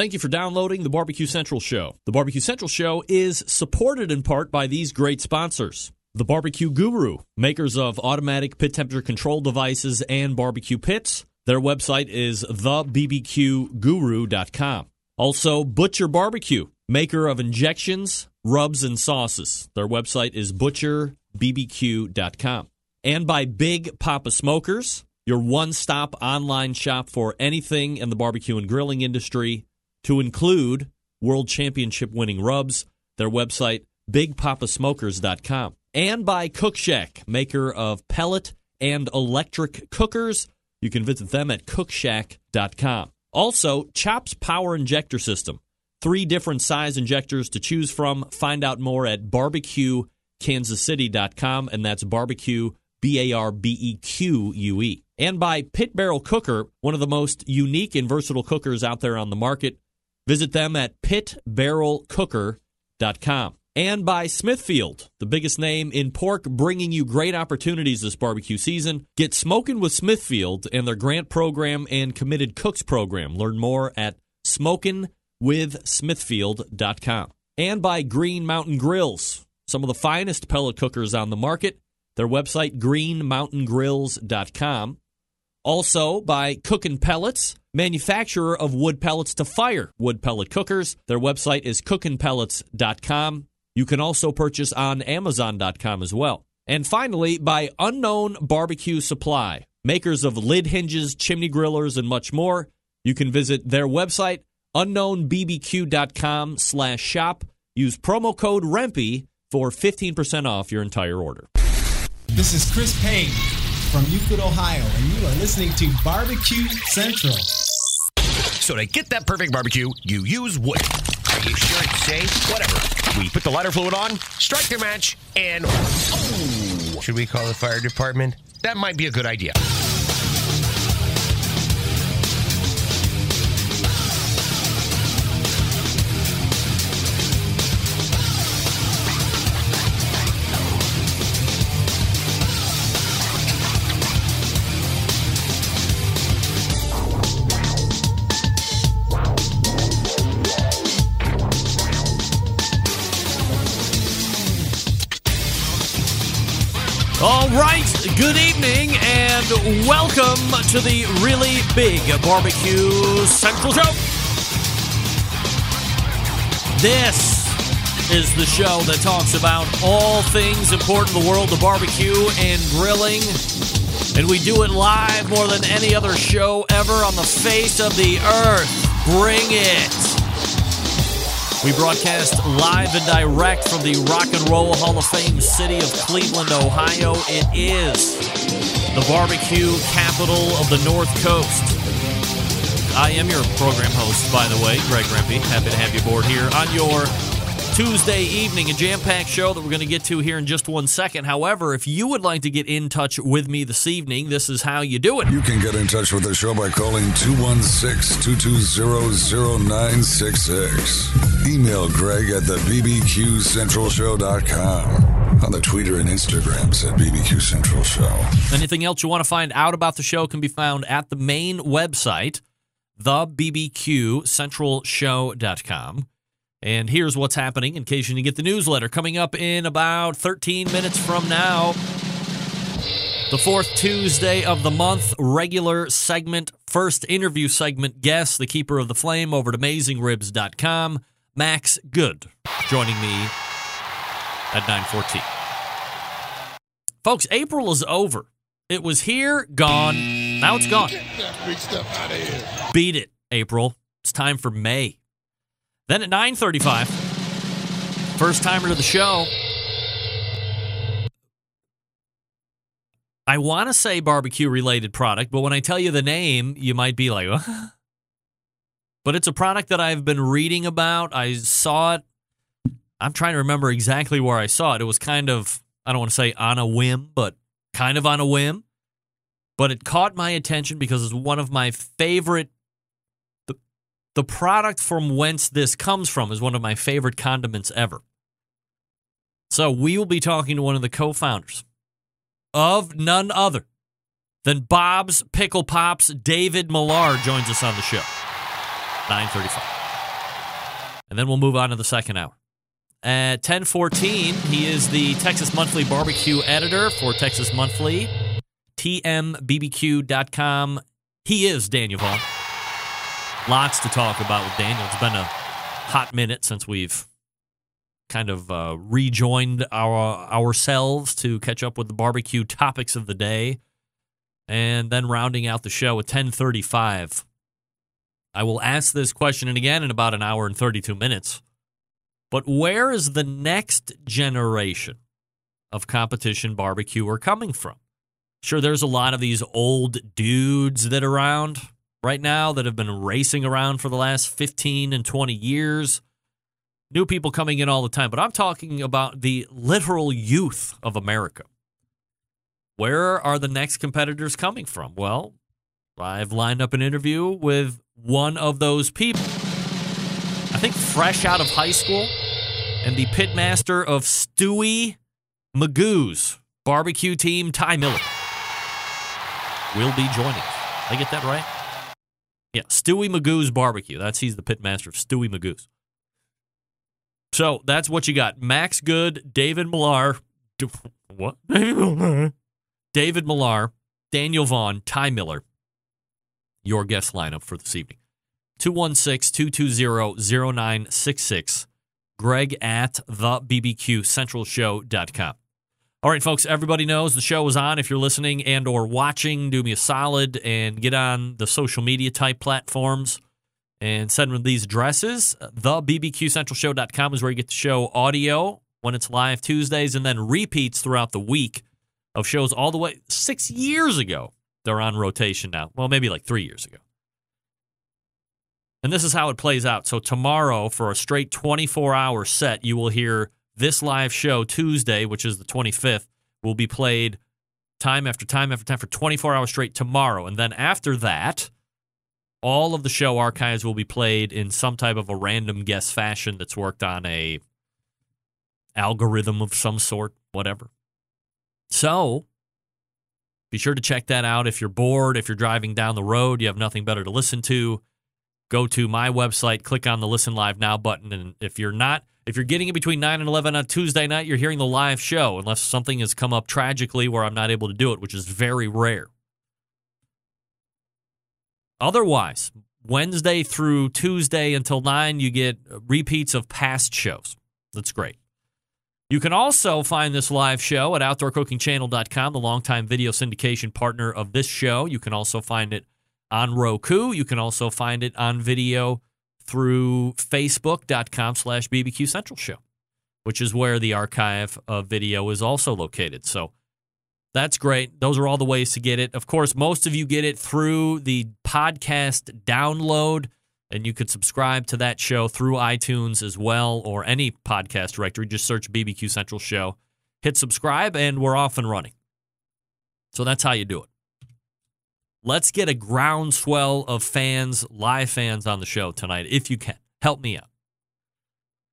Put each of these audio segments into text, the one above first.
Thank you for downloading the Barbecue Central Show. The Barbecue Central Show is supported in part by these great sponsors. The Barbecue Guru, makers of automatic pit temperature control devices and barbecue pits. Their website is thebbqguru.com. Also, Butcher Barbecue, maker of injections, rubs, and sauces. Their website is butcherbbq.com. And by Big Papa Smokers, your one stop online shop for anything in the barbecue and grilling industry, to include World Championship winning rubs. Their website, bigpapasmokers.com. And by Cook Shack, maker of pellet and electric cookers. You can visit them at cookshack.com. Also, Chops Power Injector System. Three different size injectors to choose from. Find out more at barbecuekansascity.com, and that's barbecue, B A R B E Q U E. And by Pit Barrel Cooker, one of the most unique and versatile cookers out there on the market. Visit them at pitbarrelcooker.com. And by Smithfield, the biggest name in pork, bringing you great opportunities this barbecue season. Get smoking with Smithfield and their grant program and committed cooks program. Learn more at smokingwithsmithfield.com. And by Green Mountain Grills, some of the finest pellet cookers on the market. Their website, greenmountaingrills.com. Also by Cookin' Pellets, manufacturer of wood pellets to fire wood pellet cookers. Their website is cookinpellets.com. You can also purchase on amazon.com as well. And finally, by Unknown Barbecue Supply, makers of lid hinges, chimney grillers, and much more. You can visit their website, unknownbbq.com slash shop. Use promo code REMPE for 15% off your entire order. This is Chris Payne from Euclid, Ohio, and you are listening to Barbecue Central. So to get that perfect barbecue, you use wood. Are you sure it's safe? Whatever. We put the lighter fluid on, strike the match, and oh, should we call the fire department? That might be a good idea. Good evening and welcome to the really big barbecue central show. This is the show that talks about all things important in the world of barbecue and grilling. And we do it live more than any other show ever on the face of the earth. Bring it. We broadcast live and direct from the Rock and Roll Hall of Fame city of Cleveland, Ohio. It is the barbecue capital of the North Coast. I am your program host, by the way, Greg Rempe. Happy to have you aboard here on your Tuesday evening, a jam packed show that we're going to get to here in just one second. However, if you would like to get in touch with me this evening, this is how you do it. You can get in touch with the show by calling 216 220 0966. Email Greg at the BBQCentralShow.com. On the Twitter and Instagrams at BBQ Central Show. Anything else you want to find out about the show can be found at the main website, thebbqcentralshow.com. And here's what's happening in case you didn't get the newsletter. Coming up in about 13 minutes from now, the fourth Tuesday of the month, regular segment, first interview segment guest, the keeper of the flame over at AmazingRibs.com, Max Good, joining me at 914. Folks, April is over. It was here, gone. Now it's gone. Beat it, April. It's time for May. Then at 9:35, first timer to the show. I want to say barbecue related product, but when I tell you the name, you might be like, what? But it's a product that I've been reading about. I saw it. I'm trying to remember exactly where I saw it. It was kind of, I don't want to say on a whim, but kind of on a whim. But it caught my attention because it's one of my favorite the product from whence this comes from is one of my favorite condiments ever. So we will be talking to one of the co-founders of none other than Bob's Pickle Pops. David Millar joins us on the show. 935. And then we'll move on to the second hour. At 1014, he is the Texas Monthly Barbecue editor for Texas Monthly, tmbbq.com. He is Daniel Vaughn. Lots to talk about with Daniel. It's been a hot minute since we've kind of uh, rejoined our ourselves to catch up with the barbecue topics of the day. And then rounding out the show at 1035. I will ask this question and again in about an hour and 32 minutes. But where is the next generation of competition barbecuer coming from? Sure, there's a lot of these old dudes that are around right now that have been racing around for the last 15 and 20 years. New people coming in all the time, but I'm talking about the literal youth of America. Where are the next competitors coming from? Well, I've lined up an interview with one of those people. I think fresh out of high school and the pitmaster of Stewie Magoo's barbecue team, Ty Miller, will be joining us. I get that right? Yeah, Stewie Magoo's barbecue. That's he's the pitmaster of Stewie Magoo's. So that's what you got. Max Good, David Millar, what? David Millar, Daniel Vaughn, Ty Miller. Your guest lineup for this evening. 216 220 0966. Greg at the BBQCentralShow.com. All right, folks, everybody knows the show is on. If you're listening and or watching, do me a solid and get on the social media type platforms and send them these addresses. The BBQCentralShow.com is where you get the show audio when it's live Tuesdays and then repeats throughout the week of shows all the way six years ago. They're on rotation now. Well, maybe like three years ago. And this is how it plays out. So, tomorrow, for a straight 24 hour set, you will hear this live show Tuesday, which is the 25th, will be played time after time after time for 24 hours straight tomorrow. And then after that, all of the show archives will be played in some type of a random guess fashion that's worked on a algorithm of some sort, whatever. So, be sure to check that out if you're bored, if you're driving down the road, you have nothing better to listen to go to my website, click on the Listen Live Now button. And if you're not, if you're getting it between 9 and 11 on Tuesday night, you're hearing the live show, unless something has come up tragically where I'm not able to do it, which is very rare. Otherwise, Wednesday through Tuesday until 9, you get repeats of past shows. That's great. You can also find this live show at OutdoorCookingChannel.com, the longtime video syndication partner of this show. You can also find it on Roku. You can also find it on video through facebook.com slash BBQ Central Show, which is where the archive of video is also located. So that's great. Those are all the ways to get it. Of course, most of you get it through the podcast download, and you could subscribe to that show through iTunes as well or any podcast directory. Just search BBQ Central Show, hit subscribe, and we're off and running. So that's how you do it. Let's get a groundswell of fans, live fans on the show tonight, if you can. Help me out.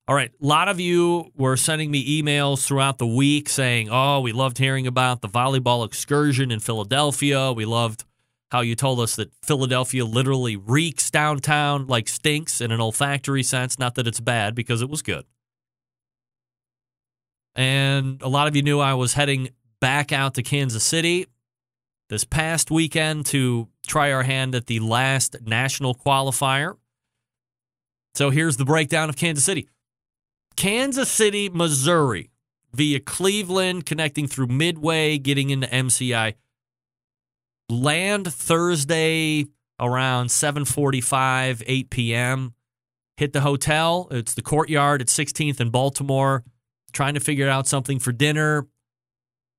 All right. A lot of you were sending me emails throughout the week saying, oh, we loved hearing about the volleyball excursion in Philadelphia. We loved how you told us that Philadelphia literally reeks downtown, like stinks in an olfactory sense. Not that it's bad, because it was good. And a lot of you knew I was heading back out to Kansas City this past weekend to try our hand at the last national qualifier. So here's the breakdown of Kansas City Kansas City, Missouri, via Cleveland, connecting through Midway, getting into MCI. Land Thursday around 7:45, 8 p.m. Hit the hotel. It's the Courtyard at 16th in Baltimore. Trying to figure out something for dinner,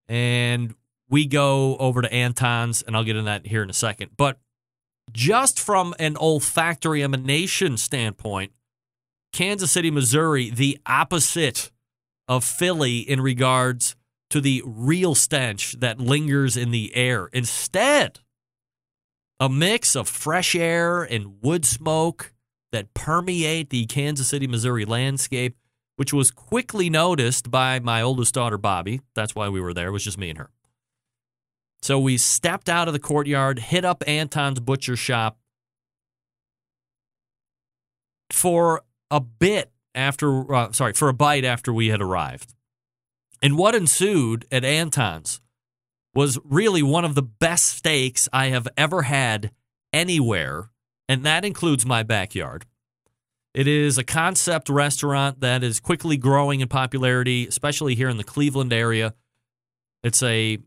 and we go over to Anton's, and I'll get in that here in a second. But just from an olfactory emanation standpoint, Kansas City, Missouri, the opposite of Philly in regards to the real stench that lingers in the air. Instead, a mix of fresh air and wood smoke that permeate the Kansas City, Missouri landscape, which was quickly noticed by my oldest daughter, Bobby. That's why we were there. It was just me and her. So we stepped out of the courtyard, hit up Anton's butcher shop for a bit after, uh, sorry, for a bite after we had arrived. And what ensued at Anton's was really one of the best steaks I have ever had anywhere, and that includes my backyard. It is a concept restaurant that is quickly growing in popularity, especially here in the Cleveland area. It's a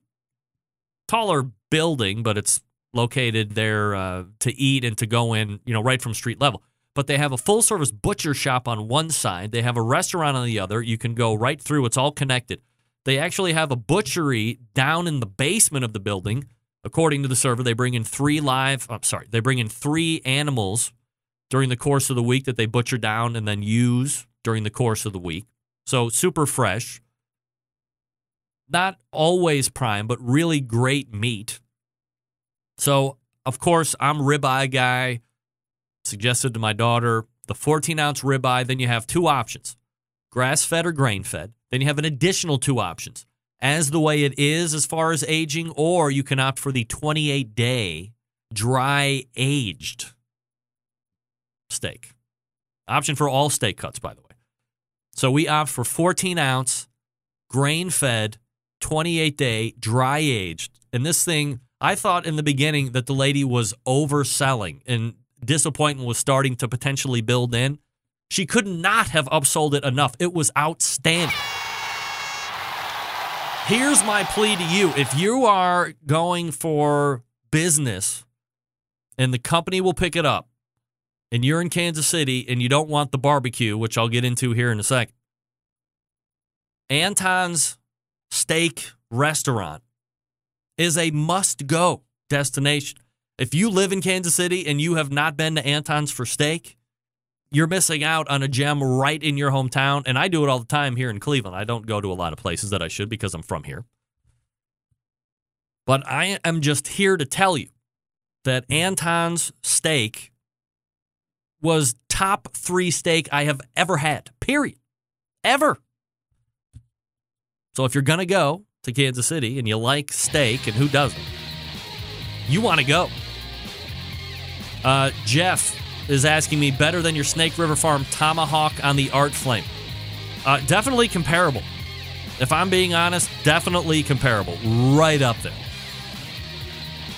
taller building, but it's located there uh, to eat and to go in, you know, right from street level. But they have a full service butcher shop on one side, they have a restaurant on the other. You can go right through, it's all connected. They actually have a butchery down in the basement of the building. According to the server, they bring in three live, I'm sorry, they bring in three animals during the course of the week that they butcher down and then use during the course of the week. So super fresh. Not always prime, but really great meat. So, of course, I'm ribeye guy. Suggested to my daughter the 14 ounce ribeye. Then you have two options grass fed or grain fed. Then you have an additional two options as the way it is as far as aging, or you can opt for the 28 day dry aged steak. Option for all steak cuts, by the way. So we opt for 14 ounce, grain fed, 28 day, dry aged. And this thing, I thought in the beginning that the lady was overselling and disappointment was starting to potentially build in. She could not have upsold it enough. It was outstanding. Here's my plea to you if you are going for business and the company will pick it up, and you're in Kansas City and you don't want the barbecue, which I'll get into here in a second, Anton's Steak Restaurant is a must go destination. If you live in Kansas City and you have not been to Anton's for steak, you're missing out on a gem right in your hometown. And I do it all the time here in Cleveland. I don't go to a lot of places that I should because I'm from here. But I am just here to tell you that Anton's steak was top three steak I have ever had, period. Ever. So if you're going to go to Kansas City and you like steak, and who doesn't, you want to go. Uh, Jeff is asking me better than your Snake River Farm tomahawk on the Art Flame. Uh, definitely comparable. If I'm being honest, definitely comparable. Right up there.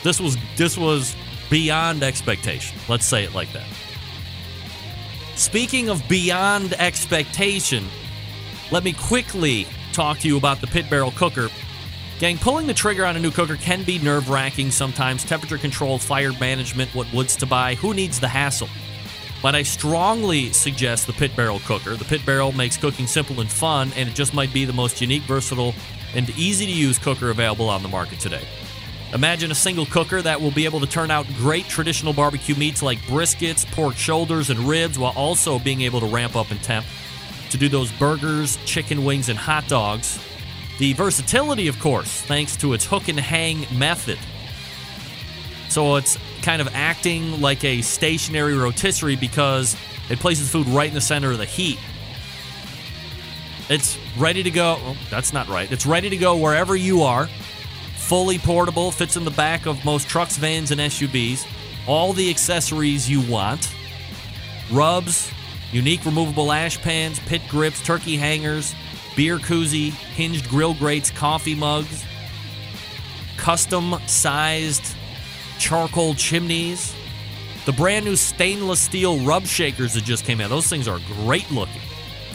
This was this was beyond expectation. Let's say it like that. Speaking of beyond expectation, let me quickly talk to you about the pit barrel cooker. Gang, pulling the trigger on a new cooker can be nerve wracking sometimes. Temperature control, fire management, what woods to buy, who needs the hassle? But I strongly suggest the pit barrel cooker. The pit barrel makes cooking simple and fun, and it just might be the most unique, versatile, and easy to use cooker available on the market today. Imagine a single cooker that will be able to turn out great traditional barbecue meats like briskets, pork shoulders, and ribs while also being able to ramp up in temp to do those burgers, chicken wings, and hot dogs. The versatility, of course, thanks to its hook and hang method. So it's kind of acting like a stationary rotisserie because it places food right in the center of the heat. It's ready to go. Well, that's not right. It's ready to go wherever you are. Fully portable, fits in the back of most trucks, vans, and SUVs. All the accessories you want rubs, unique removable ash pans, pit grips, turkey hangers, beer koozie, hinged grill grates, coffee mugs, custom sized charcoal chimneys, the brand new stainless steel rub shakers that just came out. Those things are great looking.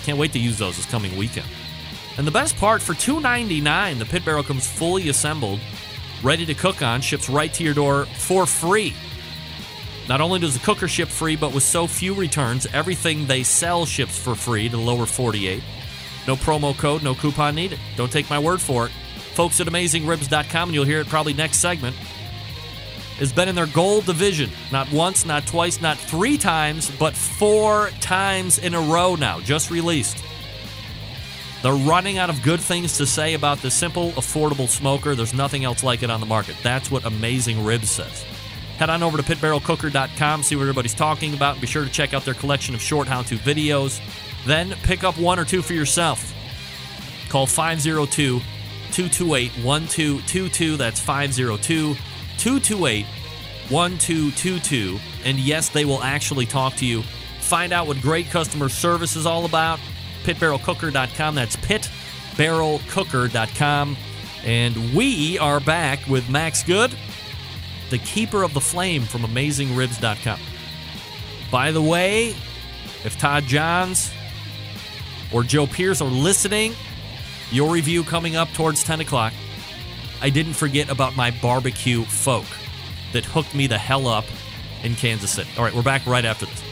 Can't wait to use those this coming weekend. And the best part for $2.99, the pit barrel comes fully assembled, ready to cook on, ships right to your door for free. Not only does the cooker ship free, but with so few returns, everything they sell ships for free to the lower 48. No promo code, no coupon needed. Don't take my word for it. Folks at AmazingRibs.com, and you'll hear it probably next segment, has been in their gold division. Not once, not twice, not three times, but four times in a row now, just released. They're running out of good things to say about the simple, affordable smoker. There's nothing else like it on the market. That's what Amazing Ribs says. Head on over to pitbarrelcooker.com, see what everybody's talking about, and be sure to check out their collection of short how to videos. Then pick up one or two for yourself. Call 502 228 1222. That's 502 228 1222. And yes, they will actually talk to you find out what great customer service is all about. Pitbarrelcooker.com. That's pitbarrelcooker.com. And we are back with Max Good, the keeper of the flame from AmazingRibs.com. By the way, if Todd Johns or Joe Pierce are listening, your review coming up towards 10 o'clock. I didn't forget about my barbecue folk that hooked me the hell up in Kansas City. All right, we're back right after this.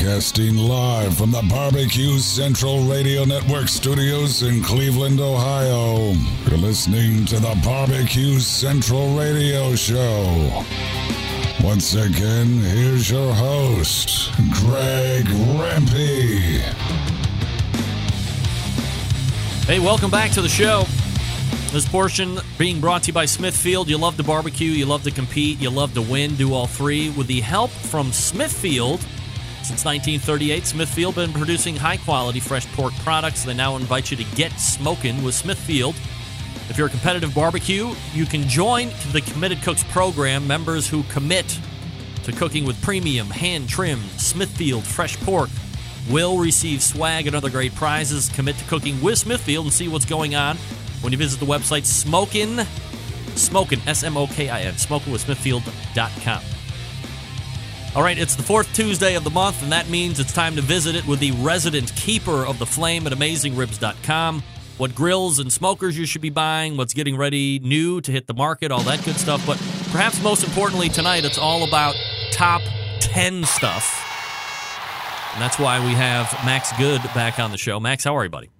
Broadcasting live from the Barbecue Central Radio Network studios in Cleveland, Ohio. You're listening to the Barbecue Central Radio Show. Once again, here's your host, Greg Rempe. Hey, welcome back to the show. This portion being brought to you by Smithfield. You love to barbecue, you love to compete, you love to win, do all three. With the help from Smithfield, since 1938, Smithfield has been producing high quality fresh pork products. They now invite you to get smoking with Smithfield. If you're a competitive barbecue, you can join the Committed Cooks program. Members who commit to cooking with premium, hand trimmed Smithfield fresh pork will receive swag and other great prizes. Commit to cooking with Smithfield and see what's going on when you visit the website smokin, smokin, S M O K I N, smokinwithsmithfield.com. All right, it's the fourth Tuesday of the month, and that means it's time to visit it with the resident keeper of the flame at AmazingRibs.com. What grills and smokers you should be buying, what's getting ready new to hit the market, all that good stuff. But perhaps most importantly tonight, it's all about top 10 stuff. And that's why we have Max Good back on the show. Max, how are you, buddy?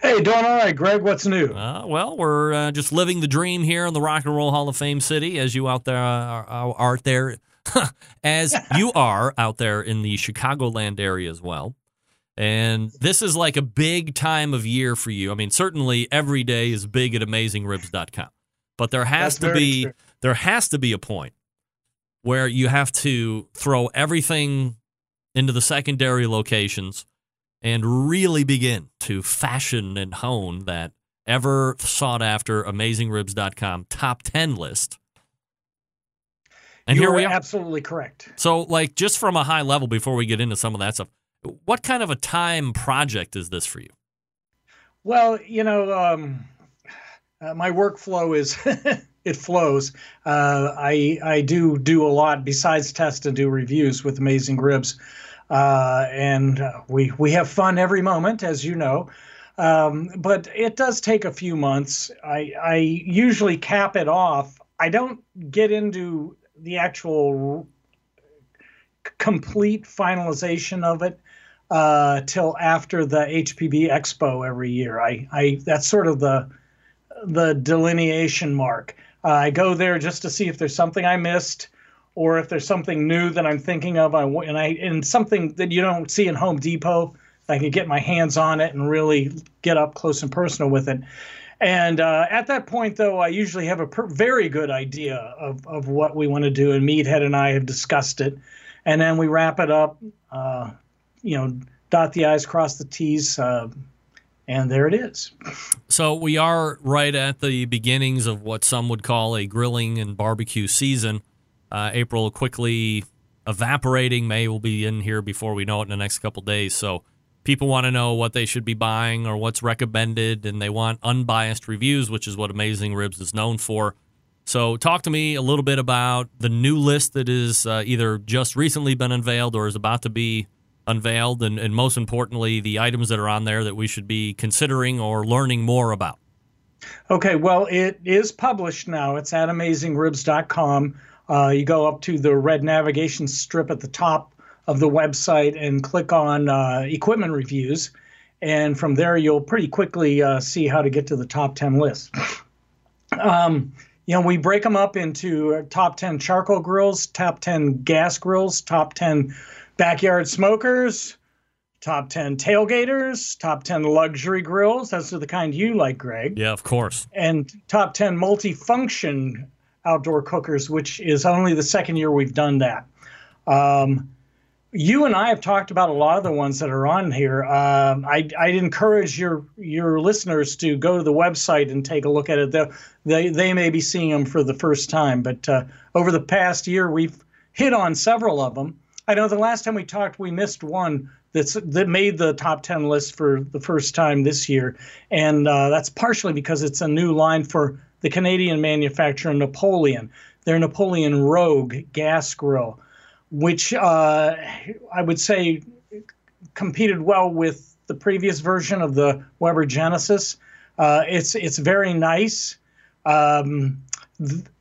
Hey, doing all right, Greg. What's new? Uh, well, we're uh, just living the dream here in the Rock and Roll Hall of Fame city, as you out there are, are, are there as you are out there in the Chicagoland area as well. And this is like a big time of year for you. I mean, certainly every day is big at amazingribs.com. But there has That's to be true. there has to be a point where you have to throw everything into the secondary locations and really begin to fashion and hone that ever sought after amazingribs.com top 10 list. And you here are we are. absolutely correct. So, like, just from a high level, before we get into some of that stuff, what kind of a time project is this for you? Well, you know, um, uh, my workflow is it flows. Uh, I I do do a lot besides test and do reviews with Amazing Ribs, uh, and uh, we we have fun every moment, as you know. Um, but it does take a few months. I I usually cap it off. I don't get into the actual complete finalization of it uh, till after the HPB Expo every year. I, I that's sort of the the delineation mark. Uh, I go there just to see if there's something I missed, or if there's something new that I'm thinking of. I and I and something that you don't see in Home Depot. I can get my hands on it and really get up close and personal with it. And uh, at that point, though, I usually have a per- very good idea of, of what we want to do. And Meathead and I have discussed it. And then we wrap it up, uh, you know, dot the I's, cross the T's, uh, and there it is. So, we are right at the beginnings of what some would call a grilling and barbecue season. Uh, April quickly evaporating. May will be in here before we know it in the next couple days. So, people want to know what they should be buying or what's recommended, and they want unbiased reviews, which is what Amazing Ribs is known for. So, talk to me a little bit about the new list that is uh, either just recently been unveiled or is about to be unveiled, and, and most importantly, the items that are on there that we should be considering or learning more about. Okay, well, it is published now. It's at amazingribs.com. Uh, you go up to the red navigation strip at the top of the website and click on uh, equipment reviews. And from there, you'll pretty quickly uh, see how to get to the top 10 list. Um, you know, we break them up into uh, top 10 charcoal grills, top 10 gas grills, top 10 backyard smokers, top 10 tailgaters, top 10 luxury grills. Those are the kind you like, Greg Yeah, of course. and top 10 multifunction outdoor cookers, which is only the second year we've done that. Um, you and I have talked about a lot of the ones that are on here. Um, I, I'd encourage your your listeners to go to the website and take a look at it. They they, they may be seeing them for the first time, but uh, over the past year, we've hit on several of them. I know the last time we talked, we missed one that's that made the top 10 list for the first time this year and uh, that's partially because it's a new line for the canadian manufacturer napoleon their napoleon rogue gas grill which uh, i would say competed well with the previous version of the weber genesis uh, it's it's very nice um,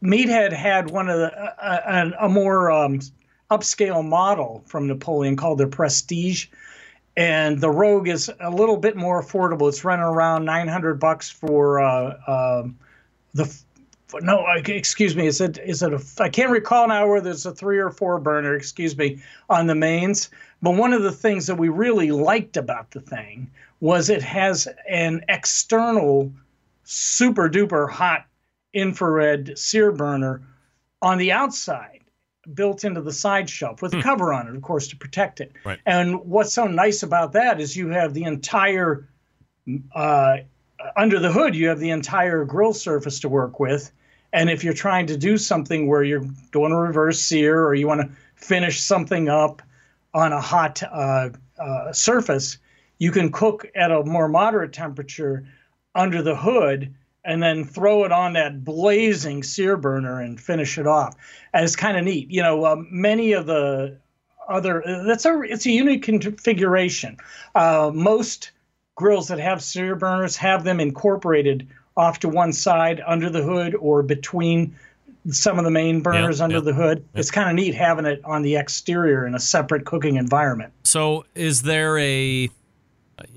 meathead had one of the a, a more um, upscale model from Napoleon called the Prestige, and the Rogue is a little bit more affordable. It's running around 900 bucks for uh, um, the. No, excuse me. Is it is it a? I can't recall now whether it's a three or four burner. Excuse me on the mains. But one of the things that we really liked about the thing was it has an external super duper hot infrared sear burner on the outside built into the side shelf with a hmm. cover on it, of course, to protect it. Right. And what's so nice about that is you have the entire uh, under the hood, you have the entire grill surface to work with. And if you're trying to do something where you're doing a reverse sear or you want to finish something up on a hot uh, uh, surface, you can cook at a more moderate temperature under the hood and then throw it on that blazing sear burner and finish it off. And it's kind of neat. You know, um, many of the other that's a it's a unique configuration. Uh, most grills that have sear burners have them incorporated off to one side under the hood or between some of the main burners yep, under yep, the hood. Yep. It's kind of neat having it on the exterior in a separate cooking environment. So, is there a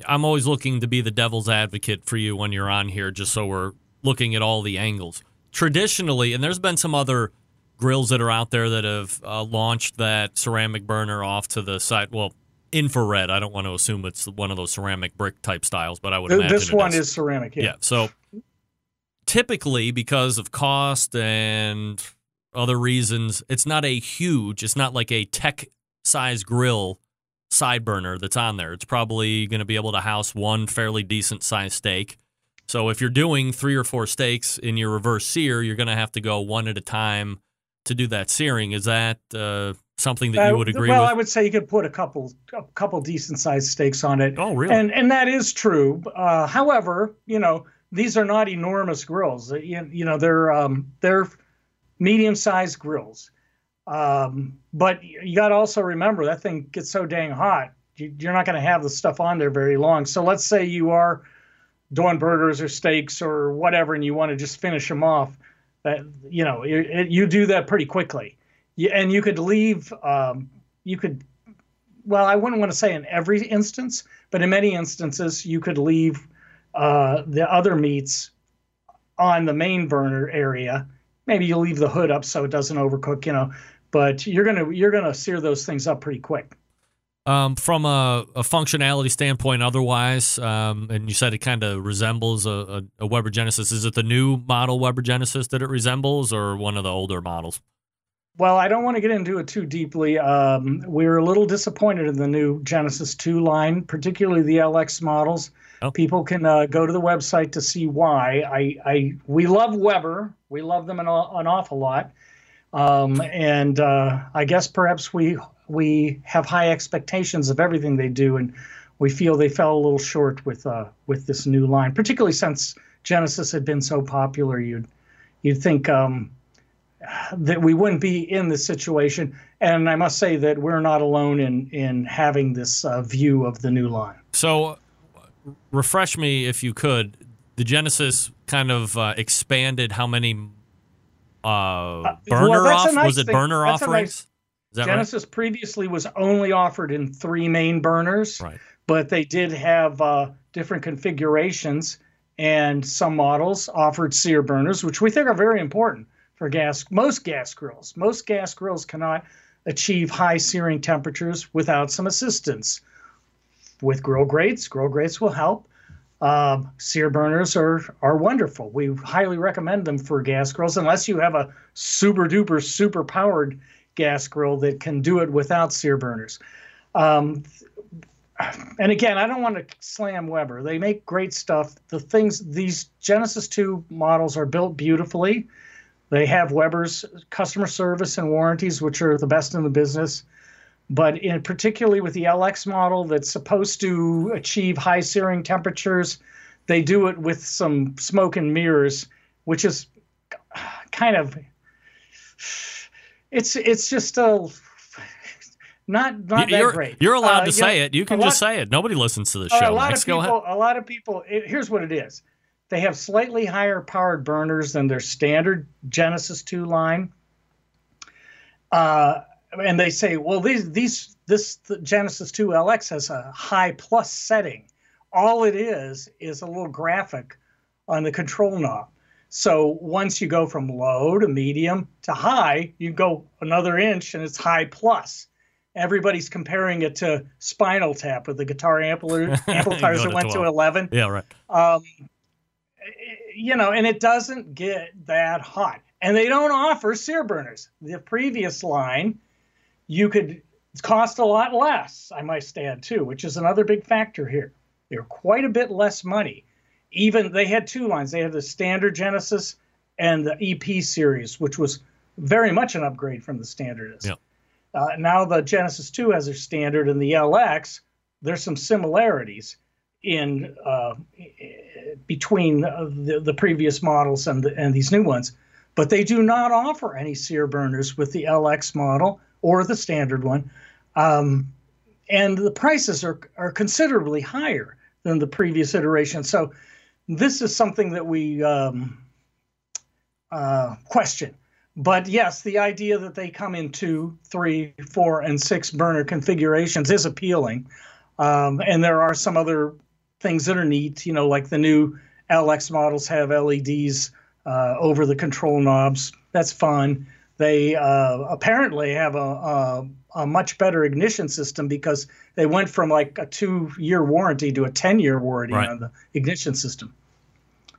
I'm always looking to be the devil's advocate for you when you're on here, just so we're looking at all the angles. Traditionally, and there's been some other grills that are out there that have uh, launched that ceramic burner off to the side. Well, infrared. I don't want to assume it's one of those ceramic brick type styles, but I would imagine this one is. is ceramic. Yeah. yeah. So typically, because of cost and other reasons, it's not a huge. It's not like a tech size grill side burner that's on there. It's probably going to be able to house one fairly decent sized steak. So if you're doing three or four steaks in your reverse sear, you're going to have to go one at a time to do that searing. Is that uh, something that you would agree with. well, with? I would say you could put a couple a couple decent sized steaks on it. Oh, really? And and that is true. Uh, however, you know these are not enormous grills. You, you know they're um, they're medium sized grills. Um, but you got to also remember that thing gets so dang hot. You, you're not going to have the stuff on there very long. So let's say you are doing burgers or steaks or whatever, and you want to just finish them off. That you know, it, you do that pretty quickly. You, and you could leave. Um, you could. Well, I wouldn't want to say in every instance, but in many instances, you could leave uh, the other meats on the main burner area. Maybe you leave the hood up so it doesn't overcook, you know but you're gonna you're gonna sear those things up pretty quick. Um, from a, a, functionality standpoint, otherwise, um, and you said it kind of resembles a, a, a, Weber Genesis. Is it the new model Weber Genesis that it resembles, or one of the older models? Well, I don't want to get into it too deeply. Um, we are a little disappointed in the new Genesis 2 line, particularly the LX models. Oh. People can uh, go to the website to see why. I, I we love Weber. We love them an, an awful lot. Um, and uh, I guess perhaps we we have high expectations of everything they do, and we feel they fell a little short with uh, with this new line, particularly since Genesis had been so popular. You'd you'd think um, that we wouldn't be in this situation, and I must say that we're not alone in in having this uh, view of the new line. So, refresh me if you could. The Genesis kind of uh, expanded how many uh, burner well, off? Nice was it thing. burner that's offerings? Nice, Genesis right? previously was only offered in three main burners, right. but they did have uh, different configurations, and some models offered sear burners, which we think are very important for gas. Most gas grills, most gas grills cannot achieve high searing temperatures without some assistance. With grill grates, grill grates will help. Um, sear burners are are wonderful. We highly recommend them for gas grills, unless you have a super duper super powered gas grill that can do it without sear burners. Um, and again, I don't want to slam Weber. They make great stuff. The things these Genesis 2 models are built beautifully. They have Weber's customer service and warranties, which are the best in the business. But in particularly with the LX model that's supposed to achieve high searing temperatures, they do it with some smoke and mirrors, which is kind of it's it's just a not not you're, that great. You're allowed Uh, to say know, it. You can lot- just say it. Nobody listens to the uh, show. a lot Max, of people, a lot of people. It, here's what it is: they have slightly higher powered burners than their standard Genesis 2 line. Uh, and they say, well, these these this the Genesis 2 LX has a high plus setting. All it is is a little graphic on the control knob. So once you go from low to medium to high, you go another inch and it's high plus. Everybody's comparing it to Spinal Tap with the guitar ampli- amplifiers that to went to 12. 11 Yeah, right. um, you know, and it doesn't get that hot. And they don't offer sear burners. The previous line, you could cost a lot less, I must add too, which is another big factor here. They're quite a bit less money. Even they had two lines. They had the standard Genesis and the EP series, which was very much an upgrade from the standard is. Yep. Uh, now the Genesis 2 has their standard, and the LX, there's some similarities in uh, between uh, the, the previous models and the, and these new ones, but they do not offer any sear burners with the LX model or the standard one, um, and the prices are are considerably higher than the previous iteration. So this is something that we um, uh, question. But yes, the idea that they come in two, three, four, and six burner configurations is appealing. Um, and there are some other things that are neat, you know, like the new LX models have LEDs uh, over the control knobs. That's fun. They uh, apparently have a, a, a much better ignition system because they went from like a two year warranty to a 10 year warranty Right. on the ignition system.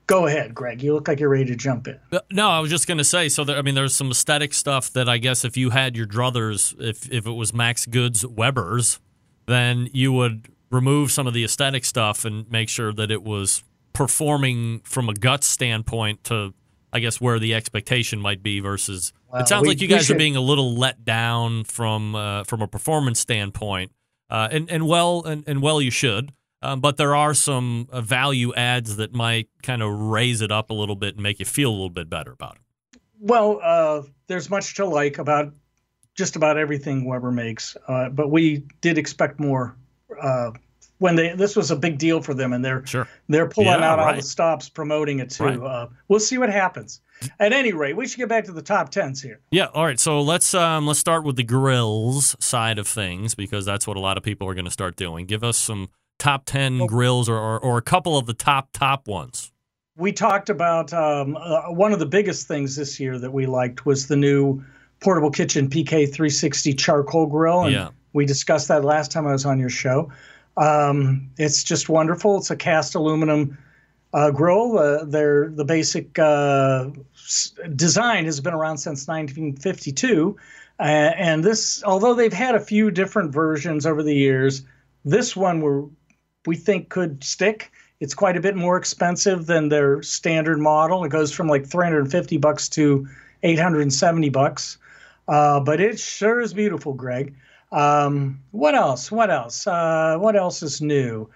Go ahead, Greg. You look like you're ready to jump in. Uh, No, I was just going to say. So, there, I mean, there's some aesthetic stuff that I guess if you had your druthers, if if it was Max Goods Weber's, then you would remove some of the aesthetic stuff and make sure that it was performing from a gut standpoint to, I guess, where the expectation might be versus. Well, it sounds we- like you guys are being a little let down from uh, from a performance standpoint, uh, and and well and, and well you should. Um, but there are some uh, value adds that might kind of raise it up a little bit and make you feel a little bit better about it. Well, uh, there's much to like about just about everything Weber makes, uh, but we did expect more uh, when they. This was a big deal for them, and they're Sure. they're pulling Yeah, out all the stops promoting it too. Right. Uh, we'll see what happens. At any rate, we should get back to the top tens here. Yeah. All right. So let's um, let's start with the grills side of things because that's what a lot of people are going to start doing. Give us some top ten grills or, or or a couple of the top top ones. we talked about um, uh, one of the biggest things this year that we liked was the new portable kitchen PK360 charcoal grill. And Yeah. We discussed that last time I was on your show. Um, it's just wonderful. It's a cast aluminum uh, grill. Uh, the basic uh, s- design has been around since 1952. Uh, and this, although they've had a few different versions over the years, this one we're, we think could stick. It's quite a bit more expensive than their standard model. It goes from like 350 bucks to 870 bucks. Uh, but it sure is beautiful, Greg. Um, what else? What else? Uh, what else is new?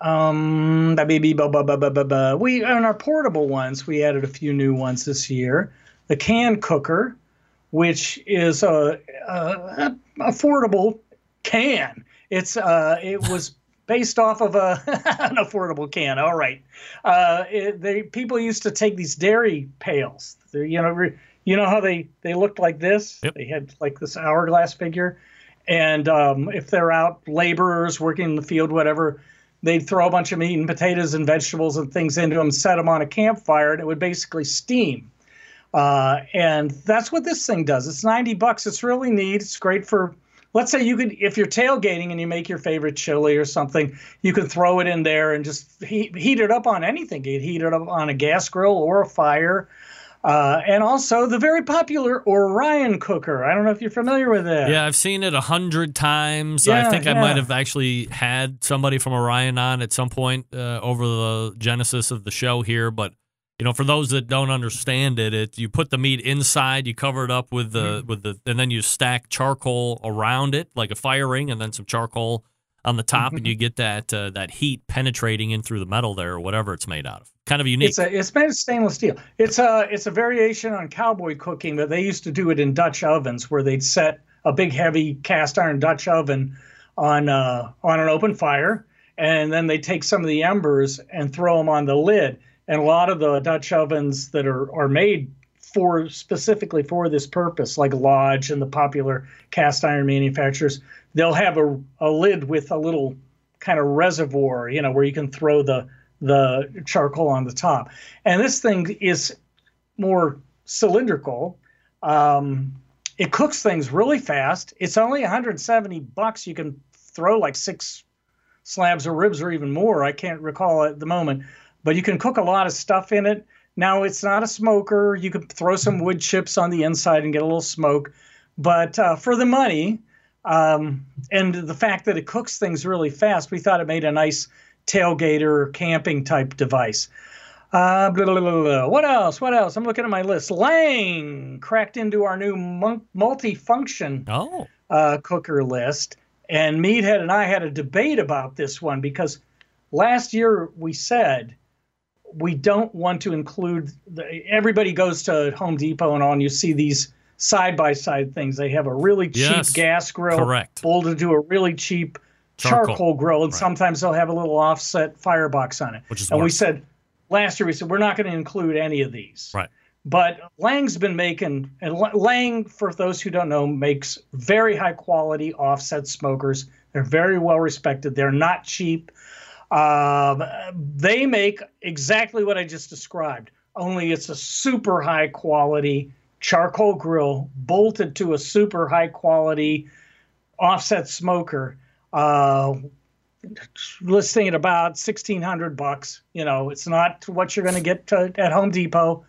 Um, ba- ba- ba- ba- ba- ba- ba- ba. we on our portable ones, we added a few new ones this year. The can cooker, which is a, a, a affordable can. It's uh, it was based off of a an affordable can. All right, uh, it, they people used to take these dairy pails. They're, you know, re, you know how they they looked like this. Yep. They had like this hourglass figure, and um, if they're out laborers working in the field, whatever. They'd throw a bunch of meat and potatoes and vegetables and things into them, set them on a campfire, and it would basically steam. Uh, and that's what this thing does. It's 90 bucks. It's really neat. It's great for, let's say you could, if you're tailgating and you make your favorite chili or something, you could throw it in there and just heat, heat it up on anything. You heat it up on a gas grill or a fire. Uh, and also the very popular Orion cooker. I don't know if you're familiar with it. Yeah, I've seen it a hundred times. I Yeah, think I might have actually had somebody from Orion on at some point uh, over the genesis of the show here. But you know, for those that don't understand it, it you put the meat inside, you cover it up with the Mm-hmm. with the, and then you stack charcoal around it like a fire ring, and then some charcoal on the top, Mm-hmm. and you get that uh, that heat penetrating in through the metal there, or whatever it's made out of. Kind of unique. It's a it's made of stainless steel. It's a it's a variation on cowboy cooking, but they used to do it in Dutch ovens where they'd set a big heavy cast iron Dutch oven on uh, on an open fire, and then they take some of the embers and throw them on the lid. And a lot of the Dutch ovens that are are made for specifically for this purpose, like Lodge and the popular cast iron manufacturers, they'll have a, a lid with a little kind of reservoir, you know, where you can throw the the charcoal on the top. And this thing is more cylindrical. Um, it cooks things really fast. It's only 170 bucks. You can throw like six slabs of ribs or even more. I can't recall at the moment, but you can cook a lot of stuff in it. Now it's not a smoker. You could throw some wood chips on the inside and get a little smoke, but uh, for the money um, and the fact that it cooks things really fast, we thought it made a nice tailgater camping type device. Uh, blah, blah, blah, blah. What else? What else? I'm looking at my list. Lang cracked into our new mon- multi-function oh, uh, cooker list. And Meathead and I had a debate about this one because last year we said we don't want to include the, everybody goes to Home Depot and all, and you see these side by side things. They have a really cheap Yes, gas grill correct. bolted to a really cheap Charcoal. charcoal, grill, and Right. sometimes they'll have a little offset firebox on it. Which is and we said last year we said we're not going to include any of these. right. But Lang's been making, and Lang, for those who don't know, makes very high quality offset smokers. They're very well respected. They're not cheap. Um, they make exactly what I just described, only it's a super high quality charcoal grill bolted to a super high quality offset smoker. Uh, listing at about sixteen hundred bucks. You know, it's not what you're going to get at Home Depot,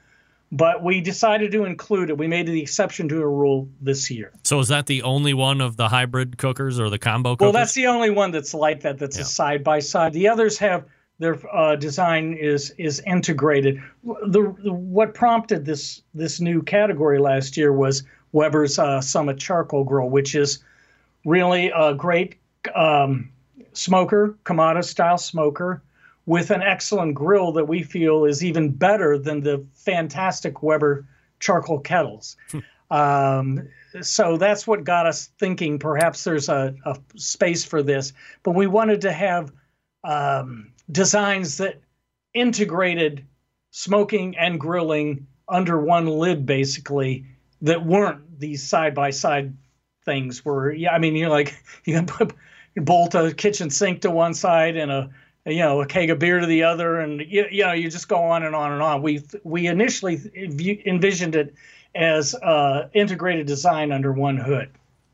but we decided to include it. We made the exception to a rule this year. So is that the only one of the hybrid cookers or the combo cookers? Well, that's the only one that's like that. That's Yeah. a side by side. The others have their uh, design is is integrated. The, the what prompted this this new category last year was Weber's uh, Summit Charcoal Grill, which is really a great um, smoker, Kamado style smoker, with an excellent grill that we feel is even better than the fantastic Weber charcoal kettles. um, so that's what got us thinking perhaps there's a, a space for this. But we wanted to have um, designs that integrated smoking and grilling under one lid, basically, that weren't these side by side things where yeah i mean you're like you can put bolt a kitchen sink to one side and a you know a keg of beer to the other and you, you know you just go on and on and on we we initially envisioned it as uh, integrated design under one hood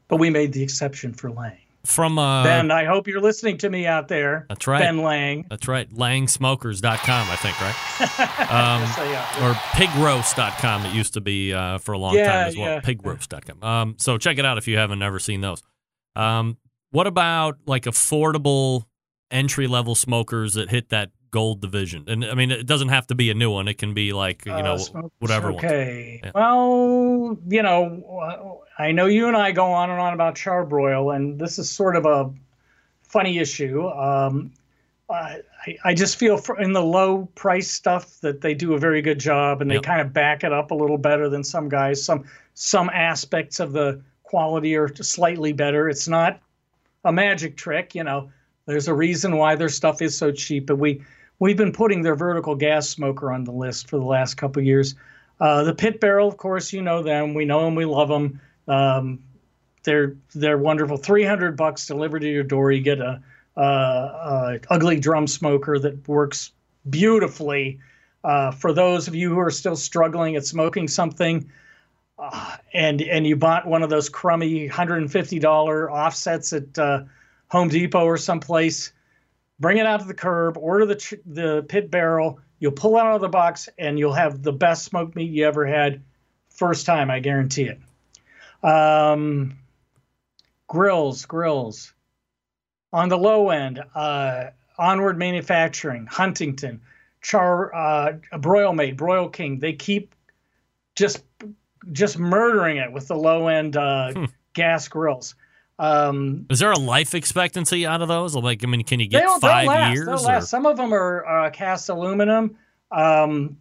but we made the exception for lang from uh, ben i hope you're listening to me out there That's right. ben lang That's right. Langsmokers.com, I think, right? Um, So, yeah. or pigroast.com. It used to be uh, for a long Yeah, time as well. yeah. Pigroast.com. Um, so check it out if you haven't ever seen those. Um, what about like affordable entry level smokers that hit that gold division? And I mean, it doesn't have to be a new one. It can be like, you know, Uh, whatever. Okay. Yeah. Well, you know, I know you and I go on and on about charbroil, and this is sort of a funny issue. Um, I, I just feel for, in the low price stuff that they do a very good job, and they Yep. kind of back it up a little better than some guys. Some some aspects of the quality are slightly better. It's not a magic trick, you know. There's a reason why their stuff is so cheap, but we we've been putting their vertical gas smoker on the list for the last couple years. Uh, the pit barrel, of course, you know them. We know them. We love them. Um, they're they're wonderful. Three hundred bucks delivered to your door. You get a, a, a ugly drum smoker that works beautifully. Uh, for those of you who are still struggling at smoking something, uh, and and you bought one of those crummy hundred and fifty dollar offsets at uh, Home Depot or someplace, bring it out to the curb, order the the pit barrel, You'll pull it out of the box and you'll have the best smoked meat you ever had first time. I guarantee it. Um, grills, grills. On the low end, uh, Onward Manufacturing, Huntington, Char, uh, Broil Mate, Broil King. They keep just just murdering it with the low end uh, Hmm. gas grills. Um, Is there a life expectancy out of those? Like, I mean, can you get they'll, 5 they'll last, years? They'll or- last. Some of them are uh, cast aluminum. Um,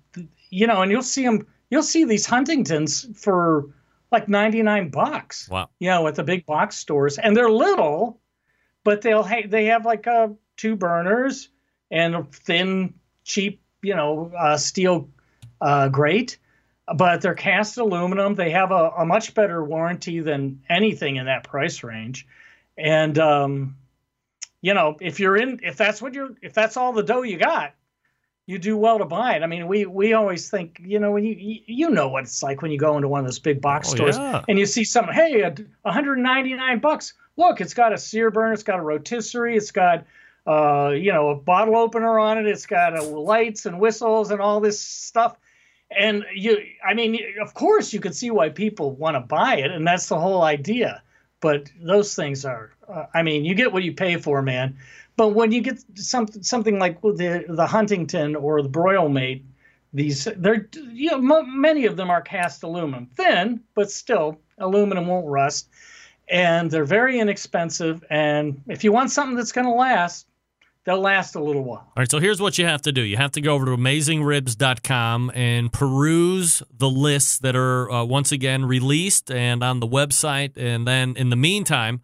you know, and you'll see them. You'll see these Huntingtons for like ninety nine bucks. Wow. You know, at the big box stores, and they're little, but they'll ha- they have like uh, two burners and a thin, cheap, you know, uh, steel uh, grate. But they're cast aluminum. They have a, a much better warranty than anything in that price range, and um, you know, if you're in, if that's what you're, if that's all the dough you got, you do well to buy it. I mean, we we always think, you know, when you you- know what it's like when you go into one of those big box Oh, stores yeah. and you see something, hey, 199 bucks. Look, it's got a sear burner, it's got a rotisserie, it's got uh, you know, a bottle opener on it, it's got uh, lights and whistles and all this stuff. And you, I mean, of course, you could see why people want to buy it, and that's the whole idea. But those things are, uh, I mean, you get what you pay for, man. But when you get something something like the the Huntington or the Broil Mate, these they're you know m- many of them are cast aluminum, thin but still aluminum won't rust, and they're very inexpensive. And if you want something that's going to last, they'll last a little while. All right, so here's what you have to do. You have to go over to amazingribs.com and peruse the lists that are uh, once again released and on the website. And then in the meantime,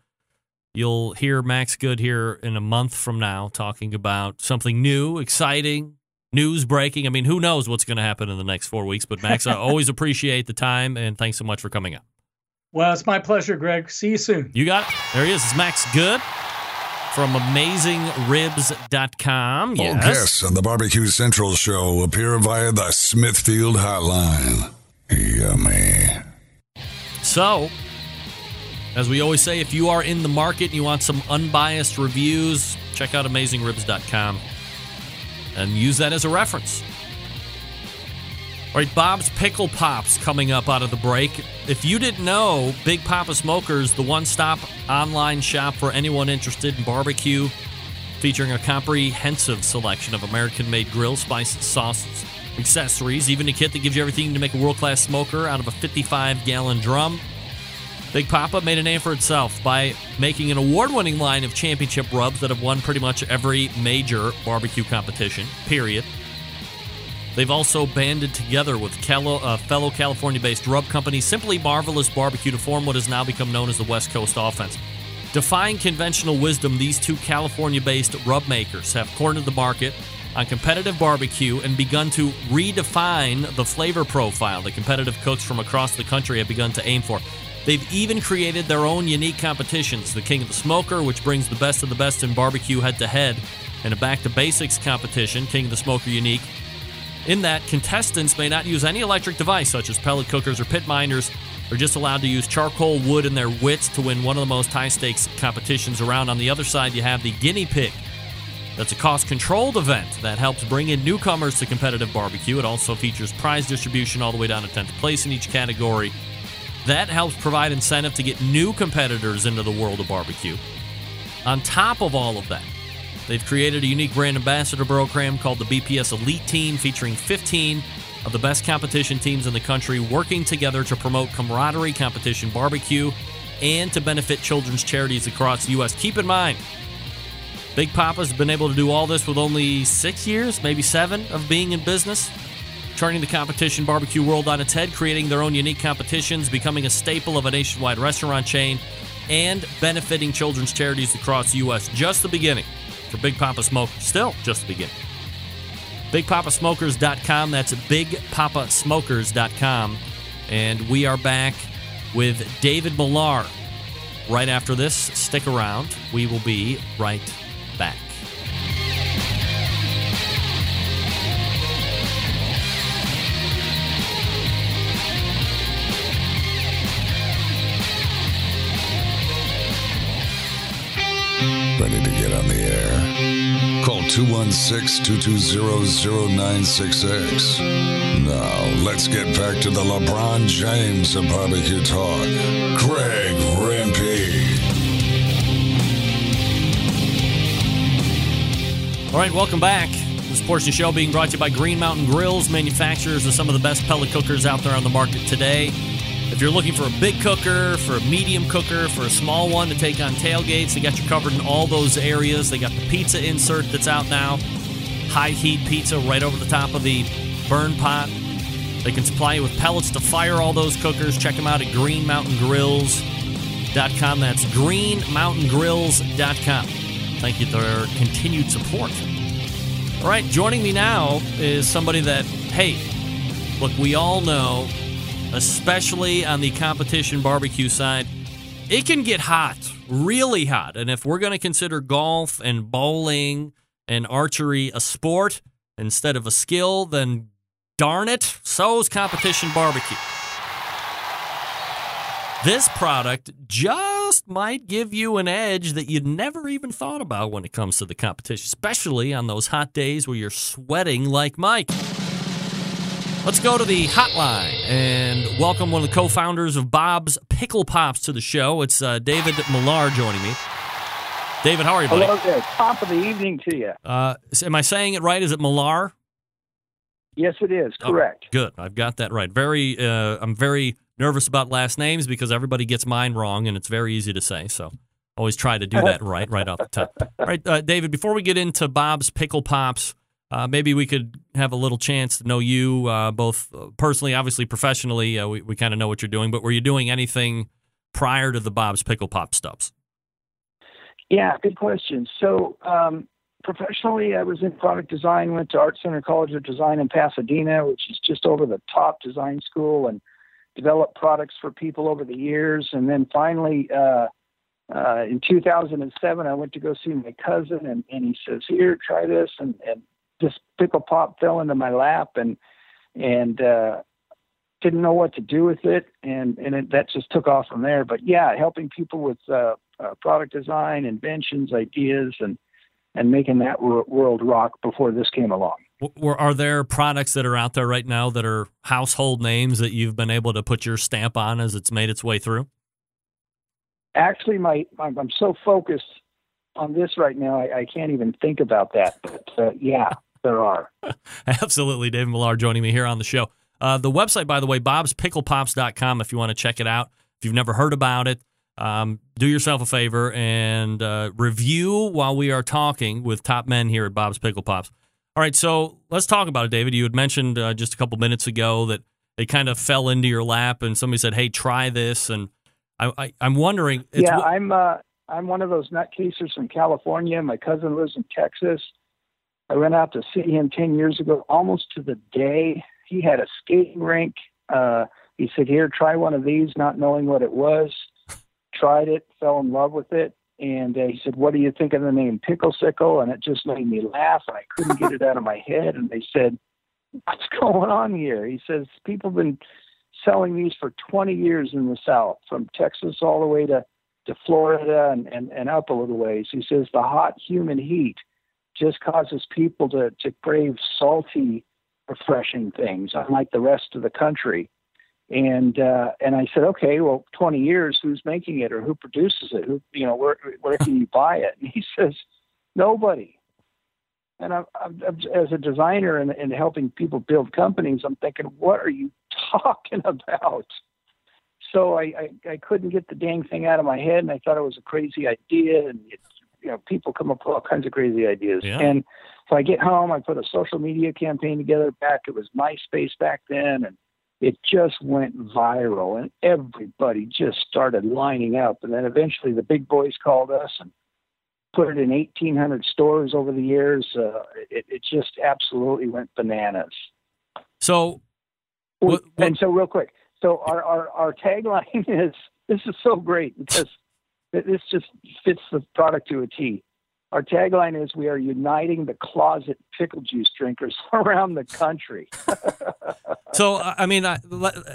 you'll hear Max Good here in a month from now talking about something new, exciting, news breaking. I mean, who knows what's going to happen in the next four weeks? But Max, I always appreciate the time and thanks so much for coming out. Well, it's my pleasure, Greg. See you soon. You got it. There he is. It's Max Good from amazingribs.com. All oh, guests on the Barbecue Central show appear via the Smithfield Hotline. Yummy. So, as we always say, if you are in the market and you want some unbiased reviews, check out amazingribs.com and use that as a reference. All right, Bob's Pickle Pops coming up out of the break. If you didn't know, Big Papa Smokers, the one stop online shop for anyone interested in barbecue, featuring a comprehensive selection of American made grill spices, sauces, accessories, even a kit that gives you everything to make a world class smoker out of a 55 gallon drum. Big Papa made a name for itself by making an award winning line of championship rubs that have won pretty much every major barbecue competition, period. They've also banded together with Calo, uh, fellow California based rub company Simply Marvelous Barbecue to form what has now become known as the West Coast Offense. Defying conventional wisdom, these two California based rub makers have cornered the market on competitive barbecue and begun to redefine the flavor profile that competitive cooks from across the country have begun to aim for. They've even created their own unique competitions the King of the Smoker, which brings the best of the best in barbecue head to head, and a back to basics competition, King of the Smoker Unique. In that, contestants may not use any electric device such as pellet cookers or pit miners. They're just allowed to use charcoal, wood, and their wits to win one of the most high stakes competitions around. On the other side, you have the Guinea Pig. That's a cost controlled event that helps bring in newcomers to competitive barbecue. It also features prize distribution all the way down to 10th place in each category. That helps provide incentive to get new competitors into the world of barbecue. On top of all of that, they've created a unique brand ambassador program called the BPS Elite Team, featuring 15 of the best competition teams in the country working together to promote camaraderie, competition, barbecue, and to benefit children's charities across the U.S. Keep in mind, Big Papa's been able to do all this with only six years, maybe seven, of being in business turning the competition barbecue world on its head, creating their own unique competitions, becoming a staple of a nationwide restaurant chain, and benefiting children's charities across the U.S. Just the beginning for Big Papa Smokers. Still just the beginning. BigPapaSmokers.com. That's BigPapaSmokers.com. And we are back with David Millar right after this. Stick around. We will be right On the air? Call 216 220 0966. Now, let's get back to the LeBron James of barbecue talk. Greg Rempe. All right, welcome back. This portion of the show being brought to you by Green Mountain Grills, manufacturers of some of the best pellet cookers out there on the market today. You're looking for a big cooker, for a medium cooker, for a small one to take on tailgates, they got you covered in all those areas. They got the pizza insert that's out now, high heat pizza right over the top of the burn pot. They can supply you with pellets to fire all those cookers. Check them out at greenmountaingrills.com. That's greenmountaingrills.com. Thank you for their continued support. All right, joining me now is somebody that, hey, look, we all know, especially on the competition barbecue side, it can get hot, really hot. And if we're going to consider golf and bowling and archery a sport instead of a skill, then darn it, so's competition barbecue. This product just might give you an edge that you'd never even thought about when it comes to the competition, especially on those hot days where you're sweating like Mike. Let's go to the hotline and welcome one of the co founders of Bob's Pickle Pops to the show. It's uh, David Millar joining me. David, how are you, buddy? Hello there. Top of the evening to you. Uh, am I saying it right? Is it Millar? Yes, it is. Oh, Correct. good. I've got that right. Very. Uh, I'm very nervous about last names because everybody gets mine wrong, and it's very easy to say. So always try to do that right, right off the top. All right, uh, David. Before we get into Bob's Pickle Pops, uh, maybe we could have a little chance to know you uh, both personally, obviously professionally. Uh, we we kind of know what you're doing, but were you doing anything prior to the Bob's Pickle Pop stubs? Yeah, good question. So, um, professionally, I was in product design, went to Art Center College of Design in Pasadena, which is just over the top design school, and developed products for people over the years. And then finally, uh, uh, in 2007, I went to go see my cousin, and, and he says, "Here, try this." And, and this pickle pop fell into my lap, and and uh, didn't know what to do with it, and and it, that just took off from there. But yeah, helping people with uh, uh, product design, inventions, ideas, and and making that wor- world rock before this came along. W- Are there products that are out there right now that are household names that you've been able to put your stamp on as it's made its way through? Actually, my, my I'm so focused on this right now, I, I can't even think about that. But uh, yeah, there are. Absolutely, David Millar joining me here on the show. Uh, the website, by the way, bobspicklepops.com, if you want to check it out. If you've never heard about it, um, do yourself a favor and uh, review while we are talking with top men here at Bob's Pickle Pops. All right, so let's talk about it, David. You had mentioned uh, just a couple minutes ago that it kind of fell into your lap, and somebody said, "Hey, try this." And I, am wondering. yeah, I'm uh, I'm one of those nutcases from California. My cousin lives in Texas. I went out to see him ten years ago, almost to the day. He had a skating rink. Uh, he said, "Here, try one of these," not knowing what it was. Tried it, fell in love with it, and uh, he said, "What do you think of the name Pickle Sickle?" And it just made me laugh, I couldn't get it out of my head. And they said, "What's going on here?" He says, "People have been selling these for 20 years in the South, from Texas all the way to to Florida and, and, and up a little ways." He says the hot, humid heat just causes people to to crave salty, refreshing things, unlike the rest of the country. And uh, and I said, okay, well, 20 years, who's making it or who produces it? Who you know, where where can you buy it? And he says, nobody. And I'm, I'm, as a designer and, and helping people build companies, I'm thinking, what are you talking about? So I, I I couldn't get the dang thing out of my head, and I thought it was a crazy idea. And it, you know, people come up with all kinds of crazy ideas. Yeah. And so I get home, I put a social media campaign together. Back it was MySpace back then, and it just went viral and everybody just started lining up and then eventually the big boys called us and put it in 1800 stores over the years uh, it, it just absolutely went bananas so what, what, and so real quick so our, our, our tagline is this is so great because this just fits the product to a t our tagline is we are uniting the closet pickle juice drinkers around the country. so, I mean,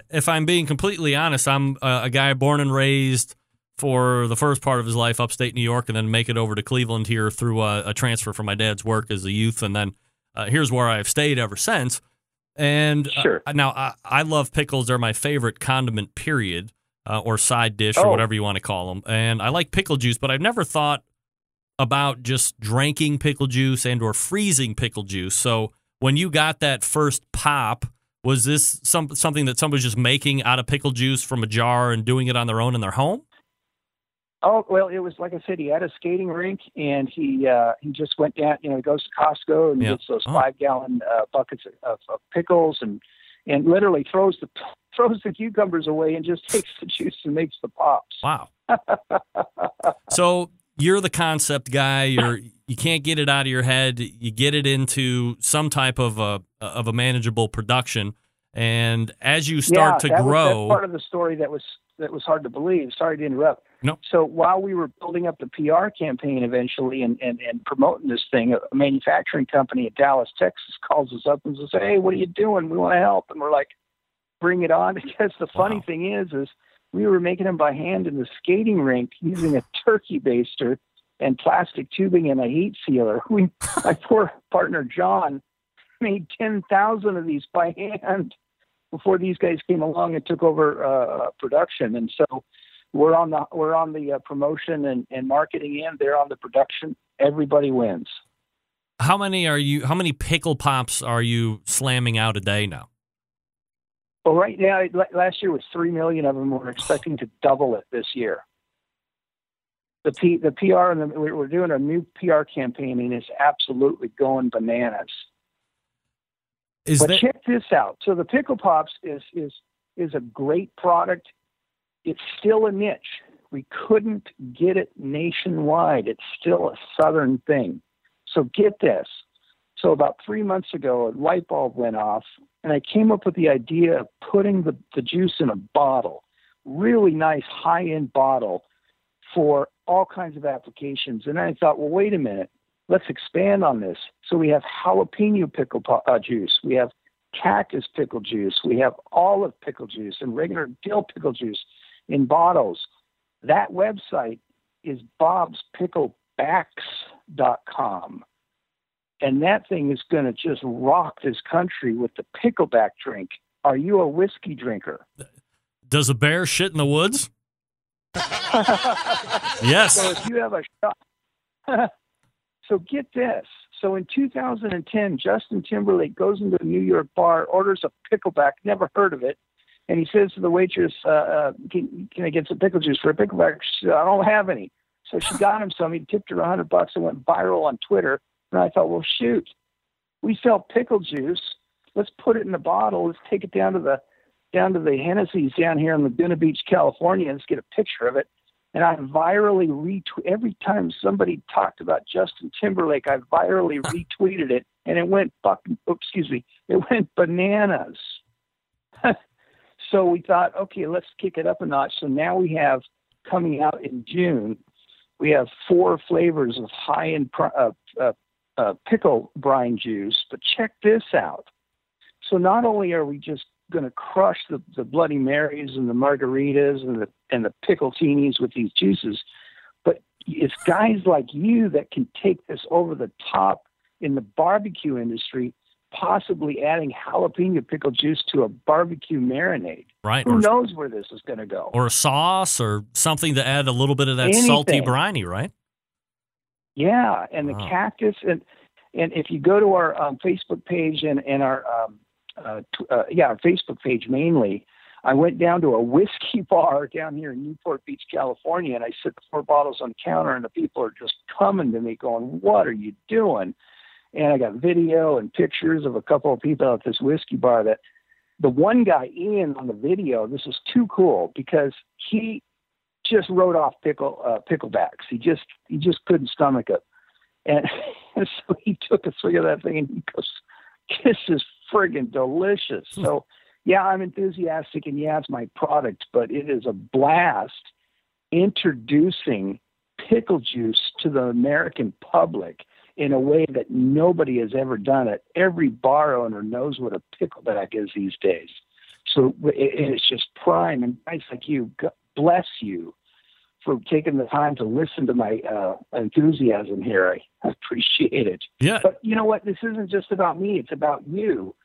if I'm being completely honest, I'm a guy born and raised for the first part of his life, upstate New York, and then make it over to Cleveland here through a, a transfer from my dad's work as a youth, and then uh, here's where I've stayed ever since. And uh, now I, I love pickles; they're my favorite condiment. Period, uh, or side dish, or Oh. whatever you want to call them. And I like pickle juice, but I've never thought about just drinking pickle juice and or freezing pickle juice. So when you got that first pop, was this some something that somebody was just making out of pickle juice from a jar and doing it on their own in their home? Oh well, it was like I said. He had a skating rink, and he uh, he just went down. You know, he goes to Costco and Yeah. gets those Oh. five gallon uh, buckets of, of pickles, and and literally throws the throws the cucumbers away and just takes the juice and makes the pops. Wow. so you're the concept guy. You're you can't get it out of your head. You get it into some type of a of a manageable production, and as you start yeah, to that Was, grow, that's part of the story that was that was hard to believe. Sorry to interrupt. No. So while we were building up the PR campaign eventually and, and, and promoting this thing, a manufacturing company in Dallas, Texas calls us up and says, Hey, what are you doing? We want to help. And we're like, bring it on. Because the funny Wow. thing is, is we were making them by hand in the skating rink using a turkey baster and plastic tubing and a heat sealer. We, my poor partner, John, made 10,000 of these by hand before these guys came along and took over uh, production. And so we're on the we're on the uh, promotion and, and marketing end. They're on the production. Everybody wins. how many are you? How many pickle pops are you slamming out a day now? Well, right now, last year was three million of them. We're expecting to double it this year. The P, the PR and the, we're we're doing a new PR campaign and it's absolutely going bananas. Is but that check this out. So the pickle pops is is is a great product. It's still a niche. We couldn't get it nationwide. It's still a southern thing. So get this. So about three months ago, a light bulb went off, and I came up with the idea of putting the, the juice in a bottle, really nice high end bottle for all kinds of applications. And I thought, well, wait a minute, let's expand on this. So we have jalapeno pickle uh, juice, we have cactus pickle juice, we have olive pickle juice, and regular dill pickle juice in bottles. That website is bobspicklebacks.com. And that thing is going to just rock this country with the pickleback drink. Are you a whiskey drinker? does a bear shit in the woods? Yes. So if you have a shot, so get this. So in 2010, Justin Timberlake goes into a New York bar, orders a pickleback, never heard of it, and he says to the waitress, uh, uh, can, "Can I get some pickle juice for a pickleback?" She said, "I don't have any." So she got him some. He tipped her a hundred bucks and went viral on Twitter. And I thought, well, shoot, we sell pickle juice. Let's put it in a bottle. Let's take it down to the down to the Hennessey's down here in Laguna Beach, California. Let's get a picture of it. And I virally retweet every time somebody talked about Justin Timberlake. I virally retweeted it, and it went fucking. oh, excuse me, it went bananas. so we thought, okay, let's kick it up a notch. So now we have coming out in June. We have four flavors of high-end uh, uh, uh, pickle brine juice. But check this out. So not only are we just going to crush the, the Bloody Marys and the margaritas and the and the pickletinis with these juices, but it's guys like you that can take this over the top in the barbecue industry, possibly adding jalapeno pickle juice to a barbecue marinade. Right. Who Or, knows where this is going to go? or a sauce or something to add a little bit of that salty briny, right? Yeah, and the Wow. cactus, and and if you go to our um, Facebook page and and our um, uh, tw- uh, yeah our Facebook page mainly, I went down to a whiskey bar down here in Newport Beach, California, and I set the four bottles on the counter, and the people are just coming to me, going, "What are you doing?" And I got video and pictures of a couple of people at this whiskey bar. That the one guy Ian on the video, this is too cool because he just wrote off pickle uh, picklebacks. He just he just couldn't stomach it, and, and so he took a swig of that thing and he goes, "This is friggin' delicious." So yeah, I'm enthusiastic, and yeah, it's my product, but it is a blast introducing pickle juice to the American public in a way that nobody has ever done it. Every bar owner knows what a pickleback is these days. So it's just prime, and guys like you, bless you for taking the time to listen to my uh, enthusiasm here. I appreciate it. Yeah. But you know what? This isn't just about me. It's about you.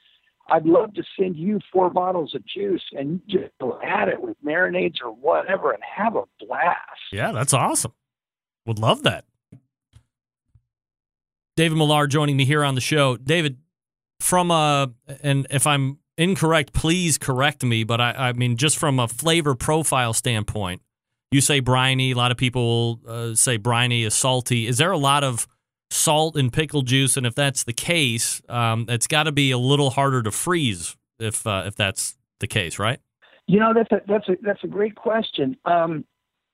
I'd love to send you four bottles of juice and you just go at it with marinades or whatever and have a blast. Yeah, that's awesome. Would love that. David Millar joining me here on the show. David, from a, and if I'm incorrect, please correct me, but I, I mean, just from a flavor profile standpoint, you say briny. A lot of people uh, say briny is salty. Is there a lot of salt in pickle juice? And if that's the case, um, it's got to be a little harder to freeze if uh, if that's the case, right? You know, that's a that's a that's a great question. Um,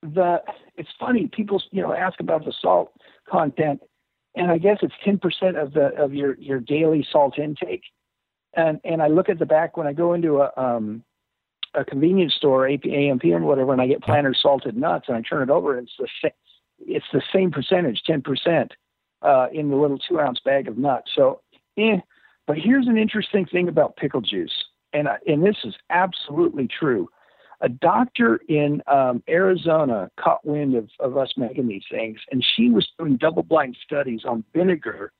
the it's funny people you know ask about the salt content, and I guess it's ten percent of the of your your daily salt intake. And and I look at the back when I go into a um, a convenience store, AM, PM, whatever, and I get Planters salted nuts, and I turn it over, and it's the same. It's the same percentage, ten percent, uh, in the little two ounce bag of nuts. So, eh. But here's an interesting thing about pickle juice, and I, and this is absolutely true. A doctor in um, Arizona caught wind of, of us making these things, and she was doing double blind studies on vinegar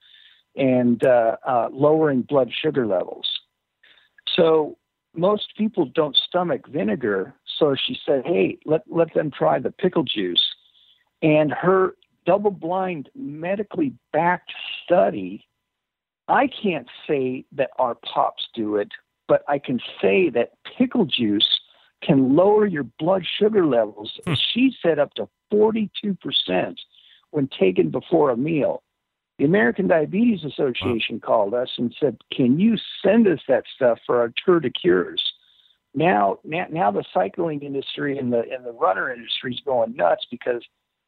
and uh, uh, lowering blood sugar levels. So most people don't stomach vinegar, so she said, "Hey, let let them try the pickle juice." And her double-blind, medically backed study, I can't say that our pops do it, but I can say that pickle juice can lower your blood sugar levels. She said up to 42% when taken before a meal. The American Diabetes Association called us and said, "Can you send us that stuff for our tour de cures?" Now, now, now the cycling industry and the and the runner industry is going nuts because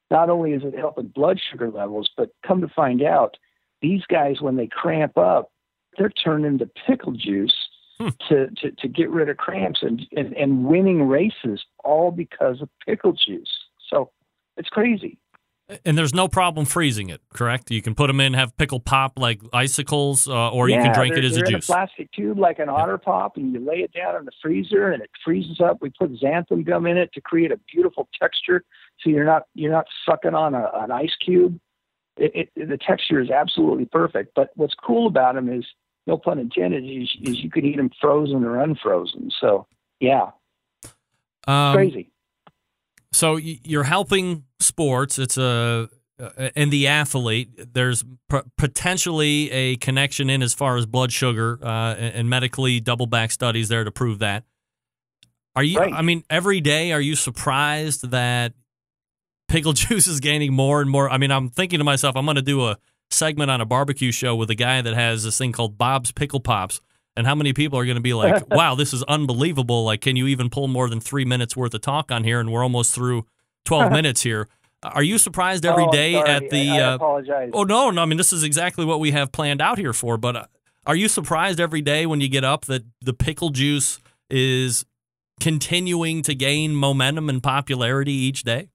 not only is it helping blood sugar levels, but come to find out, these guys when they cramp up, they're turning to pickle juice hmm. to, to to get rid of cramps and, and and winning races all because of pickle juice. So it's crazy. And there's no problem freezing it, correct? You can put them in, have pickle pop like icicles, uh, or you can drink it as a they're in juice. a plastic tube like an otter pop, and you lay it down in the freezer, and it freezes up. We put xanthan gum in it to create a beautiful texture, so you're not you're not sucking on a, an ice cube. It, it, the texture is absolutely perfect. But what's cool about them is, no pun intended, is, is you could eat them frozen or unfrozen. So yeah, Um, crazy. So you're helping sports. It's a and the athlete. There's p- potentially a connection in as far as blood sugar uh, and, and medically double back studies there to prove that. Are you? Right. I mean, every day, are you surprised that pickle juice is gaining more and more? I mean, I'm thinking to myself, I'm going to do a segment on a barbecue show with a guy that has this thing called Bob's Pickle Pops. And how many people are going to be like, wow, this is unbelievable? Like, can you even pull more than three minutes worth of talk on here? And we're almost through 12 minutes here. Are you surprised every Oh, day sorry. at the. I, I uh, oh, no, no. I mean, this is exactly what we have planned out here for. But uh, are you surprised every day when you get up that the pickle juice is continuing to gain momentum and popularity each day?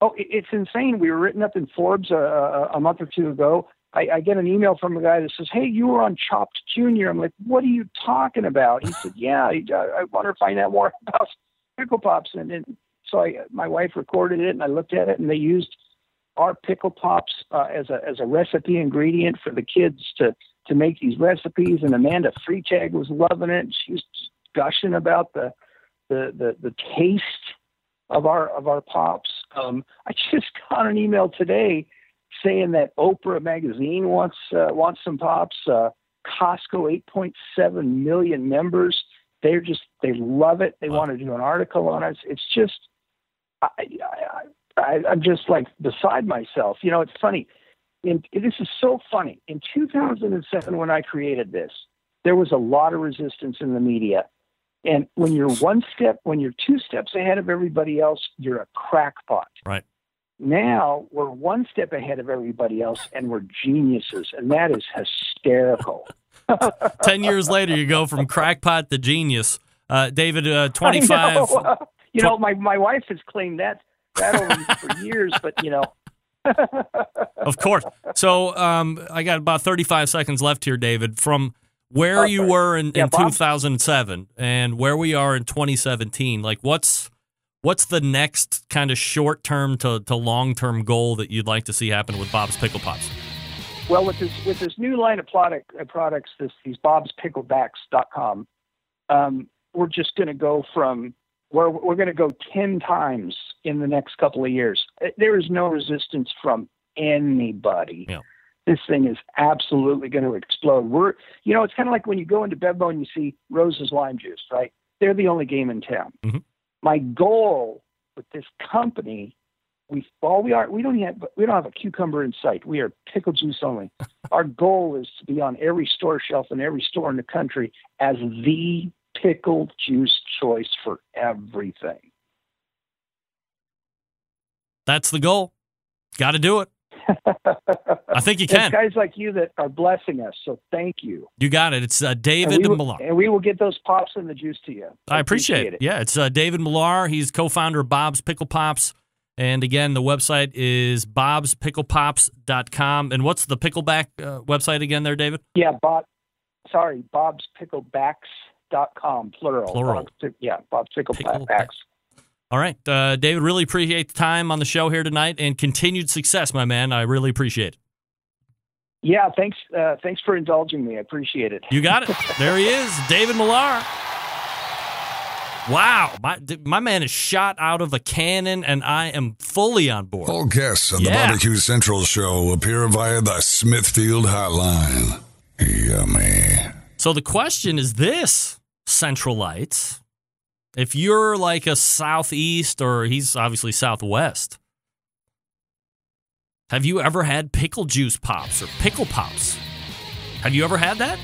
Oh, it's insane. We were written up in Forbes uh, a, a month or two ago. I, I get an email from a guy that says, "Hey, you were on Chopped Junior." I'm like, "What are you talking about?" He said, "Yeah, I, I want to find out more about pickle pops." And, and so I, my wife recorded it, and I looked at it, and they used our pickle pops uh, as a as a recipe ingredient for the kids to to make these recipes. And Amanda Freitag was loving it. She was gushing about the the the, the taste of our of our pops. Um, I just got an email today saying that Oprah magazine wants uh, wants some pops. Uh, Costco, 8.7 million members. They're just they love it. They want to do an article on us. It's just I, I, I I'm just like beside myself. You know, it's funny. In, this is so funny. In 2007, when I created this, there was a lot of resistance in the media. And when you're one step, when you're two steps ahead of everybody else, you're a crackpot. Right. Now we're one step ahead of everybody else and we're geniuses. And that is hysterical. 10 years later, you go from crackpot to genius. Uh, David, uh, 25. know. you know, my, my wife has claimed that, that over for years, but you know, Of course. So um, I got about 35 seconds left here, David. From where Oh, you were in, Yeah, in 2007 and where we are in 2017, like what's what's the next kind of short term to, to long term goal that you'd like to see happen with Bob's Pickle Pops? Well, with this with this new line of product uh, products, this these Bob's Picklebacks.com, um, we're just going to go from we're we're going to go ten times in the next couple of years. Uh, There is no resistance from anybody. Yeah. This thing is absolutely going to explode. We're you know it's kind of like when you go into Bevmo and you see Rose's lime juice, right? They're the only game in town. Mhm. My goal with this company we all we are we don't have we don't have a cucumber in sight. We are pickle juice only. Our goal is to be on every store shelf in every store in the country as the pickle juice choice for everything. That's the goal. Got to do it. I think you It's can. guys like you that are blessing us, so thank you. You got it. It's uh, And David we, will, Millar. and we will get those pops and the juice to you. I appreciate, it. Yeah, it's uh, David Millar. He's co-founder of Bob's Pickle Pops. And again, the website is bobspicklepops.com. And what's the pickleback uh, website again there, David? Yeah, Bob. Sorry, Bob's Picklebacks.com, plural. Plural. Bob's, yeah, Bob's Picklebacks. Picklebacks. All right. Uh, David, really appreciate the time on the show here tonight and continued success, my man. I really appreciate it. Yeah, thanks. Uh, thanks for indulging me. I appreciate it. You got it. there he is, David Millar. Wow. My, my man is shot out of a cannon, and I am fully on board. All guests on the Barbecue Central show appear via the Smithfield Hotline. Yummy. So the question is this, Centralites. If you're like a southeast or he's obviously southwest, have you ever had pickle juice pops or pickle pops? Have you ever had that?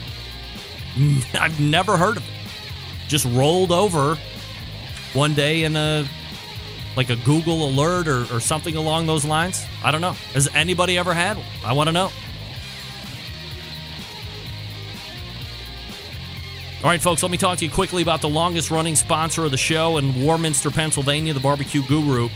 I've never heard of it. Just rolled over one day in a like a Google alert or, or something along those lines. I don't know. Has anybody ever had one? I want to know. All right, folks, let me talk to you quickly about the longest running sponsor of the show in Warminster, Pennsylvania, the Barbecue Guru.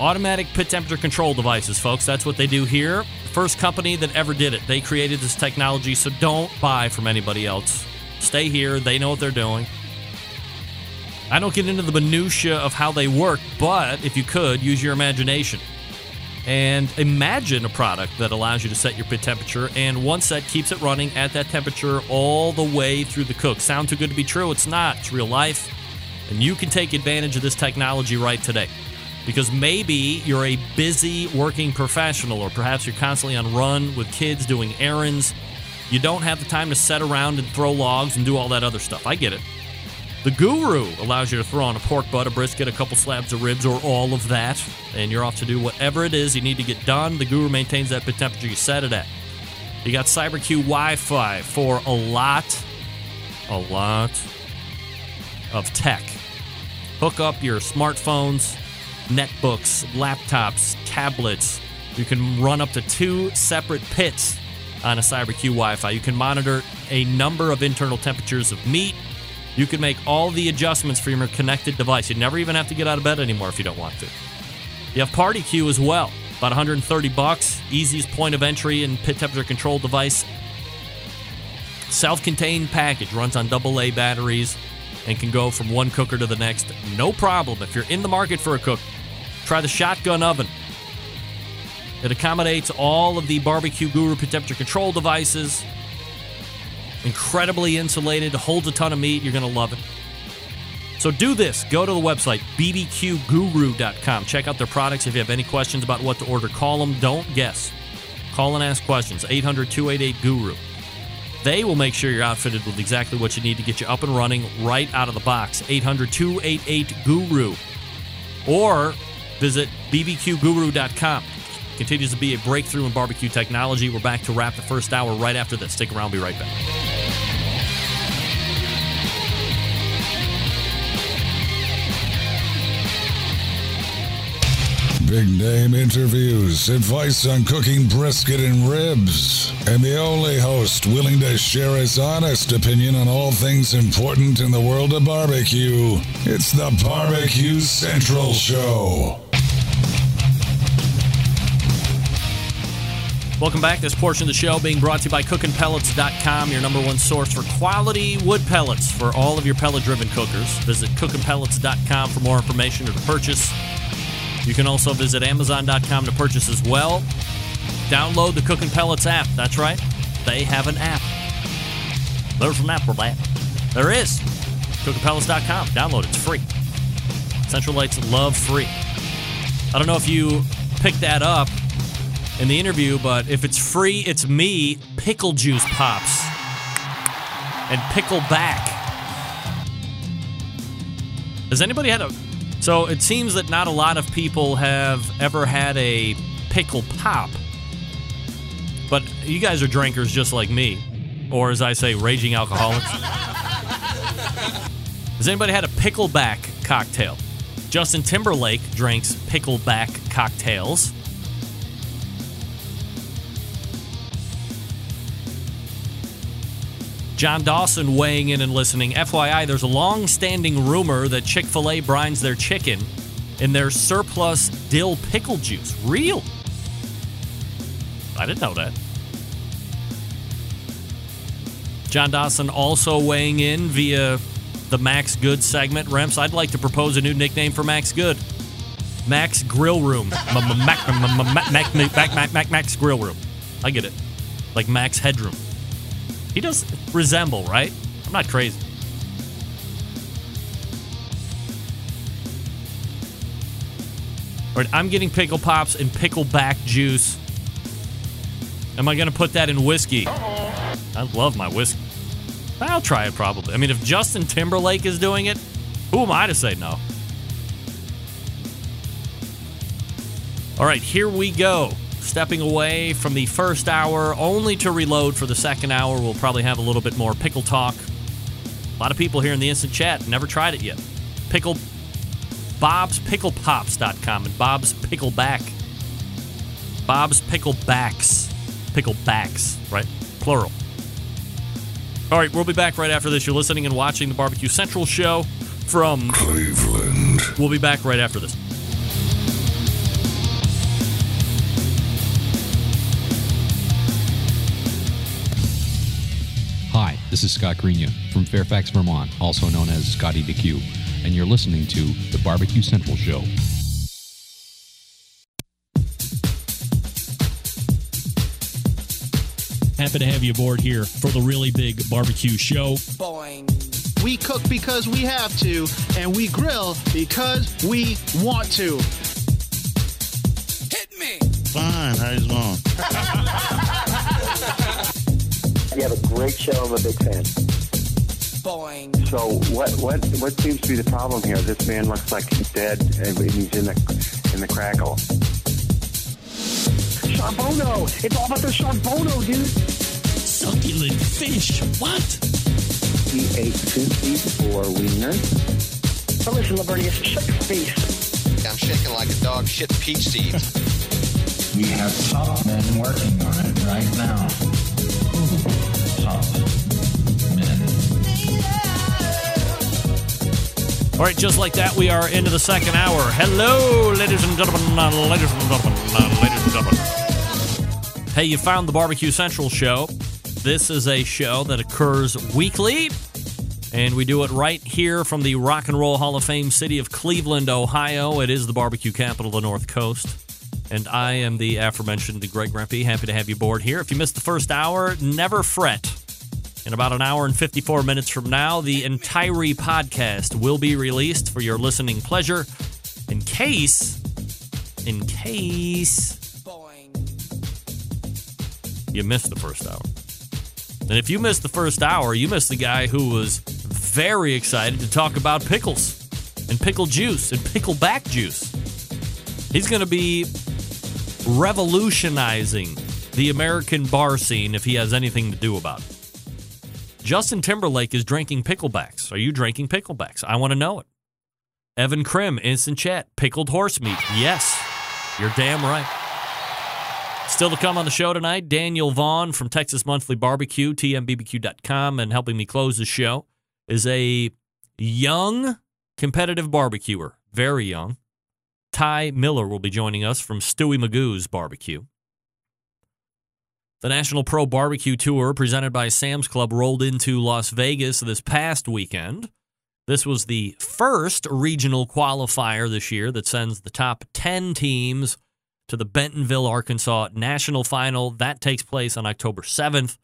Automatic pit temperature control devices, folks. That's what they do here. First company that ever did it. They created this technology, so don't buy from anybody else. Stay here. They know what they're doing. I don't get into the minutia of how they work, but if you could, use your imagination and imagine a product that allows you to set your pit temperature and one set keeps it running at that temperature all the way through the cook. Sound too good to be true? It's not. It's real life. And you can take advantage of this technology right today. Because maybe you're a busy working professional, or perhaps you're constantly on run with kids doing errands. You don't have the time to set around and throw logs and do all that other stuff. I get it. The Guru allows you to throw on a pork butt, a brisket, a couple slabs of ribs, or all of that, and you're off to do whatever it is you need to get done. The Guru maintains that temperature you set it at. You got CyberQ Wi-Fi for a lot, a lot of tech. Hook up your smartphones, netbooks, laptops, tablets. You can run up to two separate pits on a CyberQ Wi-Fi. You can monitor a number of internal temperatures of meat. You can make all the adjustments for your connected device. You never even have to get out of bed anymore if you don't want to. You have Party Q as well, about 130 bucks. Easiest point of entry and pit temperature control device. Self-contained package runs on AA batteries and can go from one cooker to the next. No problem. If you're in the market for a cook, try the shotgun oven. It accommodates all of the barbecue guru pit temperature control devices. Incredibly insulated, holds a ton of meat. You're going to love it. So do this. Go to the website, bbqguru.com. Check out their products. If you have any questions about what to order, call them. Don't guess. Call and ask questions. 800 288 Guru. They will make sure you're outfitted with exactly what you need to get you up and running right out of the box. 800 288 Guru. Or visit bbqguru.com. Continues to be a breakthrough in barbecue technology. We're back to wrap the first hour right after this. Stick around, be right back. Big name interviews, advice on cooking brisket and ribs, and the only host willing to share his honest opinion on all things important in the world of barbecue. It's the Barbecue Central Show. Welcome back. This portion of the show being brought to you by cookingpellets.com, your number one source for quality wood pellets for all of your pellet driven cookers. Visit cookingpellets.com for more information or to purchase. You can also visit amazon.com to purchase as well. Download the Cooking Pellets app. That's right, they have an app. There's an app for that. There is. Cookingpellets.com. Download it. It's free. Centralites love free. I don't know if you picked that up in the interview, but if it's free, it's me, Pickle Juice Pops, and Pickle Back. Has anybody had a. So it seems that not a lot of people have ever had a pickle pop. But you guys are drinkers just like me. Or as I say, raging alcoholics. Has anybody had a pickleback cocktail? Justin Timberlake drinks pickleback cocktails. John Dawson weighing in and listening. FYI, there's a long standing rumor that Chick fil A brines their chicken in their surplus dill pickle juice. Real? I didn't know that. John Dawson also weighing in via the Max Good segment. Remps, I'd like to propose a new nickname for Max Good. Max Grill Room. Max Grill Room. I get it. Like Max Headroom. He does resemble, right? I'm not crazy. All right, I'm getting pickle pops and pickleback juice. Am I going to put that in whiskey? I love my whiskey. I'll try it probably. I mean, if Justin Timberlake is doing it, who am I to say no? All right, here we go. Stepping away from the first hour, only to reload for the second hour. We'll probably have a little bit more pickle talk. A lot of people here in the instant chat never tried it yet. Pickle Bob's Pops.com and Bob's Pickleback. Bob's Picklebacks. Picklebacks, right? Plural. All right, we'll be back right after this. You're listening and watching the Barbecue Central show from Cleveland. We'll be back right after this. This is Scott Greenya from Fairfax, Vermont, also known as Scotty DeQ, and you're listening to the Barbecue Central Show. Happy to have you aboard here for the really big barbecue show. We cook because we have to, and we grill because we want to. Hit me. Fine, how you doing? You have a great show. I'm a big fan. So what what what seems to be the problem here? This man looks like he's dead and he's in the in the crackle. Charbono. It's all about the Charbono, dude. Succulent fish. What? He ate 54 wieners. Now listen, Lavernius, shut your face. I'm shaking like a dog shit peach seeds. We have top men working on it right now. All right, just like that, we are into the second hour. Hello, ladies and gentlemen, uh, ladies and gentlemen, uh, ladies and gentlemen. Hey, you found the Barbecue Central show. This is a show that occurs weekly, and we do it right here from the Rock and Roll Hall of Fame city of Cleveland, Ohio. It is the barbecue capital of the North Coast. And I am the aforementioned Greg Rempe. Happy to have you aboard here. If you missed the first hour, never fret. In about an hour and 54 minutes from now, the entire podcast will be released for your listening pleasure. In case, in case you missed the first hour. And if you missed the first hour, you missed the guy who was very excited to talk about pickles and pickle juice and pickleback juice. He's going to be revolutionizing the American bar scene if he has anything to do about it. Justin Timberlake is drinking picklebacks. Are you drinking picklebacks? I want to know it. Evan Krim, instant chat, pickled horse meat. Yes, you're damn right. Still to come on the show tonight, Daniel Vaughn from Texas Monthly Barbecue, tmbbq.com, and helping me close the show is a young competitive barbecuer, very young. Ty Miller will be joining us from Stewie Magoo's Barbecue. The National Pro Barbecue Tour, presented by Sam's Club, rolled into Las Vegas this past weekend. This was the first regional qualifier this year that sends the top 10 teams to the Bentonville, Arkansas National Final. That takes place on October 7th.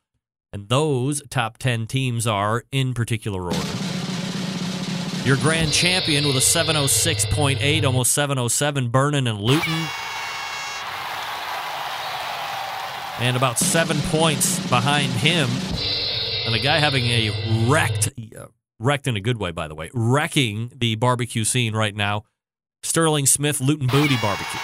And those top 10 teams are in particular order. Your grand champion with a 706.8, almost 707, Vernon and Luton. And about seven points behind him. And a guy having a wrecked, wrecked in a good way, by the way, wrecking the barbecue scene right now. Sterling Smith, Loot N' Booty Barbecue.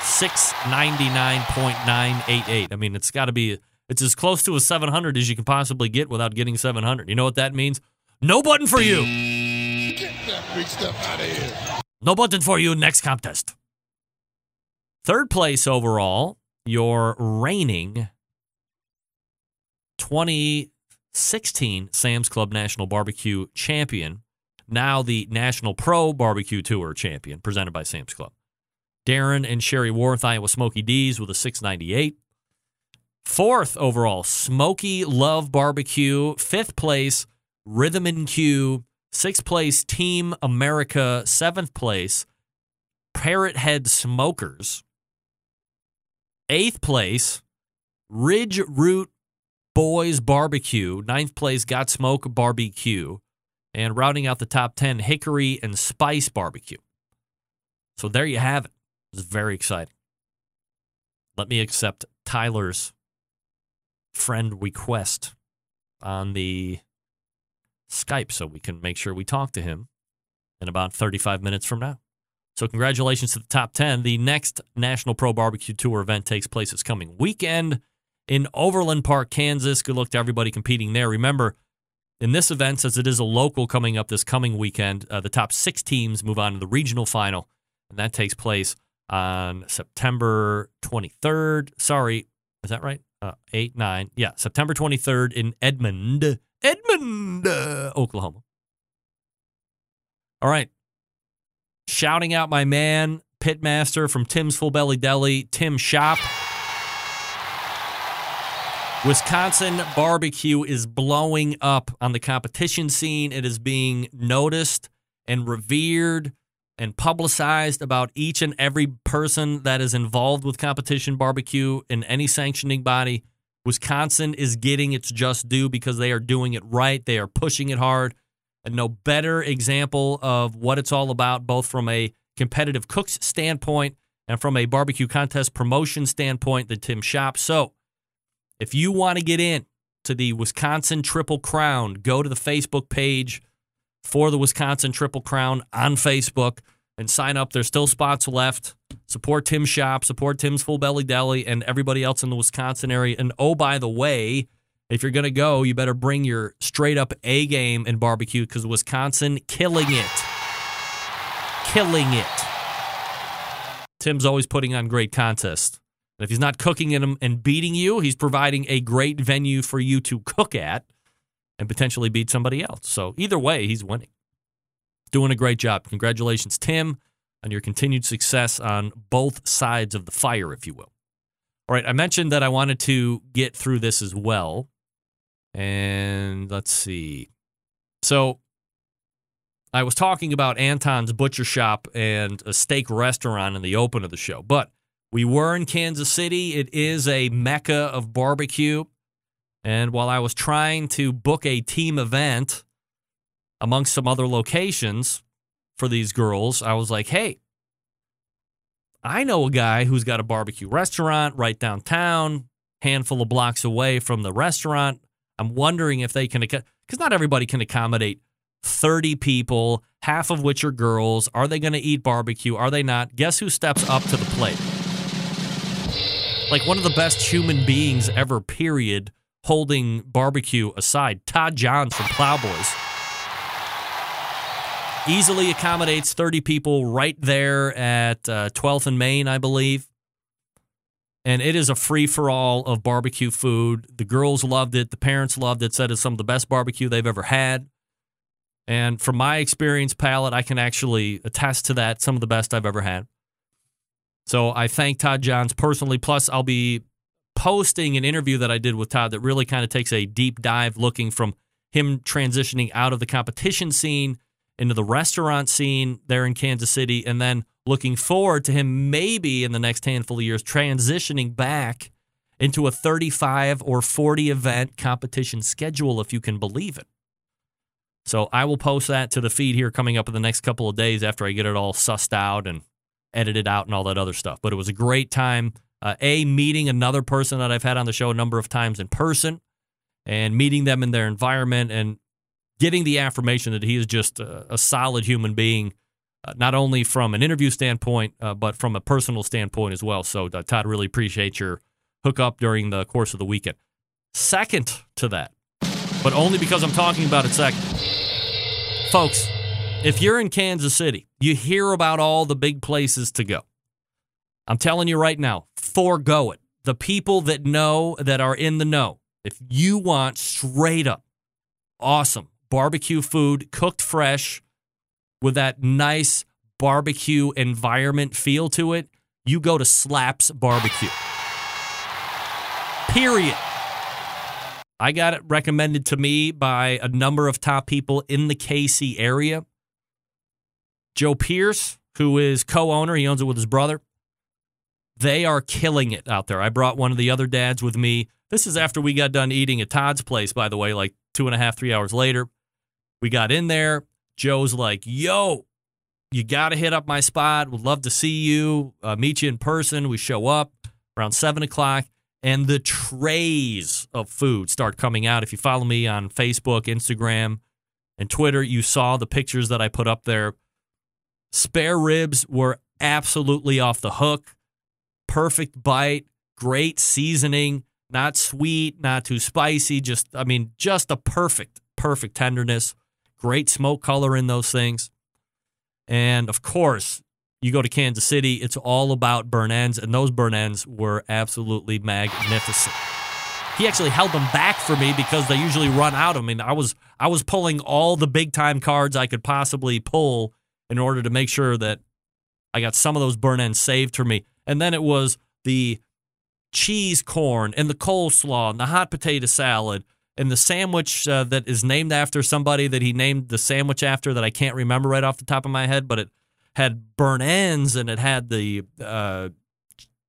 699.988. I mean, it's got to be, it's as close to a 700 as you can possibly get without getting 700. You know what that means? No button for you. Get that big stuff out of here. No button for you next contest. Third place overall, your reigning 2016 Sam's Club National Barbecue Champion, now the National Pro Barbecue Tour Champion, presented by Sam's Club. Darren and Sherry Warth, Iowa Smokey D's with a 698. Fourth overall, Smoky Love Barbecue. Fifth place, Rhythm and Q. Sixth place, Team America. Seventh place, Parrot Head Smokers. Eighth place, Ridge Root Boys Barbecue. Ninth place, Got Smoke Barbecue. And rounding out the top 10, Hickory and Spice Barbecue. So there you have it. It's very exciting. Let me accept Tyler's friend request on the Skype so we can make sure we talk to him in about 35 minutes from now. So, congratulations to the top 10. The next National Pro Barbecue Tour event takes place this coming weekend in Overland Park, Kansas. Good luck to everybody competing there. Remember, in this event, since it is a local coming up this coming weekend, uh, the top six teams move on to the regional final, and that takes place on September 23rd. Sorry, is that right? Uh, 8, 9. Yeah, September 23rd in Edmond, Edmond, uh, Oklahoma. All right. Shouting out my man, Pitmaster from Tim's Full Belly Deli, Tim Shop. Wisconsin barbecue is blowing up on the competition scene. It is being noticed and revered and publicized about each and every person that is involved with competition barbecue in any sanctioning body. Wisconsin is getting its just due because they are doing it right. They are pushing it hard. And no better example of what it's all about, both from a competitive cooks standpoint and from a barbecue contest promotion standpoint, than Tim Shop. So if you want to get in to the Wisconsin Triple Crown, go to the Facebook page for the Wisconsin Triple Crown on Facebook and sign up. There's still spots left. Support Tim's shop, support Tim's Full Belly Deli, and everybody else in the Wisconsin area. And oh, by the way, if you're going to go, you better bring your straight up A game in barbecue because Wisconsin killing it. Killing it. Tim's always putting on great contests. And if he's not cooking in them and beating you, he's providing a great venue for you to cook at and potentially beat somebody else. So either way, he's winning. Doing a great job. Congratulations, Tim, on your continued success on both sides of the fire, if you will. All right, I mentioned that I wanted to get through this as well. And let's see. So I was talking about Anton's Butcher Shop and a steak restaurant in the open of the show, but we were in Kansas City. It is a mecca of barbecue. And while I was trying to book a team event amongst some other locations for these girls, I was like, hey, I know a guy who's got a barbecue restaurant right downtown, handful of blocks away from the restaurant. I'm wondering if they can, because not everybody can accommodate 30 people, half of which are girls. Are they going to eat barbecue? Are they not? Guess who steps up to the plate? Like one of the best human beings ever, period, holding barbecue aside. Todd Johns from Plowboys easily accommodates 30 people right there at uh, 12th and Main, I believe. And it is a free for all of barbecue food. The girls loved it. The parents loved it. Said it's some of the best barbecue they've ever had. And from my experience palette, I can actually attest to that. Some of the best I've ever had. So I thank Todd Johns personally. Plus, I'll be posting an interview that I did with Todd that really kind of takes a deep dive looking from him transitioning out of the competition scene into the restaurant scene there in Kansas City, and then looking forward to him maybe in the next handful of years transitioning back into a 35 or 40 event competition schedule, if you can believe it. So I will post that to the feed here coming up in the next couple of days after I get it all sussed out and edited out and all that other stuff. But it was a great time. Uh, a meeting another person that I've had on the show a number of times in person and meeting them in their environment and getting the affirmation that he is just a, a solid human being, uh, not only from an interview standpoint, uh, but from a personal standpoint as well. So, uh, Todd, really appreciate your hookup during the course of the weekend. Second to that, but only because I'm talking about it second. Folks, if you're in Kansas City, you hear about all the big places to go. I'm telling you right now, forego it. The people that know that are in the know, if you want straight up awesome barbecue food, cooked fresh, with that nice barbecue environment feel to it, you go to Slaps Barbecue. Period. I got it recommended to me by a number of top people in the KC area. Joe Pearce, who is co owner, he owns it with his brother. They are killing it out there. I brought one of the other dads with me. This is after we got done eating at Todd's place, by the way, like two and a half, three hours later. We got in there. Joe's like, yo, you got to hit up my spot. Would love to see you, uh, meet you in person. We show up around seven o'clock, and the trays of food start coming out. If you follow me on Facebook, Instagram, and Twitter, you saw the pictures that I put up there. Spare ribs were absolutely off the hook. Perfect bite, great seasoning, not sweet, not too spicy. Just, I mean, just a perfect, perfect tenderness. Great smoke color in those things. And of course, you go to Kansas City, it's all about burn ends, and those burn ends were absolutely magnificent. He actually held them back for me because they usually run out. I mean, I was I was pulling all the big time cards I could possibly pull in order to make sure that I got some of those burn ends saved for me. And then it was the cheese corn and the coleslaw and the hot potato salad and the sandwich uh, that is named after somebody that he named the sandwich after that I can't remember right off the top of my head, but it had burn ends and it had the uh,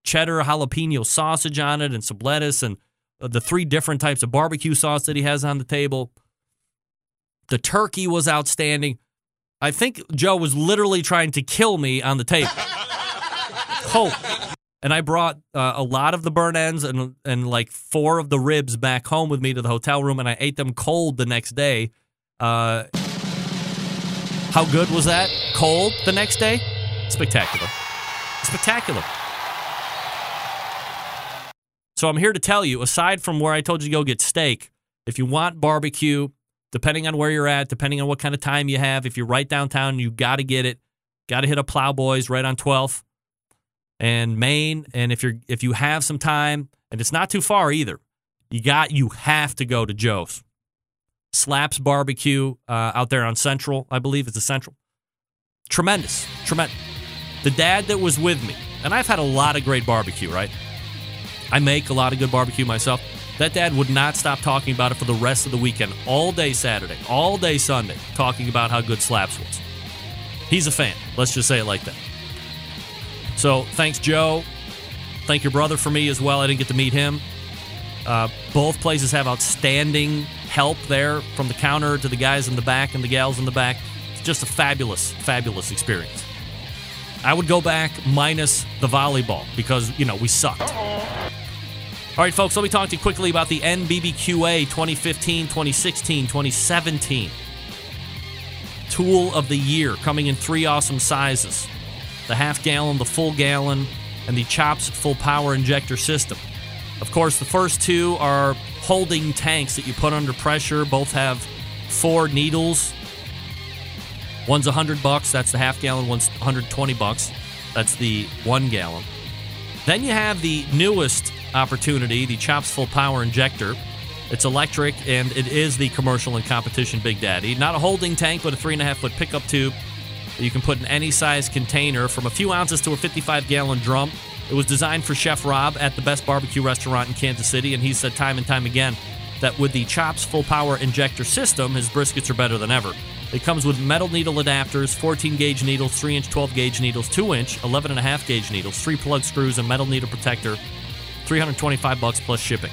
cheddar jalapeno sausage on it and some lettuce and the three different types of barbecue sauce that he has on the table. The turkey was outstanding. I think Joe was literally trying to kill me on the table. Hope. And I brought uh, a lot of the burn ends and and like four of the ribs back home with me to the hotel room, and I ate them cold the next day. Uh, how good was that? Cold the next day? Spectacular. Spectacular. So I'm here to tell you, aside from where I told you to go get steak, if you want barbecue, depending on where you're at, depending on what kind of time you have, if you're right downtown, you got to get it. Got to hit a Plowboys right on 12th and Main. And if you're if you have some time, and it's not too far either, you got you have to go to Joe's. Slaps Barbecue uh, out there on Central, I believe it's a Central. Tremendous, tremendous. The dad that was with me, and I've had a lot of great barbecue, right? I make a lot of good barbecue myself. That dad would not stop talking about it for the rest of the weekend, all day Saturday, all day Sunday, talking about how good Slaps was. He's a fan. Let's just say it like that. So thanks, Joe. Thank your brother for me as well. I didn't get to meet him. Uh, both places have outstanding help there from the counter to the guys in the back and the gals in the back. It's just a fabulous, fabulous experience. I would go back minus the volleyball because, you know, we sucked. All right, folks, let me talk to you quickly about the NBBQA 2015, 2016, 2017 Tool of the Year coming in three awesome sizes the half gallon, the full gallon, and the CHOPS full power injector system. Of course, the first two are holding tanks that you put under pressure. Both have four needles. One's 100 bucks, that's the half gallon, one's 120 bucks. That's the 1 gallon. Then you have the newest opportunity, the CHOPS full power injector. It's electric and it is the commercial and competition Big Daddy. Not a holding tank, but a three and a half foot pickup tube you can put in any size container from a few ounces to a 55 gallon drum. It was designed for Chef Rob at the best barbecue restaurant in Kansas City, and he said time and time again that with the Chops full power injector system, his briskets are better than ever. It comes with metal needle adapters, 14 gauge needles, 3 inch 12 gauge needles, 2 inch 11 and a half gauge needles, 3 plug screws, and metal needle protector. 325 bucks plus shipping.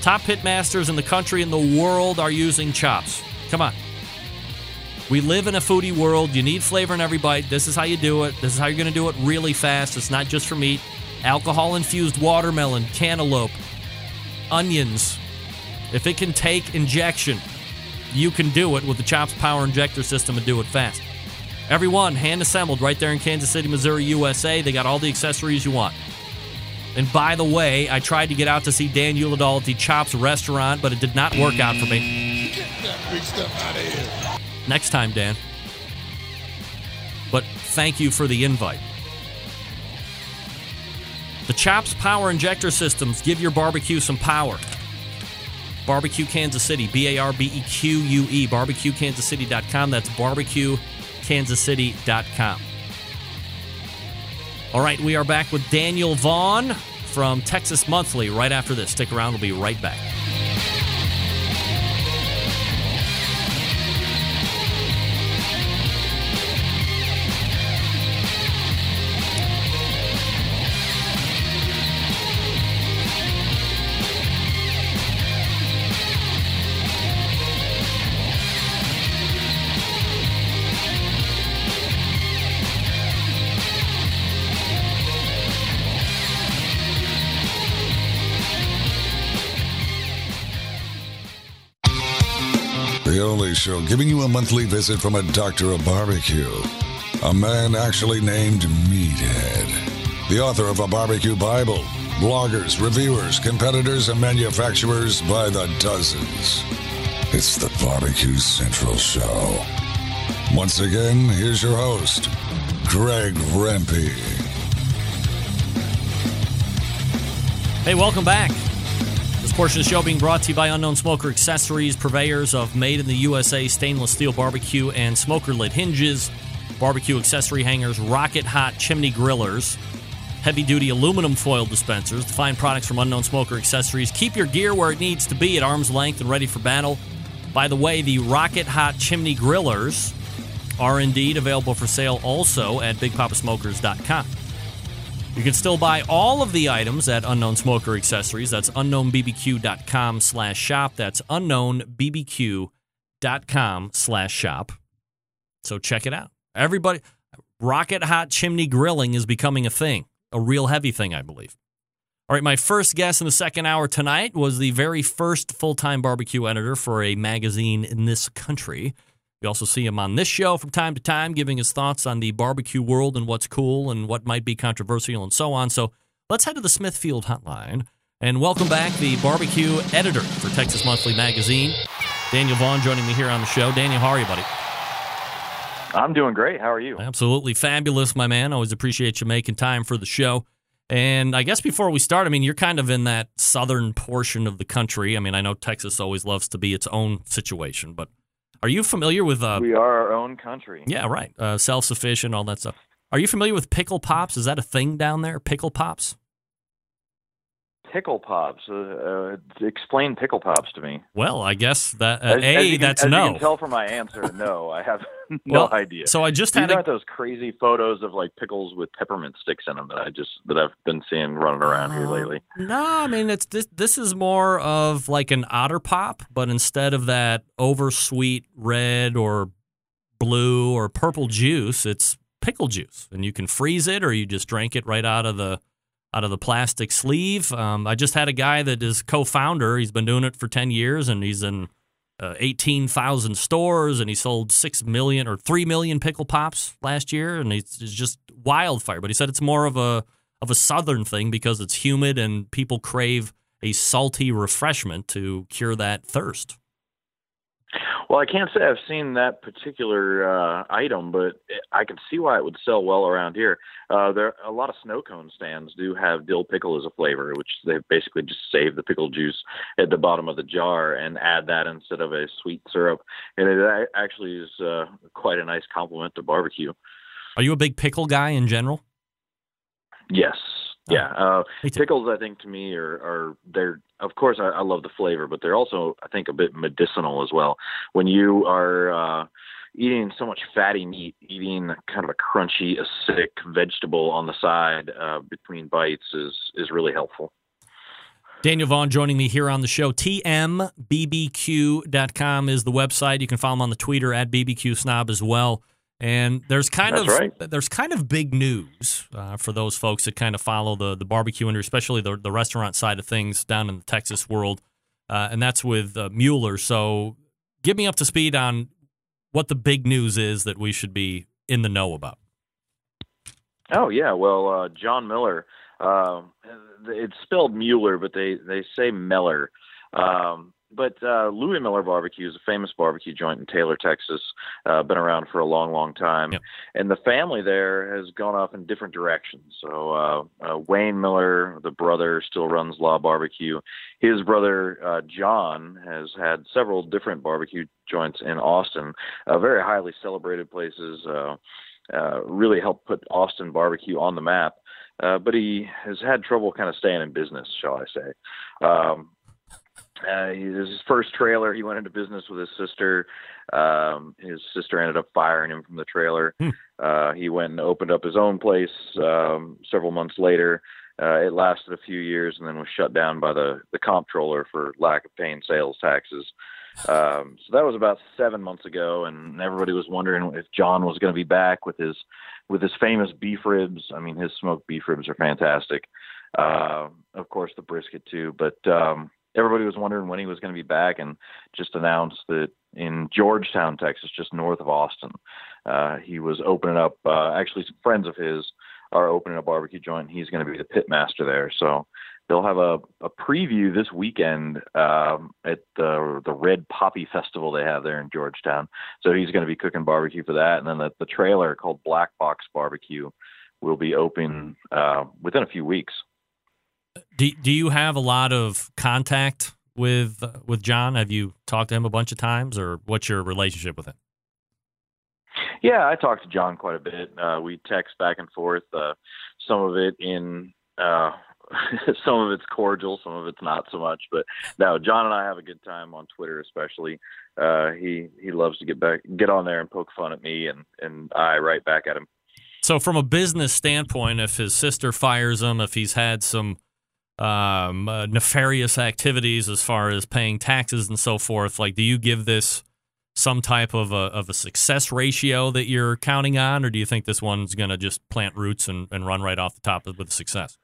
Top pitmasters in the country and the world are using chops. Come on. We live in a foodie world. You need flavor in every bite. This is how you do it. This is how you're going to do it really fast. It's not just for meat. Alcohol infused watermelon, cantaloupe, onions. If it can take injection, you can do it with the Chops Power Injector System and do it fast. Everyone hand assembled right there in Kansas City, Missouri, USA. They got all the accessories you want. And by the way, I tried to get out to see Dan Uladal at the Chops restaurant, but it did not work out for me. Get that big stuff out of here. Next time, Dan. But thank you for the invite. The Chops Power Injector Systems give your barbecue some power. Barbecue Kansas City, B A R B E Q U E, barbecuekansascity.com. That's barbecuekansascity.com. All right, we are back with Daniel Vaughn from Texas Monthly right after this. Stick around, we'll be right back. Show giving you a monthly visit from a doctor of barbecue. A man actually named Meathead. The author of a barbecue Bible. Bloggers, reviewers, competitors, and manufacturers by the dozens. It's the Barbecue Central Show. Once again, here's your host, Greg Rempe. Hey, welcome back. This portion of the show being brought to you by Unknown Smoker Accessories, purveyors of made in the USA stainless steel barbecue and smoker lid hinges, barbecue accessory hangers, rocket hot chimney grillers, heavy duty aluminum foil dispensers, To find products from Unknown Smoker Accessories. Keep your gear where it needs to be at arm's length and ready for battle. By the way, the rocket hot chimney grillers are indeed available for sale also at BigPapaSmokers.com. You can still buy all of the items at Unknown Smoker Accessories. That's unknownbbq.com slash shop. That's unknownbbq.com slash shop. So check it out. Everybody, rocket hot chimney grilling is becoming a thing, a real heavy thing, I believe. All right, my first guest in the second hour tonight was the very first full time barbecue editor for a magazine in this country. We also see him on this show from time to time, giving his thoughts on the barbecue world and what's cool and what might be controversial and so on. So let's head to the Smithfield Hotline and welcome back the barbecue editor for Texas Monthly Magazine, Daniel Vaughn, joining me here on the show. Daniel, how are you, buddy? I'm doing great. How are you? Absolutely fabulous, my man. Always appreciate you making time for the show. And I guess before we start, I mean, you're kind of in that southern portion of the country. I mean, I know Texas always loves to be its own situation, but are you familiar with? Uh, we are our own country. Yeah, right. Uh, Self sufficient, all that stuff. Are you familiar with pickle pops? Is that a thing down there? Pickle pops? Pickle pops. Uh, uh, explain pickle pops to me. Well, I guess that uh, As- as a you can- that's as no. You can tell from my answer, no. I have no Well, idea. so I just These had a- those crazy photos of like pickles with peppermint sticks in them that I just that I've been seeing running around here lately. No, I mean it's this. This is more of like an otter pop, but instead of that over sweet red or blue or purple juice, it's pickle juice, and you can freeze it or you just drink it right out of the out of the plastic sleeve. Um, I just had a guy that is co-founder. He's been doing it for ten years, and he's in uh, eighteen thousand stores, and he sold six million or three million pickle pops last year, and it's, it's just wildfire. But he said it's more of a of a southern thing because it's humid and people crave a salty refreshment to cure that thirst. Well, I can't say I've seen that particular uh, item, but I can see why it would sell well around here. Uh, there, a lot of snow cone stands do have dill pickle as a flavor, which they basically just save the pickle juice at the bottom of the jar and add that instead of a sweet syrup, and it actually is uh, quite a nice complement to barbecue. Are you a big pickle guy in general? Yes. Yeah. Uh, pickles, I think, to me are, are they're of course I, I love the flavor, but they're also I think a bit medicinal as well. When you are uh, eating so much fatty meat, eating kind of a crunchy, acidic vegetable on the side uh, between bites is is really helpful. Daniel Vaughn joining me here on the show. TMBBQ.com is the website. You can follow him on the Twitter at BBQ Snob as well. And there's kind That's of right. there's kind of big news uh, for those folks that kind of follow the the barbecue industry, especially the the restaurant side of things down in the Texas world, uh, and that's with uh, Mueller. So, give me up to speed on what the big news is that we should be in the know about. Oh yeah, well uh, John Mueller. Um, it's spelled Mueller, but they they say Meller. Um, but uh, Louie Mueller Barbecue is a famous barbecue joint in Taylor, Texas. Uh, been around for a long, long time, and the family there has gone off in different directions. So uh, uh, Wayne Mueller, the brother, still runs Law Barbecue. His brother uh, John has had several different barbecue joints in Austin, uh, very highly celebrated places. Uh, uh, really helped put Austin barbecue on the map. Uh, but he has had trouble kind of staying in business, shall I say. Um, uh, his first trailer. He went into business with his sister. Um, his sister ended up firing him from the trailer. Uh, he went and opened up his own place um, several months later. Uh, it lasted a few years and then was shut down by the the comptroller for lack of paying sales taxes. Um, so that was about seven months ago, and everybody was wondering if John was going to be back with his with his famous beef ribs. I mean, his smoked beef ribs are fantastic. Uh, of course, the brisket too, but um, everybody was wondering when he was going to be back, and just announced that in Georgetown, Texas, just north of Austin, uh, he was opening up. Uh, actually, some friends of his are opening a barbecue joint. and He's going to be the pit master there, so they'll have a, a preview this weekend um, at the the Red Poppy Festival they have there in Georgetown. So he's going to be cooking barbecue for that, and then the, the trailer called Black Box Barbecue will be open uh, within a few weeks. Do Do you have a lot of contact with with John? Have you talked to him a bunch of times, or what's your relationship with him? Yeah, I talk to John quite a bit. Uh, we text back and forth. Uh, some of it in, uh, some of it's cordial, some of it's not so much. But no, John and I have a good time on Twitter, especially. Uh, he he loves to get back, get on there and poke fun at me, and and I write back at him. So, from a business standpoint, if his sister fires him, if he's had some um, uh, nefarious activities as far as paying taxes and so forth, like, do you give this some type of a of a success ratio that you're counting on, or do you think this one's going to just plant roots and, and run right off the top with success?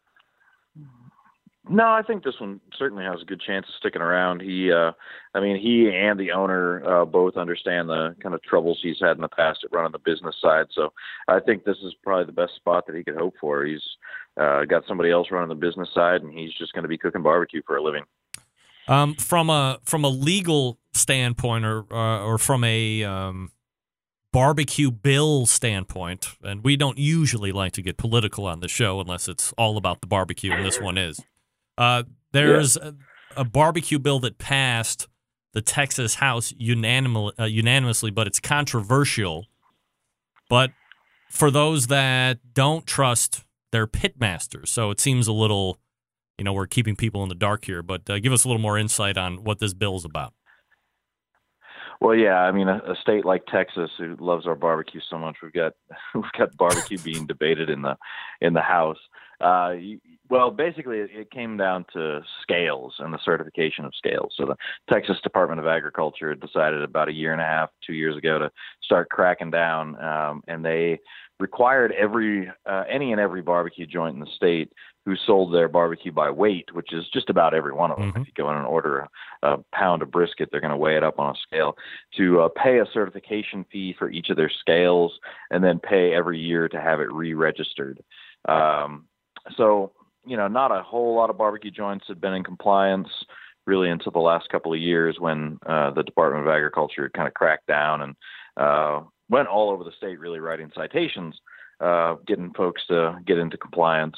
No, I think this one certainly has a good chance of sticking around. He, uh, I mean, he and the owner uh, both understand the kind of troubles he's had in the past at running the business side. So I think this is probably the best spot that he could hope for. He's uh, got somebody else running the business side, and he's just going to be cooking barbecue for a living. Um, from a from a legal standpoint, or uh, or from a um, barbecue bill standpoint, and we don't usually like to get political on the show unless it's all about the barbecue, and this one is. Uh, there's a, a barbecue bill that passed the Texas House uh, unanimously, but it's controversial. But for those that don't trust their pitmasters, so it seems a little, you know, we're keeping people in the dark here. But uh, give us a little more insight on what this bill is about. Well, yeah, I mean, a, a state like Texas who loves our barbecue so much, we've got we've got barbecue being debated in the in the House. Uh, well, basically, it, it came down to scales and the certification of scales. So the Texas Department of Agriculture decided about a year and a half, two years ago, to start cracking down, um, and they required every uh, any and every barbecue joint in the state who sold their barbecue by weight, which is just about every one of them. If you go in and order a, a pound of brisket, they're going to weigh it up on a scale to uh, pay a certification fee for each of their scales, and then pay every year to have it re-registered. Um, so you know, not a whole lot of barbecue joints had been in compliance really until the last couple of years when uh, the Department of Agriculture kind of cracked down and uh, went all over the state, really writing citations, uh, getting folks to get into compliance.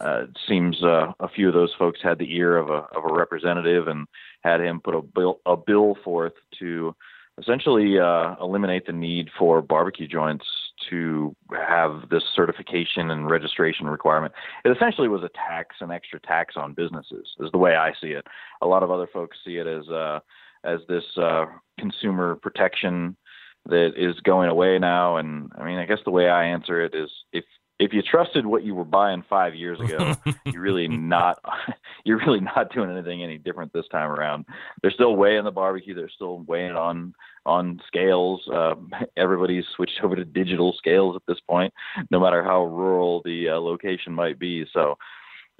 Uh, it seems uh, a few of those folks had the ear of a of a representative and had him put a bill a bill forth to essentially uh, eliminate the need for barbecue joints to have this certification and registration requirement. It essentially was a tax, an extra tax on businesses, is the way I see it. A lot of other folks see it as uh, as this uh, consumer protection that is going away now. And I mean, I guess the way I answer it is if if you trusted what you were buying five years ago, you're really not you're really not doing anything any different this time around. They're still weighing the barbecue. They're still weighing it on on scales. Uh, everybody's switched over to digital scales at this point, no matter how rural the uh, location might be. So,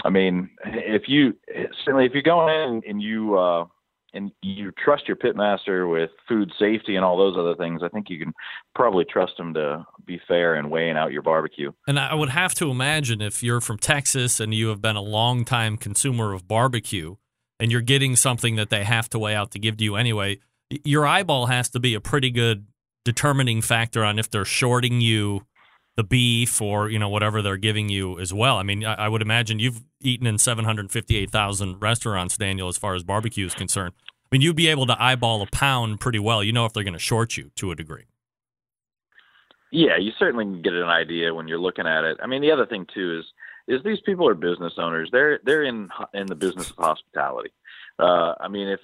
I mean, if you certainly if you're going in and you uh, and you trust your pitmaster with food safety and all those other things, I think you can probably trust them to be fair in weighing out your barbecue. And I would have to imagine if you're from Texas and you have been a long time consumer of barbecue and you're getting something that they have to weigh out to give to you anyway, your eyeball has to be a pretty good determining factor on if they're shorting you the beef or you know whatever they're giving you as well. I mean, I, I would imagine you've eaten in 758,000 restaurants, Daniel, as far as barbecue is concerned. I mean, you'd be able to eyeball a pound pretty well. You know if they're going to short you to a degree. Yeah, you certainly can get an idea when you're looking at it. I mean, the other thing too is is these people are business owners. They're they're in in the business of hospitality. Uh, I mean, if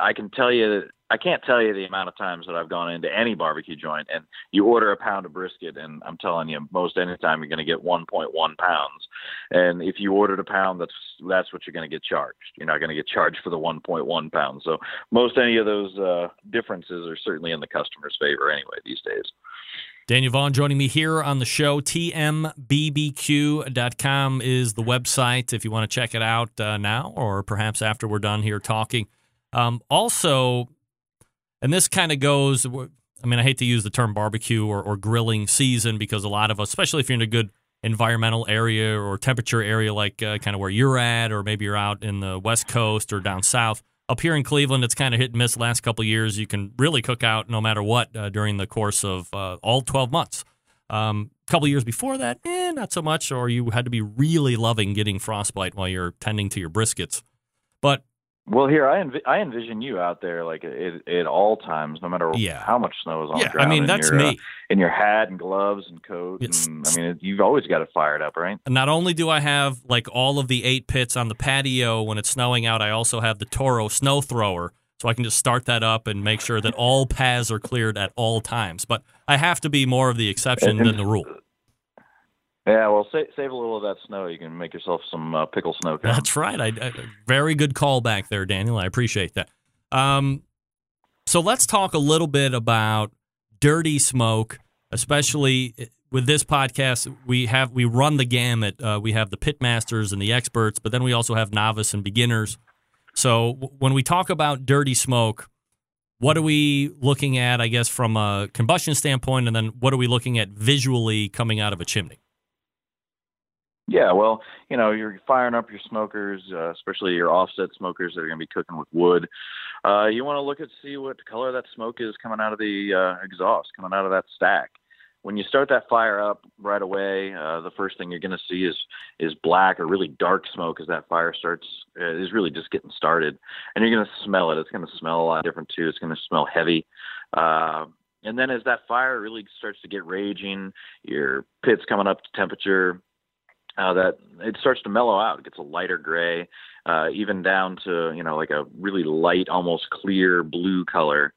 I can tell you, I can't tell you the amount of times that I've gone into any barbecue joint and you order a pound of brisket, and I'm telling you, most any time you're going to get 1.1 pounds. And if you ordered a pound, that's that's what you're going to get charged. You're not going to get charged for the 1.1 pounds. So most any of those uh, differences are certainly in the customer's favor anyway these days. Daniel Vaughn joining me here on the show. TMBBQ.com is the website if you want to check it out uh, now or perhaps after we're done here talking. Um, also, and this kind of goes, I mean, I hate to use the term barbecue or, or grilling season because a lot of us, especially if you're in a good environmental area or temperature area like uh, kind of where you're at, or maybe you're out in the West Coast or down south, up here in Cleveland, it's kind of hit and miss last couple years. You can really cook out no matter what uh, during the course of uh, all 12 months. A um, couple years before that, eh, not so much, or you had to be really loving getting frostbite while you're tending to your briskets. But well, here I env- I envision you out there like at, at all times, no matter yeah. how much snow is on yeah, the ground. I mean, that's your, me. Uh, in your hat and gloves and coat. It's, and, I mean, you've always got it fired up, right? Not only do I have like all of the eight pits on the patio when it's snowing out, I also have the Toro snow thrower, so I can just start that up and make sure that all paths are cleared at all times. But I have to be more of the exception and, than the rule. Yeah, well, save, save a little of that snow. You can make yourself some uh, pickle snow cones. That's right. I, I, very good call back there, Daniel. I appreciate that. Um, so let's talk a little bit about dirty smoke, especially with this podcast. We have we run the gamut. Uh, we have the pit masters and the experts, but then we also have novice and beginners. So w- when we talk about dirty smoke, what are we looking at? I guess from a combustion standpoint, and then what are we looking at visually coming out of a chimney? Yeah, well, you know, you're firing up your smokers, uh, especially your offset smokers that are going to be cooking with wood. Uh, you want to look at see what color that smoke is coming out of the uh, exhaust, coming out of that stack. When you start that fire up right away, uh, the first thing you're going to see is is black or really dark smoke as that fire starts uh, is really just getting started, and you're going to smell it. It's going to smell a lot different too. It's going to smell heavy. Uh, and then as that fire really starts to get raging, your pit's coming up to temperature, uh, that it starts to mellow out. It gets a lighter gray, uh, even down to you know like a really light, almost clear blue color.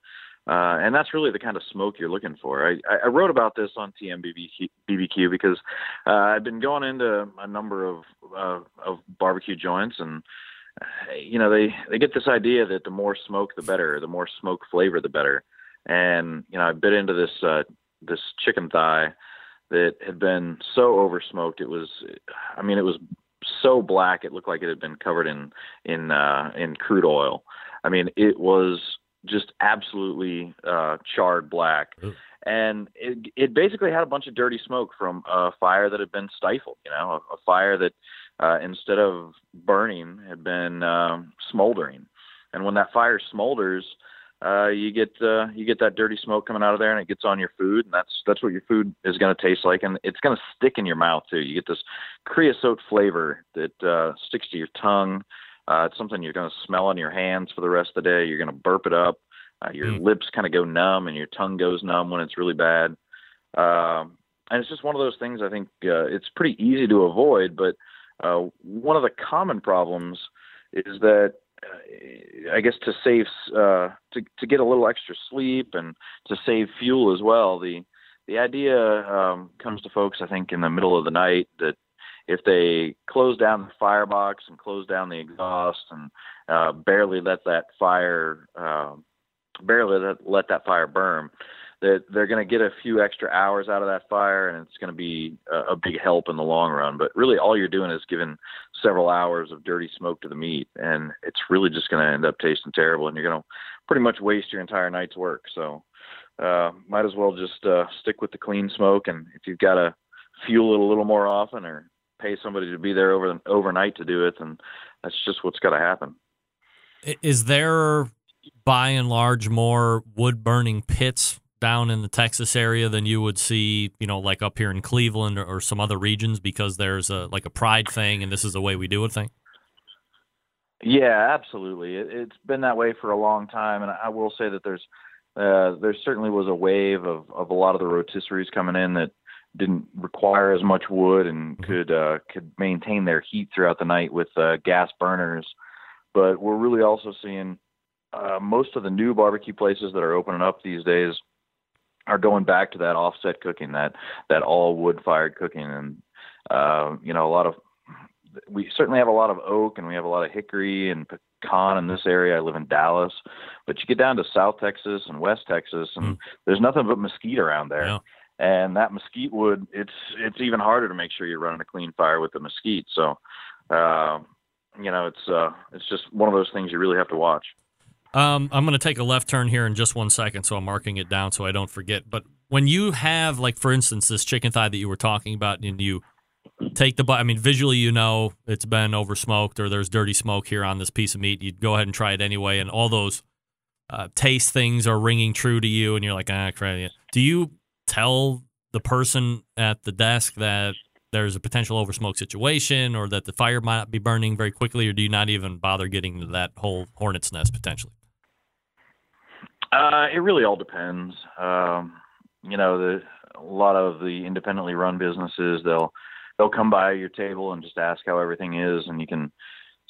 Uh, and that's really the kind of smoke you're looking for. I, I wrote about this on TMBBQ because uh, I've been going into a number of uh, of barbecue joints, and you know they they get this idea that the more smoke the better, the more smoke flavor the better. And you know I bit into this uh, this chicken thigh that had been so oversmoked. It was, I mean, it was so black. It looked like it had been covered in in uh, in crude oil. I mean, it was just absolutely uh, charred black. And it, it basically had a bunch of dirty smoke from a fire that had been stifled. You know, a, a fire that uh, instead of burning had been um, smoldering. and when that fire smolders, uh, you get uh, you get that dirty smoke coming out of there, and it gets on your food, and that's that's what your food is going to taste like, and it's going to stick in your mouth too. You get this creosote flavor that uh, sticks to your tongue. Uh, it's something you're going to smell on your hands for the rest of the day. You're going to burp it up. Uh, your Mm. lips kind of go numb, and your tongue goes numb when it's really bad. Um, and it's just one of those things. I think uh, it's pretty easy to avoid, but uh, one of the common problems is that I guess to save uh, to to get a little extra sleep and to save fuel as well. The the idea um, comes to folks, I think, in the middle of the night that if they close down the firebox and close down the exhaust and uh, barely let that fire uh, barely let, let that fire burn, that they're going to get a few extra hours out of that fire, and it's going to be a, a big help in the long run. But really, all you're doing is giving several hours of dirty smoke to the meat, and it's really just going to end up tasting terrible, and you're going to pretty much waste your entire night's work. So, uh, might as well just uh, stick with the clean smoke, and if you've got to fuel it a little more often or pay somebody to be there over overnight to do it, then that's just what's got to happen. Is there, by and large, more wood burning pits down in the Texas area than you would see, you know, like up here in Cleveland or, or some other regions because there's a like a pride thing and this is the way we do it thing? Yeah, absolutely. It, it's been that way for a long time, and I will say that there's uh, there certainly was a wave of, of a lot of the rotisseries coming in that didn't require as much wood and could uh, could maintain their heat throughout the night with uh, gas burners. But we're really also seeing uh, most of the new barbecue places that are opening up these days are going back to that offset cooking, that that all wood fired cooking, and uh, you know a lot of we certainly have a lot of oak and we have a lot of hickory and pecan in this area. I live in Dallas, but you get down to South Texas and West Texas, and there's nothing but mesquite around there. And that mesquite wood, it's it's even harder to make sure you're running a clean fire with the mesquite. So, uh, you know, it's uh, it's just one of those things you really have to watch. Um, I'm going to take a left turn here in just one second, so I'm marking it down so I don't forget. But when you have, like, for instance, this chicken thigh that you were talking about, and you take the, bu- I mean, visually, you know it's been over smoked or there's dirty smoke here on this piece of meat. You'd go ahead and try it anyway, and all those uh, taste things are ringing true to you, and you're like, ah, crap. Do you tell the person at the desk that there's a potential over smoke situation or that the fire might be burning very quickly, or do you not even bother getting to that whole hornet's nest potentially? Uh, it really all depends. Um, you know, the a lot of the independently run businesses they'll they'll come by your table and just ask how everything is, and you can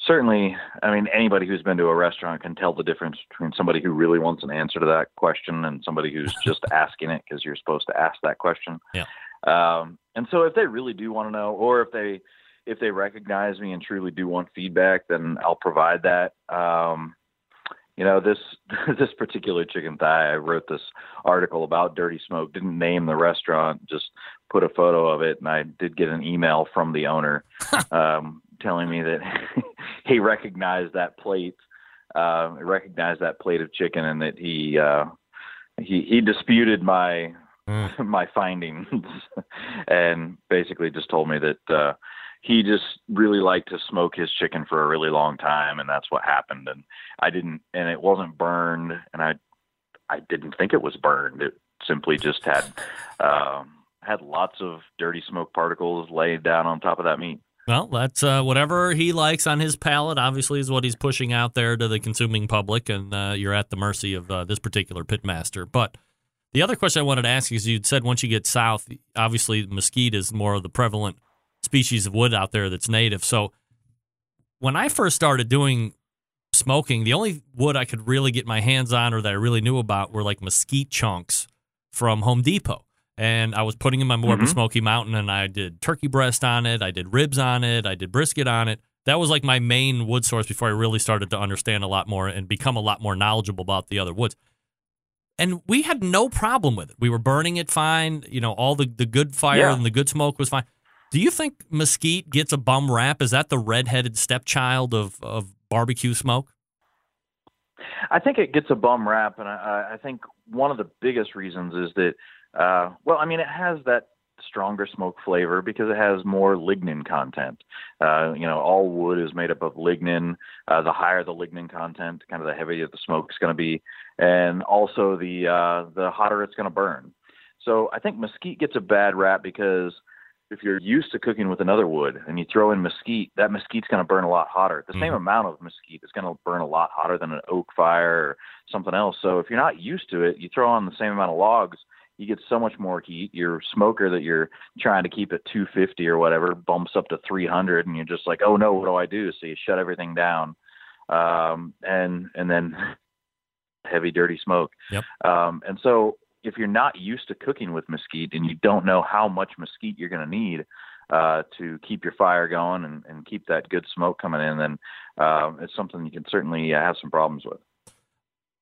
certainly. I mean, anybody who's been to a restaurant can tell the difference between somebody who really wants an answer to that question and somebody who's just asking it because you're supposed to ask that question. Yeah. Um, and so if they really do want to know, or if they if they recognize me and truly do want feedback, then I'll provide that. Um, you know this this particular chicken thigh i wrote this article about dirty smoke didn't name the restaurant just put a photo of it and i did get an email from the owner um telling me that he recognized that plate uh recognized that plate of chicken and that he uh he he disputed my my findings and basically just told me that uh he just really liked to smoke his chicken for a really long time and that's what happened and i didn't and it wasn't burned and i i didn't think it was burned it simply just had um had lots of dirty smoke particles laid down on top of that meat Well, that's uh, whatever he likes on his palate. Obviously, is what he's pushing out there to the consuming public, and uh, you're at the mercy of uh, this particular pitmaster. But the other question I wanted to ask you is: you'd said once you get south, obviously mesquite is more of the prevalent species of wood out there that's native. So when I first started doing smoking, the only wood I could really get my hands on or that I really knew about were like mesquite chunks from Home Depot. And I was putting in my Mormon Mhm. Smoky Mountain and I did turkey breast on it, I did ribs on it, I did brisket on it. That was like my main wood source before I really started to understand a lot more and become a lot more knowledgeable about the other woods. And we had no problem with it. We were burning it fine. You know, all the, the good fire Yeah. and the good smoke was fine. Do you think mesquite gets a bum rap? Is that the redheaded stepchild of, of barbecue smoke? I think it gets a bum rap, and I, I think one of the biggest reasons is that, uh, well, I mean, it has that stronger smoke flavor because it has more lignin content. Uh, you know, all wood is made up of lignin. Uh, the higher the lignin content, kind of the heavier the smoke is going to be, and also the uh, the hotter it's going to burn. So I think mesquite gets a bad rap because if you're used to cooking with another wood and you throw in mesquite, that mesquite's going to burn a lot hotter. The mm-hmm. same amount of mesquite is going to burn a lot hotter than an oak fire or something else. So if you're not used to it, you throw on the same amount of logs, you get so much more heat. Your smoker that you're trying to keep at 250 or whatever bumps up to 300, and you're just like, oh no, what do I do? So you shut everything down, um, and and then heavy, dirty smoke. Yep. Um, and so if you're not used to cooking with mesquite and you don't know how much mesquite you're going to need uh, to keep your fire going and, and keep that good smoke coming in, then uh, it's something you can certainly uh, have some problems with.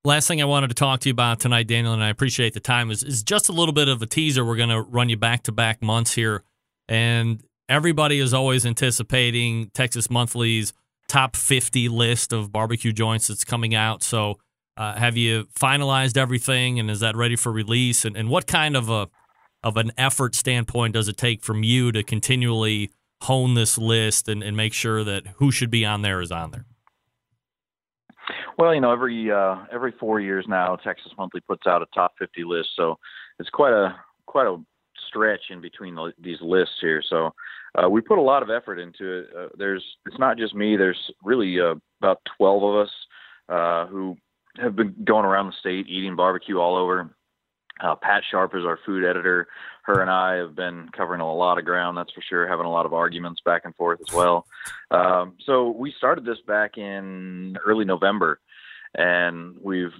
Last thing I wanted to talk to you about tonight, Daniel, and I appreciate the time, is, is just a little bit of a teaser. We're going to run you back to back months here. And everybody is always anticipating Texas Monthly's top 50 list of barbecue joints that's coming out. So, uh, have you finalized everything, and is that ready for release? And, and what kind of a of an effort standpoint does it take from you to continually hone this list and, and make sure that who should be on there is on there? Well, you know, every uh, every four years now, Texas Monthly puts out a top 50 list, so it's quite a quite a stretch in between the, these lists here. So uh, we put a lot of effort into it. Uh, there's it's not just me. There's really uh, about 12 of us uh, who have been going around the state eating barbecue all over. Uh, Pat Sharpe is our food editor. Her and I have been covering a lot of ground, that's for sure, having a lot of arguments back and forth as well. Um, so we started this back in early November, and we've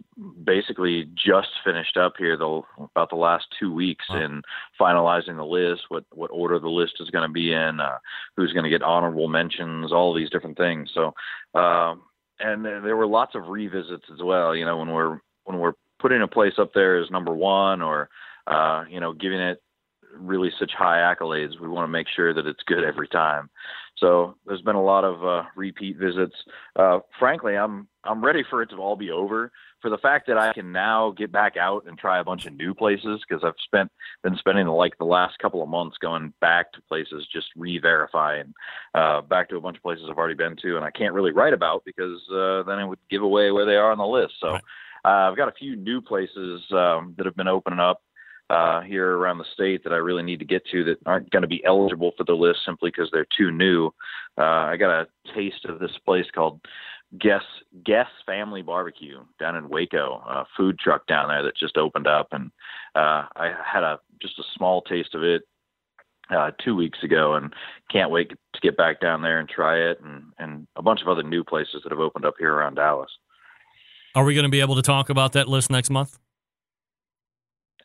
basically just finished up here the about the last two weeks wow. in finalizing the list, what what order the list is going to be in, uh, who's going to get honorable mentions, all these different things. So um, and there were lots of revisits as well. You know, when we're when we're putting a place up there as number one, or uh, you know, giving it really such high accolades, we want to make sure that it's good every time. So there's been a lot of uh, repeat visits. Uh, frankly, I'm I'm ready for it to all be over. For the fact that I can now get back out and try a bunch of new places because I've spent been spending like the last couple of months going back to places just re-verifying uh, back to a bunch of places I've already been to and I can't really write about because uh, then it would give away where they are on the list. So right. uh, I've got a few new places um, that have been opening up uh, here around the state that I really need to get to that aren't going to be eligible for the list simply because they're too new. Uh, I got a taste of this place called Guess Guess Family Barbecue down in Waco, a food truck down there that just opened up, and uh, I had a just a small taste of it uh, two weeks ago, and can't wait to get back down there and try it, and and a bunch of other new places that have opened up here around Dallas. Are we going to be able to talk about that list next month?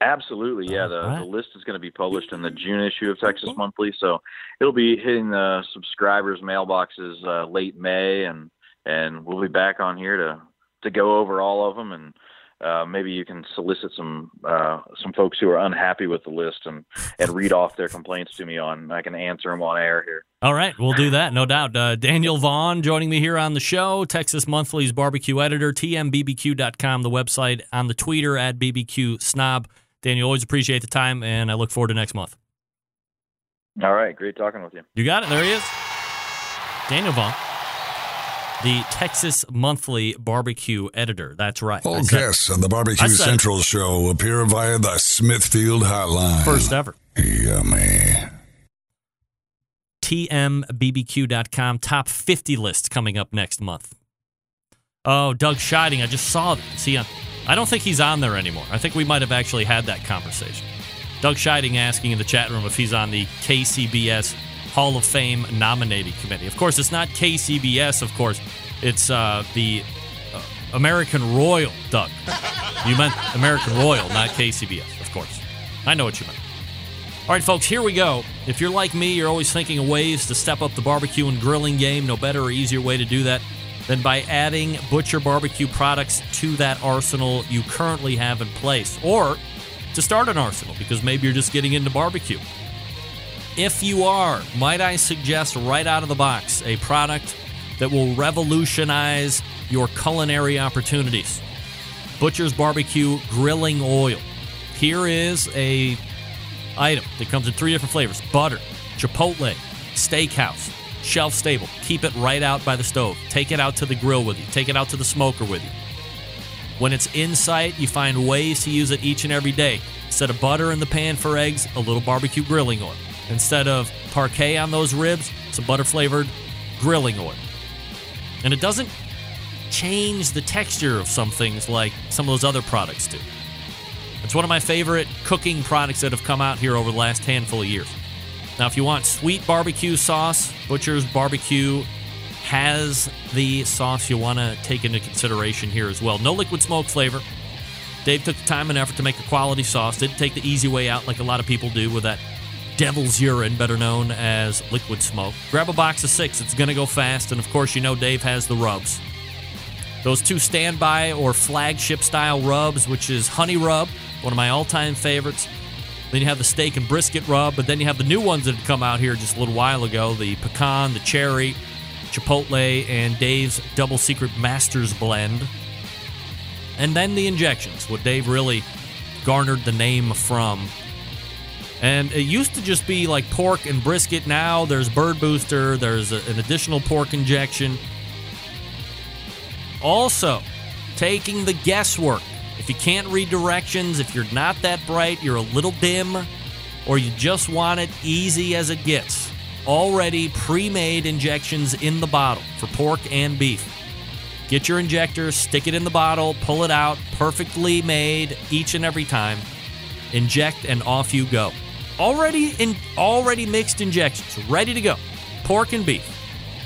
Absolutely, yeah. The, right. the list is going to be published in the June issue of Texas Monthly, so it'll be hitting the subscribers' mailboxes uh, late May, and and we'll be back on here to to go over all of them, and uh, maybe you can solicit some uh, some folks who are unhappy with the list and and read off their complaints to me on. I can answer them on air here. All right, we'll do that, no doubt. Uh, Daniel Vaughn joining me here on the show, Texas Monthly's barbecue editor, tmbbq.com, the website, on the Twitter at bbq snob. Daniel, always appreciate the time, and I look forward to next month. All right. Great talking with you. You got it. There he is. Daniel Vaughn, the Texas Monthly barbecue editor. That's right. All guests on the Barbecue Central show appear via the Smithfield hotline. First ever. Yummy. TMBBQ.com top 50 list coming up next month. Oh, Doug Scheiding. I just saw that. See, I don't think he's on there anymore. I think we might have actually had that conversation. Doug Scheiding asking in the chat room if he's on the KCBS Hall of Fame nominating committee. Of course, it's not KCBS, of course. It's uh, the uh, American Royal, Doug. You meant American Royal, not KCBS, of course. I know what you meant. All right, folks, here we go. If you're like me, you're always thinking of ways to step up the barbecue and grilling game. No better or easier way to do that than by adding Butcher Barbecue products to that arsenal you currently have in place, or to start an arsenal because maybe you're just getting into barbecue. If you are, might I suggest right out of the box a product that will revolutionize your culinary opportunities Butcher's Barbecue Grilling Oil. Here is a item that comes in three different flavors butter, chipotle, steakhouse, shelf stable. Keep it right out by the stove. Take it out to the grill with you, take it out to the smoker with you. When it's in sight, you find ways to use it each and every day. Instead of butter in the pan for eggs, a little barbecue grilling oil. Instead of Parkay on those ribs, some butter flavored grilling oil. And it doesn't change the texture of some things like some of those other products do. It's one of my favorite cooking products that have come out here over the last handful of years. Now, if you want sweet barbecue sauce, Butcher's Barbecue has the sauce you want to take into consideration here as well. No liquid smoke flavor. Dave took the time and effort to make a quality sauce. Didn't take the easy way out like a lot of people do with that devil's urine, better known as liquid smoke. Grab a box of six. It's going to go fast. And of course, you know Dave has the rubs. Those two standby or flagship style rubs, which is honey rub, one of my all time favorites. Then you have the steak and brisket rub, but then you have the new ones that had come out here just a little while ago the pecan, the cherry, chipotle, and Dave's double secret masters blend. And then the injections, what Dave really garnered the name from. And it used to just be like pork and brisket. Now there's bird booster, there's a, an additional pork injection. Also, taking the guesswork. If you can't read directions, if you're not that bright, you're a little dim, or you just want it easy as it gets, already pre made injections in the bottle for pork and beef. Get your injector, stick it in the bottle, pull it out, perfectly made each and every time. Inject and off you go. Already in already mixed injections, ready to go. Pork and beef.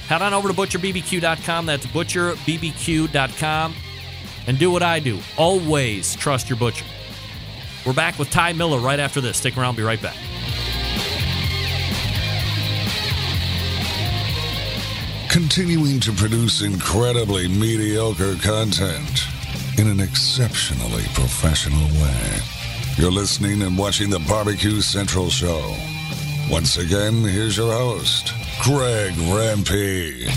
Head on over to butcherbbq.com. That's butcherbbq.com. And do what I do. Always trust your butcher. We're back with Ty Miller right after this. Stick around, be right back. Continuing to produce incredibly mediocre content in an exceptionally professional way. You're listening and watching the Barbecue Central Show. Once again, here's your host, Greg Rempe.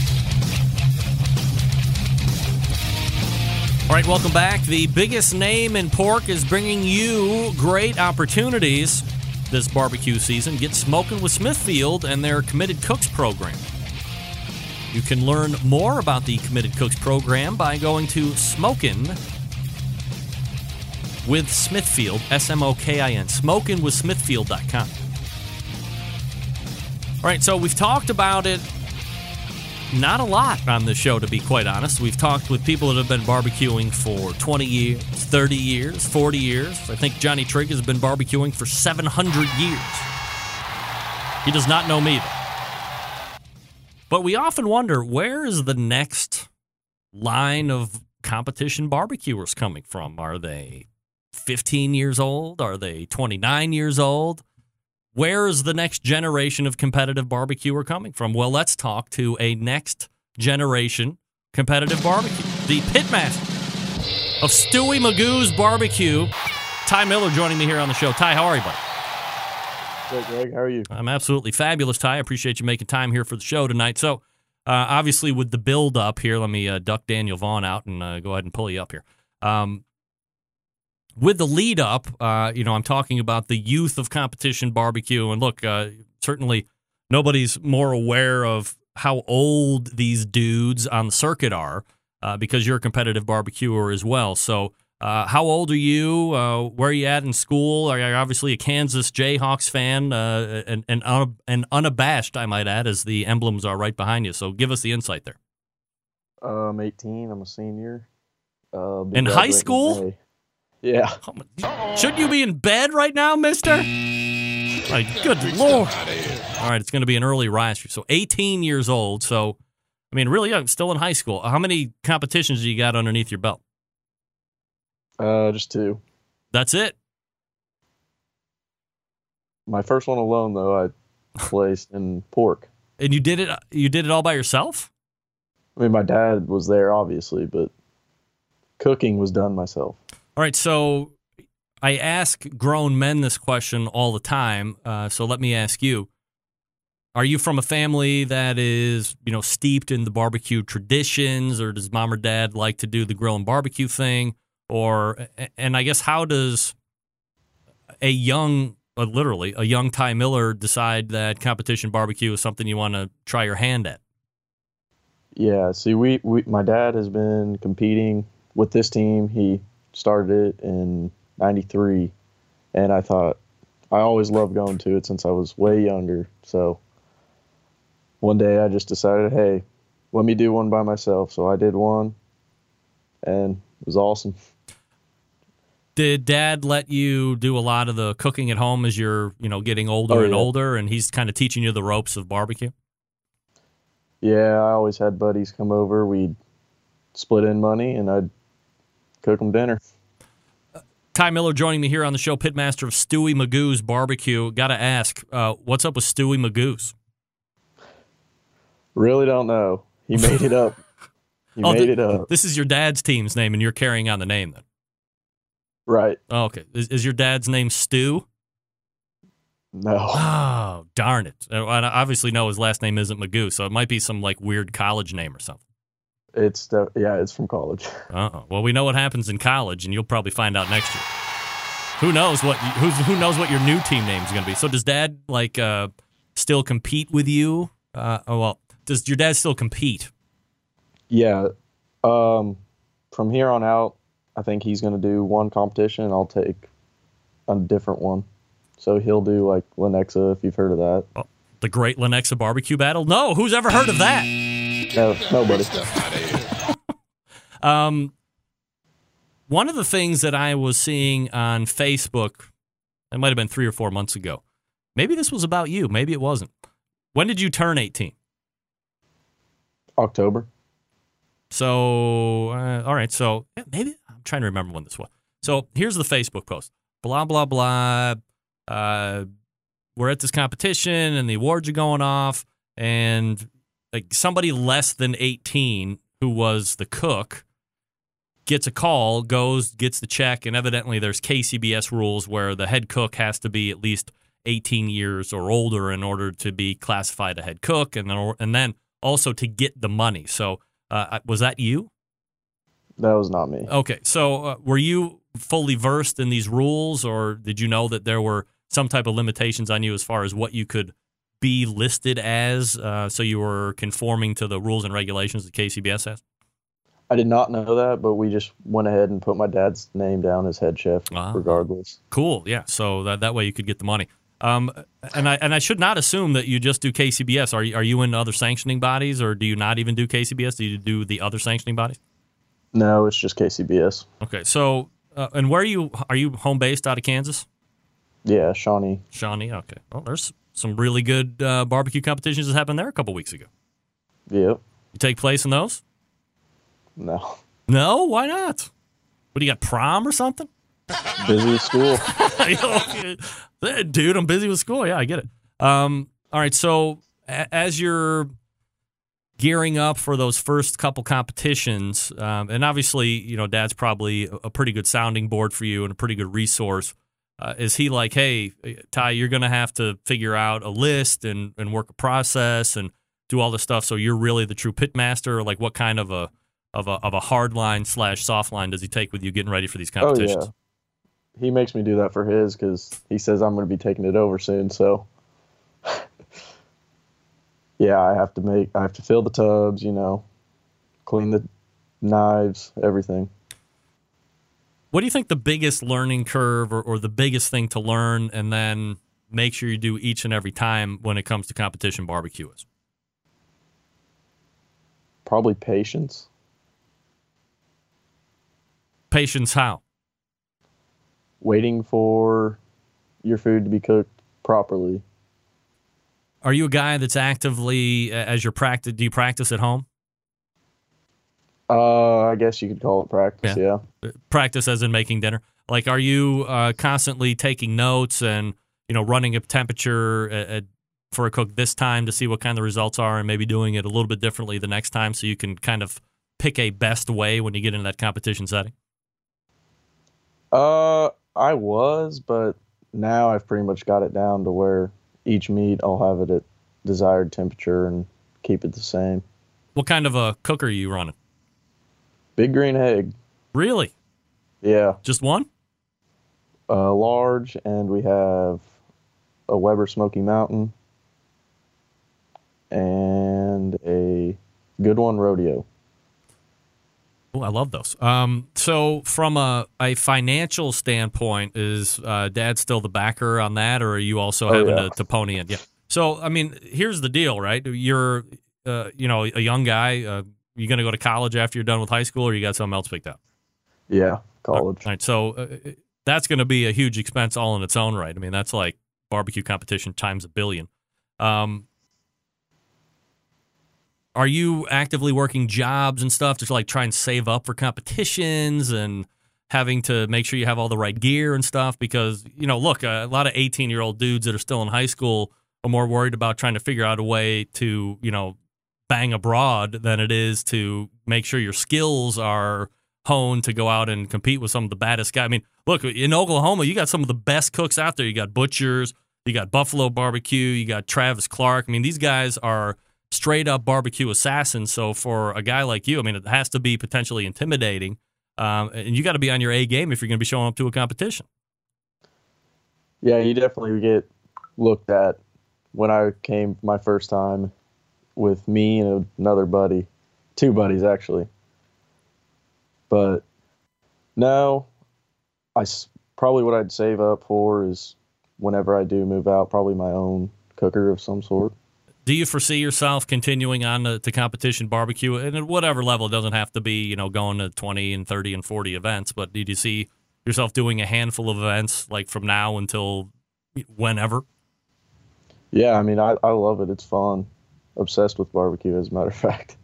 All right, welcome back. The biggest name in pork is bringing you great opportunities this barbecue season. Get smoking with Smithfield and their Committed Cooks program. You can learn more about the Committed Cooks program by going to Smokin' with Smithfield, S M O K I N, smokinwithsmithfield.com. All right, so we've talked about it not a lot on the show, to be quite honest. We've talked with people that have been barbecuing for 20 years, 30 years, 40 years. I think Johnny Trigg has been barbecuing for 700 years. He does not know me, though. But we often wonder where is the next line of competition barbecuers coming from? Are they 15 years old? Are they 29 years old? Where is the next generation of competitive barbecuer coming from? Well, let's talk to a next generation competitive barbecue, the pitmaster of Stewie Magoo's Barbecue. Ty Miller joining me here on the show. Ty, how are you, buddy? Good, Greg. How are you? I'm absolutely fabulous, Ty. I appreciate you making time here for the show tonight. So, uh, obviously, with the build up here, let me uh, duck Daniel Vaughn out and uh, go ahead and pull you up here. Um, with the lead up, uh, you know, I'm talking about the youth of competition barbecue. And look, uh, certainly nobody's more aware of how old these dudes on the circuit are uh, because you're a competitive barbecuer as well. So, uh, how old are you? Uh, where are you at in school? Are you obviously a Kansas Jayhawks fan uh, and, and, un- and unabashed, I might add, as the emblems are right behind you. So, give us the insight there. I'm 18. I'm a senior. Uh, In high school? May. Yeah. Shouldn't you be in bed right now, mister? Good lord. All right, it's going to be an early rise. for you. So 18 years old. So, I mean, really young, still in high school. How many competitions do you got underneath your belt? Uh, just two. That's it. My first one alone, though, I placed in pork. And you did it. You did it all by yourself. I mean, my dad was there, obviously, but cooking was done myself. All right. So I ask grown men this question all the time. Uh, so let me ask you: Are you from a family that is, you know, steeped in the barbecue traditions, or does mom or dad like to do the grill and barbecue thing? Or, and I guess, how does a young uh, literally a young Ty Miller decide that competition barbecue is something you want to try your hand at? Yeah, see, we, we my dad has been competing with this team. He started it in '93, and I thought I always loved going to it since I was way younger. So one day I just decided, hey, let me do one by myself. So I did one, and it was awesome. Did Dad let you do a lot of the cooking at home as you're, you know, getting older Oh, and yeah. older, and he's kind of teaching you the ropes of barbecue? Yeah, I always had buddies come over. We'd split in money, and I'd cook them dinner. Ty Miller joining me here on the show, pitmaster of Stewie Magoo's Barbecue. Got to ask, uh, what's up with Stewie Magoo's? Really don't know. He made it up. He Oh, made th- it up. This is your dad's team's name, and you're carrying on the name then. Right. Oh, okay. Is, is your dad's name Stu? No. Oh, darn it. Uh, I obviously know his last name isn't Magoo, so it might be some like weird college name or something. It's the, yeah, it's from college. Uh-oh. Well, we know what happens in college, and you'll probably find out next year. Who knows what who's, who knows what your new team name is going to be? So does Dad like uh, still compete with you? Uh, oh well, does your dad still compete? Yeah. Um, from here on out, I think he's going to do one competition, and I'll take a different one. So he'll do like Lenexa, if you've heard of that. The Great Lenexa Barbecue Battle? No, who's ever heard of that? No, nobody. Um, one of the things that I was seeing on Facebook, it might have been three or four months ago. Maybe this was about you. Maybe it wasn't. When did you turn 18? October. So, uh, all right. So yeah, maybe I'm trying to remember when this was. So here's the Facebook post. Blah blah blah. Uh, we're at this competition and the awards are going off, and like somebody less than 18 who was the cook gets a call, goes, gets the check, and evidently there's KCBS rules where the head cook has to be at least 18 years or older in order to be classified a head cook, and then and then also to get the money. So, uh, was that you? That was not me. Okay, so uh, were you fully versed in these rules, or did you know that there were some type of limitations on you as far as what you could be listed as? Uh, so you were conforming to the rules and regulations that KCBS has. I did not know that, but we just went ahead and put my dad's name down as head chef, Ah. regardless. Cool, yeah. So that that way you could get the money. Um, and I and I should not assume that you just do KCBS. Are you are you in other sanctioning bodies, or do you not even do KCBS? Do you do the other sanctioning bodies? No, it's just KCBS. Okay, so uh, and where are you? Are you home based out of Kansas? Yeah, Shawnee. Shawnee. Okay. Well, there's some really good uh, barbecue competitions that happened there a couple weeks ago. Yep. You take place in those? No. No. Why not? What do you got? Prom or something? Busy with school. Dude, I'm busy with school. Yeah, I get it. Um, all right. So a- as you're gearing up for those first couple competitions, um, and obviously, you know, Dad's probably a pretty good sounding board for you and a pretty good resource. Uh, is he like, hey, Ty, you're going to have to figure out a list and, and work a process and do all this stuff so you're really the true pit master? Or like, what kind of a of a of a hard line slash soft line does he take with you getting ready for these competitions? Oh yeah. He makes me do that for his because he says I'm going to be taking it over soon. So yeah, I have to make I have to fill the tubs, you know, clean the knives, everything. What do you think the biggest learning curve or, or the biggest thing to learn and then make sure you do each and every time when it comes to competition barbecue is? Probably patience. Patience how? Waiting for your food to be cooked properly. Are you a guy that's actively as your practice do you practice at home? Uh, I guess you could call it practice. Yeah. Practice as in making dinner. Like are you uh, constantly taking notes and you know running a temperature at, at, for a cook this time to see what kind of results are and maybe doing it a little bit differently the next time so you can kind of pick a best way when you get into that competition setting? Uh, I was, but now I've pretty much got it down to where each meat I'll have it at desired temperature and keep it the same. What kind of a cooker are you running? Big green egg. Really? Yeah. Just one? Uh, large, and we have a Weber Smoky Mountain, and a good one rodeo. Oh, I love those. Um, so, from a, a financial standpoint, is uh, Dad still the backer on that, or are you also Oh, having yeah. to, to pony in? Yeah. So, I mean, here's the deal, right? You're, uh, you know, a young guy. Uh, you going to go to college after you're done with high school, or you got something else picked up? Yeah, college. All right. So uh, that's going to be a huge expense all in its own right. I mean, that's like barbecue competition times a billion. Um, are you actively working jobs and stuff to like try and save up for competitions and having to make sure you have all the right gear and stuff? Because you know, look, a lot of 18 year old dudes that are still in high school are more worried about trying to figure out a way to you know bang abroad than it is to make sure your skills are honed to go out and compete with some of the baddest guys. I mean, look, in Oklahoma, you got some of the best cooks out there. You got Butchers, you got Buffalo Barbecue, you got Travis Clark. I mean, these guys are straight up barbecue assassins. So for a guy like you, I mean, it has to be potentially intimidating. Um, and you got to be on your A game if you're going to be showing up to a competition. Yeah, you definitely get looked at when I came my first time with me and another buddy, two buddies actually. But no, I probably what I'd save up for is whenever I do move out, probably my own cooker of some sort. Do you foresee yourself continuing on to, to competition barbecue and at whatever level? It doesn't have to be, you know, going to 20 and 30 and 40 events, but did you see yourself doing a handful of events like from now until whenever? Yeah, I mean, I, I love it. It's fun. Obsessed with barbecue, as a matter of fact.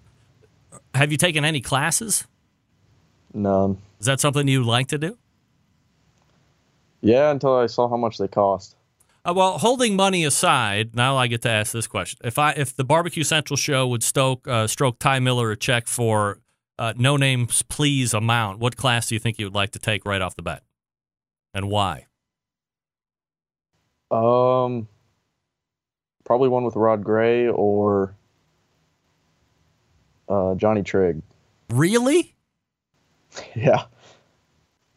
Have you taken any classes? None. Is that something you'd like to do? Yeah, until I saw how much they cost. Uh, well, holding money aside, now I get to ask this question: If I, if the Barbecue Central show would stoke, uh, stroke Ty Miller a check for uh, no names please amount, what class do you think you would like to take right off the bat, and why? Um, probably one with Rod Gray or uh, Johnny Trigg. Really? Yeah.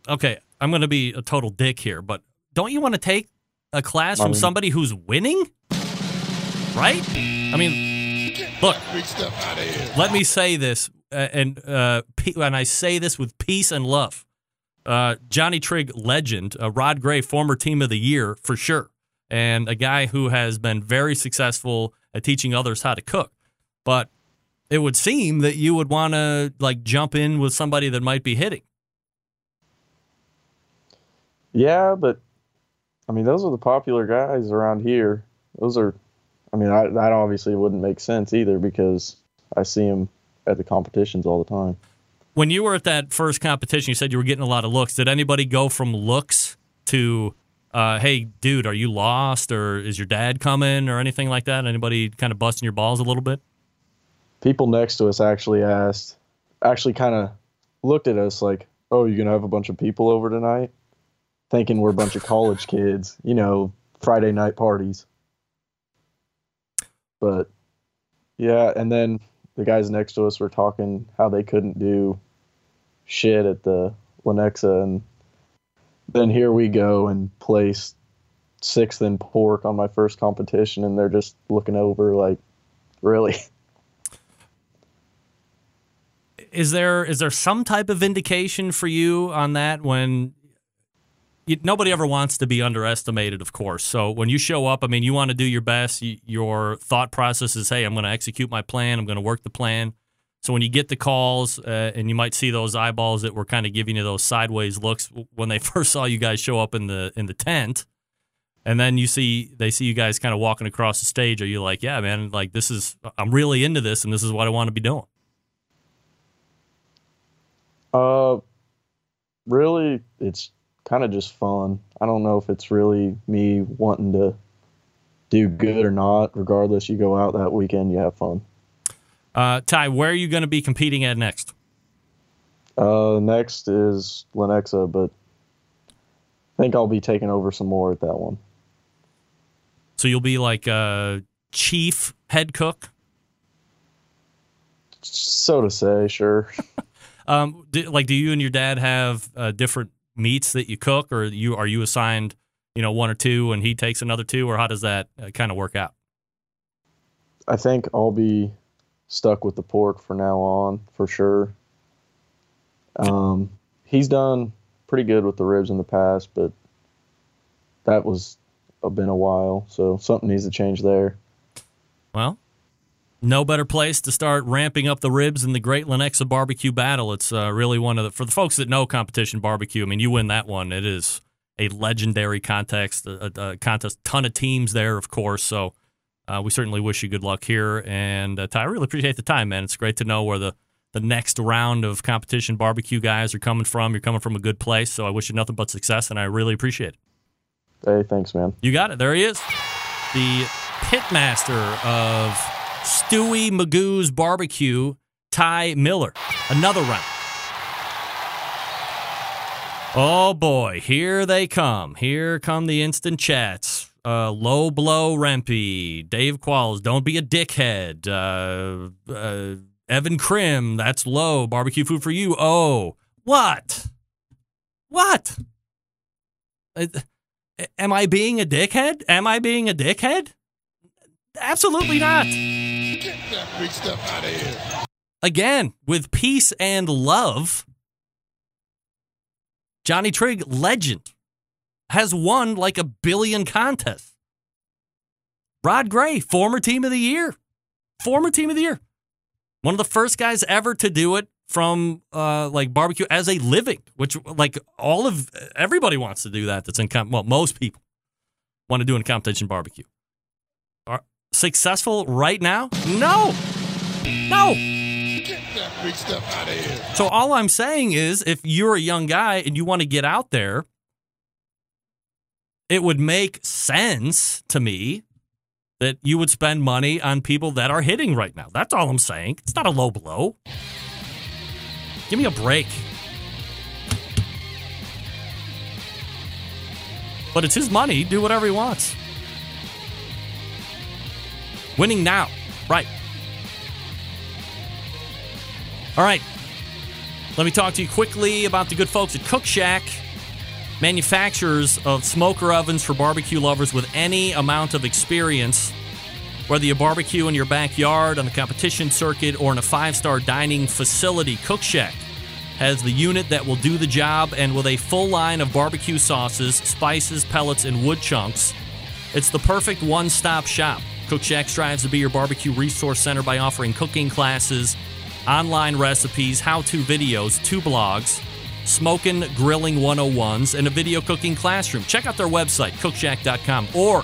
Okay, I'm going to be a total dick here, but don't you want to take a class from Um, somebody who's winning? Right? I mean, look. Big stuff out of here. Let me say this, uh, and uh, and I say this with peace and love. Uh, Johnny Trigg, legend, uh, Rod Gray, former Team of the Year for sure, and a guy who has been very successful at teaching others how to cook. But it would seem that you would want to like jump in with somebody that might be hitting. Yeah, but I mean, those are the popular guys around here. Those are, I mean, I, that obviously wouldn't make sense either because I see them at the competitions all the time. When you were at that first competition, you said you were getting a lot of looks. Did anybody go from looks to, uh, hey, dude, are you lost, or is your dad coming, or anything like that? Anybody kind of busting your balls a little bit? People next to us actually asked, actually kind of looked at us like, oh, you're going to have a bunch of people over tonight? Thinking we're a bunch of college kids, you know, Friday night parties. But yeah, and then the guys next to us were talking how they couldn't do shit at the Lenexa, and then here we go and place sixth in pork on my first competition, and they're just looking over like, really? Is there is there some type of indication for you on that when you, nobody ever wants to be underestimated, of course. So when you show up, I mean, you want to do your best. You, your thought process is, hey, I'm going to execute my plan. I'm going to work the plan. So when you get the calls, uh, and you might see those eyeballs that were kind of giving you those sideways looks when they first saw you guys show up in the in the tent, and then you see they see you guys kind of walking across the stage. Are you like, yeah, man, like this is I'm really into this, and this is what I want to be doing? Uh, really, it's kind of just fun. I don't know if it's really me wanting to do good or not. Regardless, you go out that weekend, you have fun. Uh, Ty, where are you going to be competing at next? Uh, next is Lenexa, but I think I'll be taking over some more at that one. So you'll be like a chief head cook, so to say. Sure. um, do, like, do you and your dad have uh, different meats that you cook, or you are you assigned you know, one or two and he takes another two, or how does that uh, kind of work out? I think I'll be stuck with the pork for now on for sure. Um, he's done pretty good with the ribs in the past, but that was a, been a while, so something needs to change there. Well, no better place to start ramping up the ribs in the Great Lenexa Barbecue Battle. It's uh, really one of the for the folks that know competition barbecue. I mean, you win that one. It is a legendary contest, a, a contest, ton of teams there, of course. So uh, we certainly wish you good luck here. And uh, Ty, I really appreciate the time, man. It's great to know where the the next round of competition barbecue guys are coming from. You're coming from a good place, so I wish you nothing but success, and I really appreciate it. Hey, thanks, man. You got it. There he is, the pitmaster of Stewie Magoo's Barbecue, Ty Miller. Another round. Oh boy, here they come. Here come the instant chats. Uh, low blow Rempe, Dave Qualls, don't be a dickhead. Uh, uh, Evan Krim, that's low. Barbecue food for you. Oh, what? What? Uh, am I being a dickhead? Am I being a dickhead? Absolutely not. Get that big stuff out of here. Again, with peace and love, Johnny Trigg, legend, has won like a billion contests. Rod Gray, former team of the year. Former team of the year. One of the first guys ever to do it from uh, like barbecue as a living, which like all of everybody wants to do that. That's in comp- well, most people want to do in competition barbecue. Are successful right now? No, no. Get that big stuff out of here. So all I'm saying is, if you're a young guy and you want to get out there, it would make sense to me that you would spend money on people that are hitting right now. That's all I'm saying. It's not a low blow. Give me a break. But it's his money. Do whatever he wants. Winning now. Right. All right. Let me talk to you quickly about the good folks at Cook Shack, manufacturers of smoker ovens for barbecue lovers with any amount of experience. Whether you barbecue in your backyard, on the competition circuit, or in a five star dining facility, Cook Shack has the unit that will do the job and with a full line of barbecue sauces, spices, pellets, and wood chunks. It's the perfect one stop shop. Cook Shack strives to be your barbecue resource center by offering cooking classes, online recipes, how to videos, two blogs, smoking grilling 101s, and a video cooking classroom. Check out their website, cookshack.com, or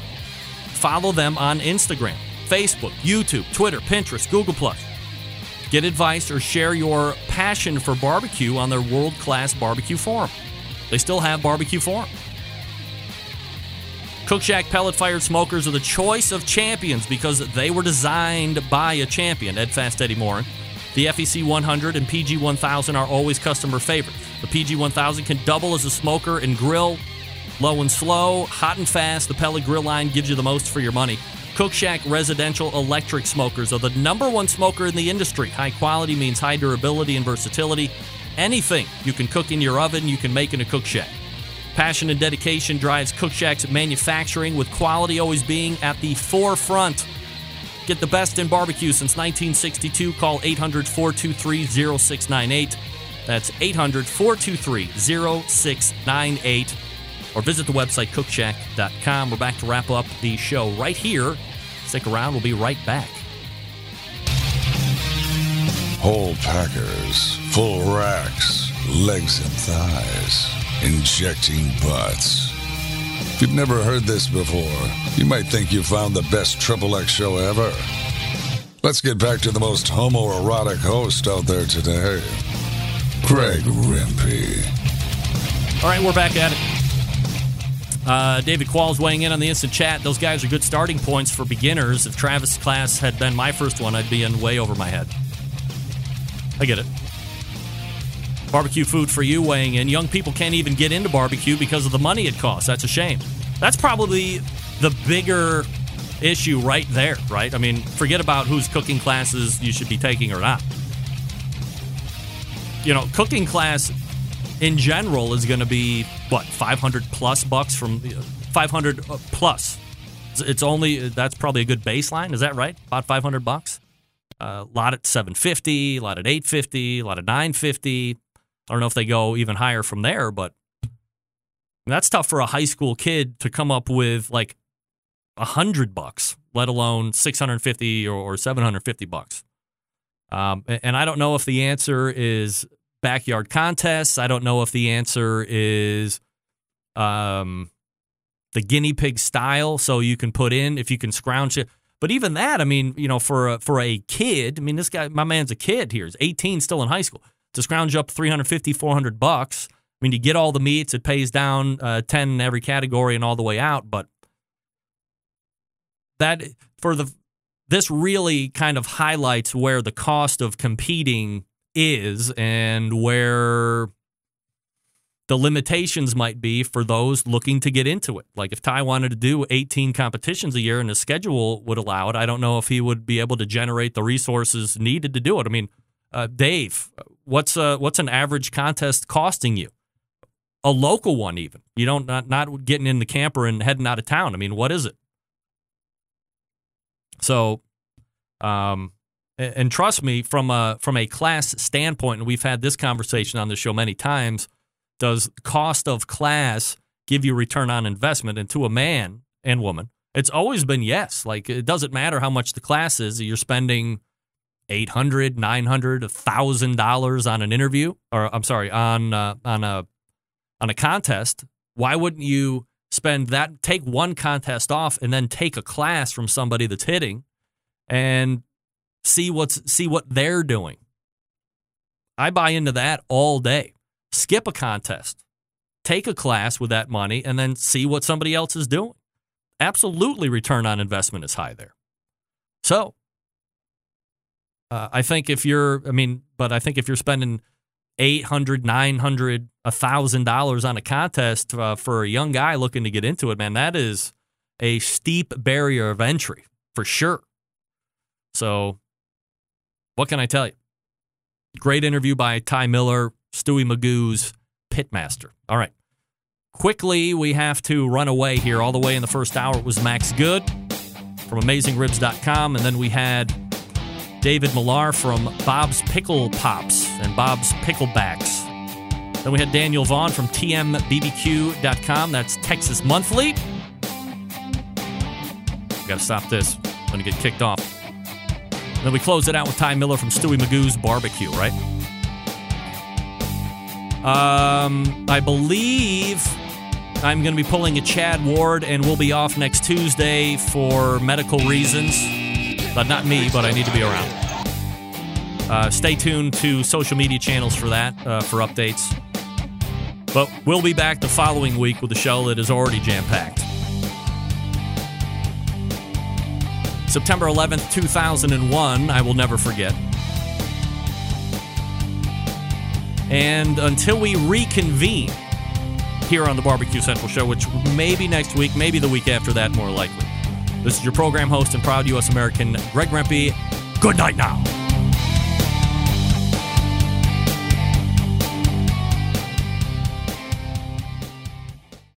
follow them on Instagram, Facebook, YouTube, Twitter, Pinterest, Google. Get advice or share your passion for barbecue on their world class barbecue forum. They still have barbecue forum. Cook Shack pellet fired smokers are the choice of champions because they were designed by a champion, Ed Fast Eddy Maurin. The FEC 100 and PG 1000 are always customer favorites. The PG 1000 can double as a smoker and grill, low and slow, hot and fast. The pellet grill line gives you the most for your money. Cook Shack residential electric smokers are the number one smoker in the industry. High quality means high durability and versatility. Anything you can cook in your oven, you can make in a Cook Shack. Passion and dedication drives Cook Shack's manufacturing, with quality always being at the forefront. Get the best in barbecue since 1962. Call 800 423 0698. That's 800 423 0698. Or visit the website cookshack.com. We're back to wrap up the show right here. Stick around, we'll be right back. Whole packers, full racks, legs and thighs, injecting butts. If you've never heard this before, you might think you found the best Triple X show ever. Let's get back to the most homoerotic host out there today, Craig Rempe. All right, we're back at it. Uh, David Qualls weighing in on the instant chat. Those guys are good starting points for beginners. If Travis' class had been my first one, I'd be in way over my head. I get it. Barbecue food for you weighing in. Young people can't even get into barbecue because of the money it costs. That's a shame. That's probably the bigger issue right there, right? I mean, forget about whose cooking classes you should be taking or not. You know, cooking class in general is going to be what 500 plus bucks from 500 uh, plus. It's- only that's probably a good baseline. Is that right? About 500 bucks. A lot at 750, a lot at 850, a lot at 950. I don't know if they go even higher from there, but that's tough for a high school kid to come up with like a hundred bucks, let alone 650 or, or 750 bucks. Um, and I don't know if the answer is backyard contests. I don't know if the answer is um, the guinea pig style. So you can put in if you can scrounge it. But even that, I mean, you know, for a, for a kid, I mean, this guy, my man's a kid here. He's 18, still in high school. To scrounge up 350, 400 bucks. I mean, you get all the meats. It pays down uh, 10 in every category and all the way out. But that for the this really kind of highlights where the cost of competing is and where the limitations might be for those looking to get into it. Like if Ty wanted to do 18 competitions a year and his schedule would allow it, I don't know if he would be able to generate the resources needed to do it. I mean, uh, Dave, what's uh, what's an average contest costing you? A local one, even you don't not not getting in the camper and heading out of town. I mean, what is it? So, um, and, and trust me, from a from a class standpoint, and we've had this conversation on the show many times. Does cost of class give you return on investment? And to a man and woman, it's always been yes. Like it doesn't matter how much the class is. You're spending eight hundred, nine hundred, a thousand dollars on an interview, or I'm sorry, on uh, on a on a contest. Why wouldn't you spend that? Take one contest off and then take a class from somebody that's hitting, and see what's see what they're doing. I buy into that all day. Skip a contest, take a class with that money, and then see what somebody else is doing. Absolutely, return on investment is high there. So, uh, I think if you're, I mean, but I think if you're spending 800 900 $1,000 on a contest uh, for a young guy looking to get into it, man, that is a steep barrier of entry for sure. So, what can I tell you? Great interview by Ty Miller, Stewie Magoo's Pitmaster. All right. Quickly, we have to run away here. All the way in the first hour, it was Max Good from AmazingRibs.com. And then we had David Millar from Bob's Pickle Pops and Bob's Picklebacks. Then we had Daniel Vaughn from TMBBQ.com. That's Texas Monthly. Got to stop this. I'm to get kicked off. And then we close it out with Ty Miller from Stewie Magoo's Barbecue, right? Um, I believe I'm going to be pulling a Chad Ward, and we'll be off next Tuesday for medical reasons. But not me, but I need to be around. Uh, stay tuned to social media channels for that, uh, for updates. But we'll be back the following week with a show that is already jam packed. September 11th, 2001, I will never forget. And until we reconvene here on the Barbecue Central Show, which may be next week, maybe the week after that, more likely. This is your program host and proud U.S. American, Greg Rempe. Good night now.